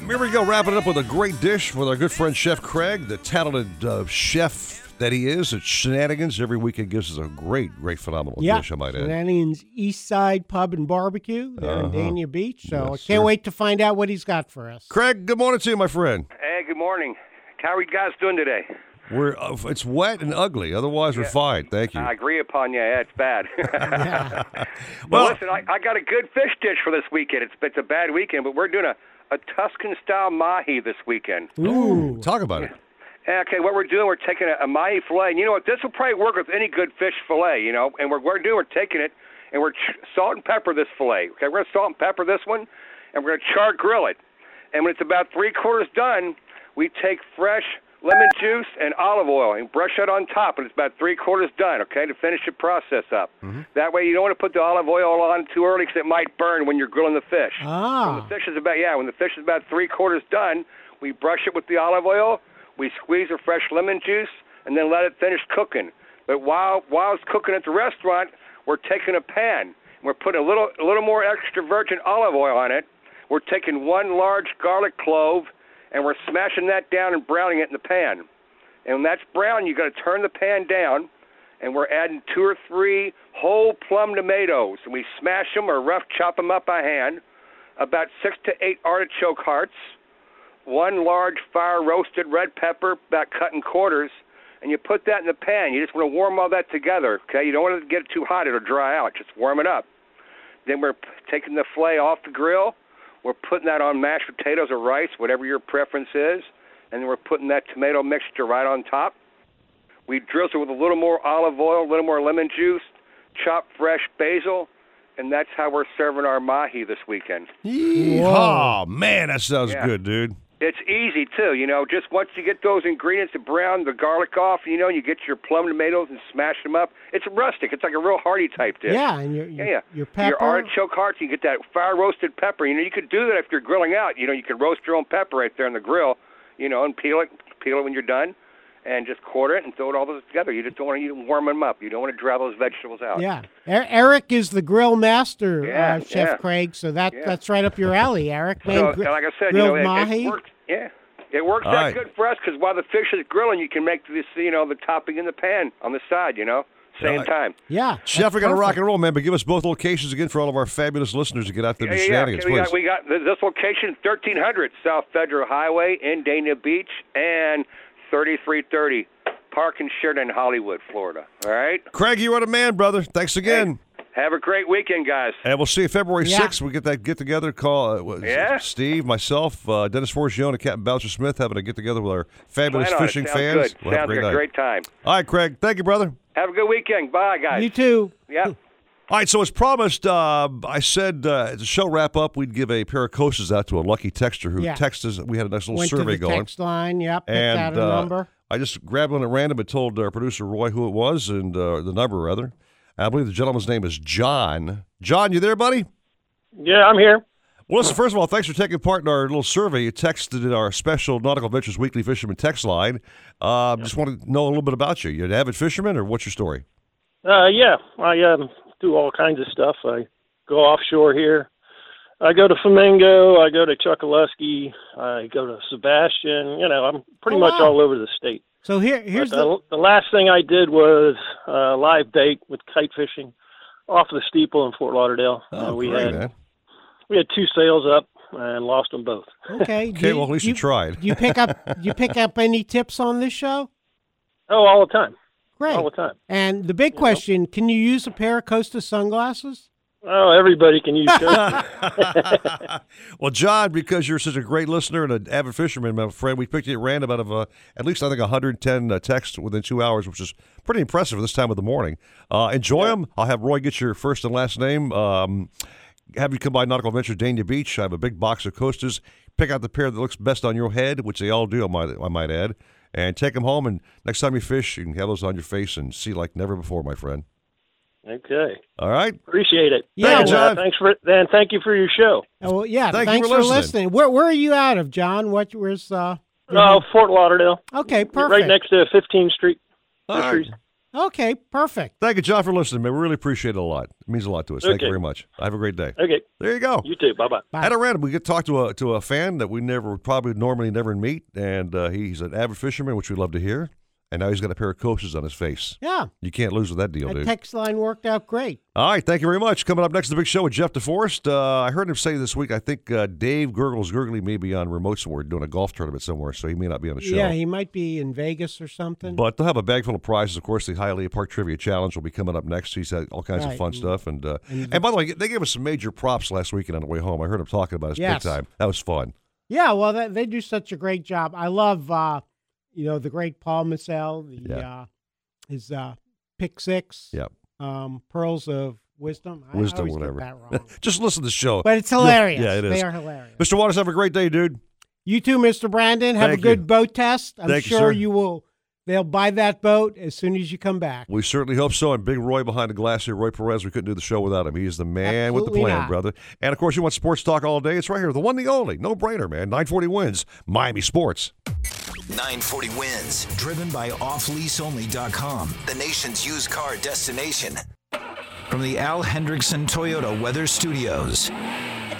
Here we go, wrapping it up with a great dish with our good friend Chef Craig, the talented uh, chef that he is at Shenanigans. Every week he gives us a great, great, phenomenal Yeah, dish, I might add. Shenanigans East Side Pub and Barbecue there Uh-huh. in Dania Beach. So I can't sir. wait to find out what he's got for us. Craig, good morning to you, my friend. Hey, good morning. How are you guys doing today? We're uh, it's wet and ugly. Otherwise, we're fine. Thank you. I agree upon you. Yeah, it's bad. Well- well, listen, I, I got a good fish dish for this weekend. It's it's a bad weekend, but we're doing a, a Tuscan style mahi this weekend. Ooh, talk about it. Okay, what we're doing, we're taking a, a mahi fillet, and you know what? This will probably work with any good fish fillet, you know. And what we're doing, we're taking it and we're ch- salt and pepper this fillet. Okay, we're gonna salt and pepper this one, and we're gonna char grill it. And when it's about three quarters done, we take fresh lemon juice and olive oil and brush that on top, and it's about three quarters done. Okay, to finish the process up. That way, you don't want to put the olive oil on too early because it might burn when you're grilling the fish. Ah. When the fish is about yeah, when the fish is about three quarters done, we brush it with the olive oil. We squeeze the fresh lemon juice and then let it finish cooking. But while while it's cooking at the restaurant, we're taking a pan. We're putting a little a little more extra virgin olive oil on it. We're taking one large garlic clove and we're smashing that down and browning it in the pan. And when that's brown, you got to turn the pan down, and we're adding two or three whole plum tomatoes, and we smash them or rough chop them up by hand. About six to eight artichoke hearts, one large fire roasted red pepper, about cut in quarters, and you put that in the pan. You just want to warm all that together, okay? You don't want to get it too hot; it'll dry out. Just warm it up. Then we're taking the fillet off the grill. We're putting that on mashed potatoes or rice, whatever your preference is, and then we're putting that tomato mixture right on top. We drizzle with a little more olive oil, a little more lemon juice, chopped fresh basil, and that's how we're serving our mahi this weekend. Oh man, that sounds Yeah. good, dude. It's easy too, you know. Just once you get those ingredients to brown the garlic off, you know, and you get your plum tomatoes and smash them up. It's rustic. It's like a real hearty type dish. Yeah, and your your, yeah, yeah. your pepper. Your artichoke hearts, you get that fire roasted pepper. You know, you could do that if you're grilling out. You know, you could roast your own pepper right there on the grill. You know, and peel it, peel it when you're done, and just quarter it and throw it all those together. You just don't want to warm them up. You don't want to dry those vegetables out. Yeah, Er- Eric is the grill master, Yeah, uh, Chef yeah. Craig. So that Yeah. that's right up your alley, Eric. Man, So, gri- like I said, you know, it, mahi. it worked. Yeah, it works All out right. good for us because while the fish is grilling, you can make this, you know, the topping in the pan on the side. You know, same Right. time. Yeah, Chef, we got to rock and roll, man. But give us both locations again for all of our fabulous listeners to get out there Yeah, to yeah, yeah. shenanigans, Okay, we got we got this location, thirteen hundred South Federal Highway in Dania Beach, and thirty three thirty Park and Sheridan, in Hollywood, Florida. All right. Craig, you are the man, brother. Thanks again. Have a great weekend, guys. And we'll see you February Yeah. 6th. We get that get together. Call uh, it? Yeah. Steve, myself, uh, Dennis Forgione, and Captain Bouncer Smith having a get together with our fabulous Plan it. fishing fans. Good. We'll have a great like a night. great time. All right, Craig. Thank you, brother. Have a good weekend. Bye, guys. You too. Yep. All right, so as promised, uh, I said uh, as the show wrap up, we'd give a pair of Costas out to a lucky texter who Yeah. texted us. We had a nice little Went survey to the going. text line. Yep, picked and out a uh, number. I just grabbed one at random and told our producer Roy who it was and uh, the number rather. I believe the gentleman's name is John. John, you there, buddy? Yeah, I'm here. Well, listen, first of all, thanks for taking part in our little survey. You texted in our special Nautical Ventures Weekly Fisherman text line. Uh, Just want to know a little bit about you. You're an avid fisherman, or what's your story? Uh, yeah, I um, do all kinds of stuff. I go offshore here. I go to Flamingo. I go to Chokoloskee. I go to Sebastian. You know, I'm pretty Oh, much wow. all over the state. So here, here's the. the, the last thing I did was uh, live bait with kite fishing off the steeple in Fort Lauderdale. Oh, Uh, we great, had man. we had two sails up and lost them both. Okay. Okay, well, at least you tried. You pick up. You pick up any tips on this show? Oh, all the time. Great. All the time. And the big question: Can you use a pair of Costa sunglasses? Oh, everybody can use Costas. Well, John, because you're such a great listener and an avid fisherman, my friend, we picked you at random out of uh, at least I think 110 uh, texts within two hours, which is pretty impressive for this time of the morning. Uh, enjoy them. I'll have Roy get your first and last name. Um, have you come by Nautical Venture Dania Beach. I have a big box of Costas. Pick out the pair that looks best on your head, which they all do, I might, I might add. And take them home. And next time you fish, you can have those on your face and see like never before, my friend. Okay. All right. Appreciate it. Yeah, And, uh, John. thanks for and thank you for your show. Oh, well, yeah. Thank you thanks for for listening. listening. Where Where are you out of, John? What? Where's uh? Oh, Fort Lauderdale. Okay, perfect. Right next to 15th Street. All right. Fisheries. Okay, perfect. Thank you, John, for listening, man. We really appreciate it a lot. It means a lot to us. Thank you very much. Have a great day. Okay. There you go. You too. Bye bye. At a random, we get to talk to a to a fan that we never probably normally never meet, and uh, he's an avid fisherman, which we love to hear. And now he's got a pair of Costas on his face. Yeah. You can't lose with that deal, That dude. text line worked out great. All right, thank you very much. Coming up next, the big show with Jeff DeForest. Uh, I heard him say this week. I think uh, Dave Gurgles Gurgley may be on remote somewhere doing a golf tournament somewhere, so he may not be on the show. Yeah, he might be in Vegas or something. But they'll have a bag full of prizes. Of course, the Hialeah Park Trivia Challenge will be coming up next. He's had all kinds of Right. fun stuff. And uh, And- and by the way, they gave us some major props last weekend on the way home. I heard him talking about his Yes. big time. That was fun. Yeah, well, they, they do such a great job. I love, uh, you know, the great Paul Massell, the Yeah. uh, his uh, pick six, Yep. um, pearls of wisdom. I Wisdom, whatever. that wrong. Just listen to the show. But it's hilarious. Yeah, it is. They are hilarious. Mr. Waters, have a great day, dude. You too, Mr. Brandon. Have Thank a good you. boat test. I'm Thank you, sure sir. you will. They'll buy that boat as soon as you come back. We certainly hope so. And Big Roy behind the glass here, Roy Perez. We couldn't do the show without him. He is the man with the plan, not. brother. And of course, you want sports talk all day? It's right here, the one, the only, no brainer, man. 940 WINZ, Miami Sports. 940 WINZ, driven by offleaseonly.com, the nation's used car destination. From the Al Hendrickson Toyota Weather Studios.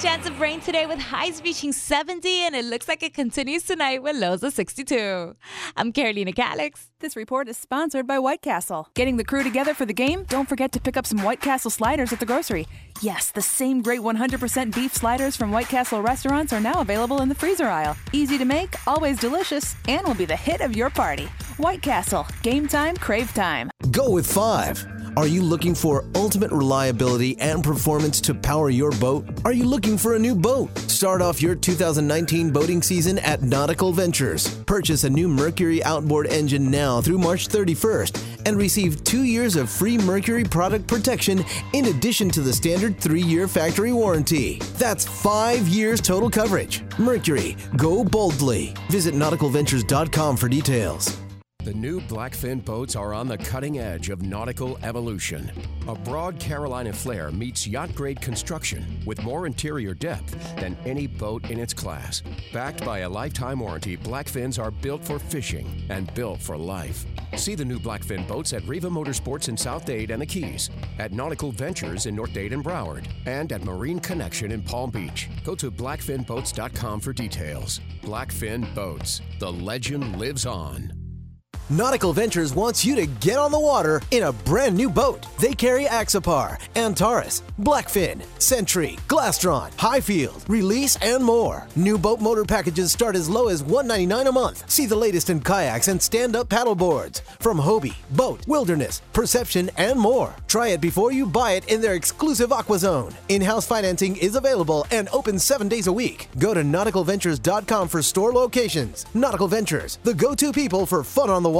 A chance of rain today with highs reaching 70, and it looks like it continues tonight with lows of 62. I'm Carolina Calix. This report is sponsored by White Castle. Getting the crew together for the game? Don't forget to pick up some White Castle sliders at the grocery. Yes, the same great 100% beef sliders from White Castle restaurants are now available in the freezer aisle. Easy to make, always delicious, and will be the hit of your party. White Castle, game time, crave time. Go with five. Are you looking for ultimate reliability and performance to power your boat? Are you looking for a new boat? Start off your 2019 boating season at Nautical Ventures. Purchase a new Mercury outboard engine now through March 31st and receive two years of free Mercury product protection in addition to the standard three year factory warranty. That's five years total coverage. Mercury, go boldly. Visit nauticalventures.com for details. The new Blackfin boats are on the cutting edge of nautical evolution. A broad Carolina flare meets yacht grade construction with more interior depth than any boat in its class. Backed by a lifetime warranty, Blackfins are built for fishing and built for life. See the new Blackfin boats at Riva Motorsports in South Dade and the Keys, at Nautical Ventures in North Dade and Broward, and at Marine Connection in Palm Beach. Go to blackfinboats.com for details. Blackfin Boats. The legend lives on. Nautical Ventures wants you to get on the water in a brand new boat. They carry Axopar, Antares, Blackfin, Sentry, Glastron, Highfield, Release, and more. New boat motor packages start as low as 199 a month. See the latest in kayaks and stand-up paddle boards from Hobie, BOTE, Wilderness, Perception, and more. Try it before you buy it in their exclusive Aqua Zone. In-house financing is available and open seven days a week. Go to nauticalventures.com for store locations. Nautical Ventures, the go-to people for fun on the water.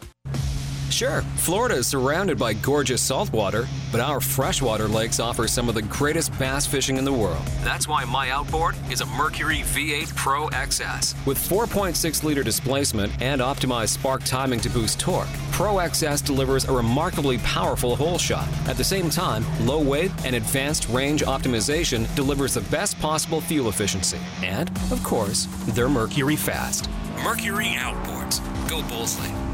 Sure, Florida is surrounded by gorgeous saltwater, but our freshwater lakes offer some of the greatest bass fishing in the world. That's why my outboard is a Mercury V8 Pro XS. With 4.6 liter displacement and optimized spark timing to boost torque, Pro XS delivers a remarkably powerful hole shot. At the same time, low weight and advanced range optimization delivers the best possible fuel efficiency. And, of course, they're Mercury fast. Mercury outboards. Go boldly.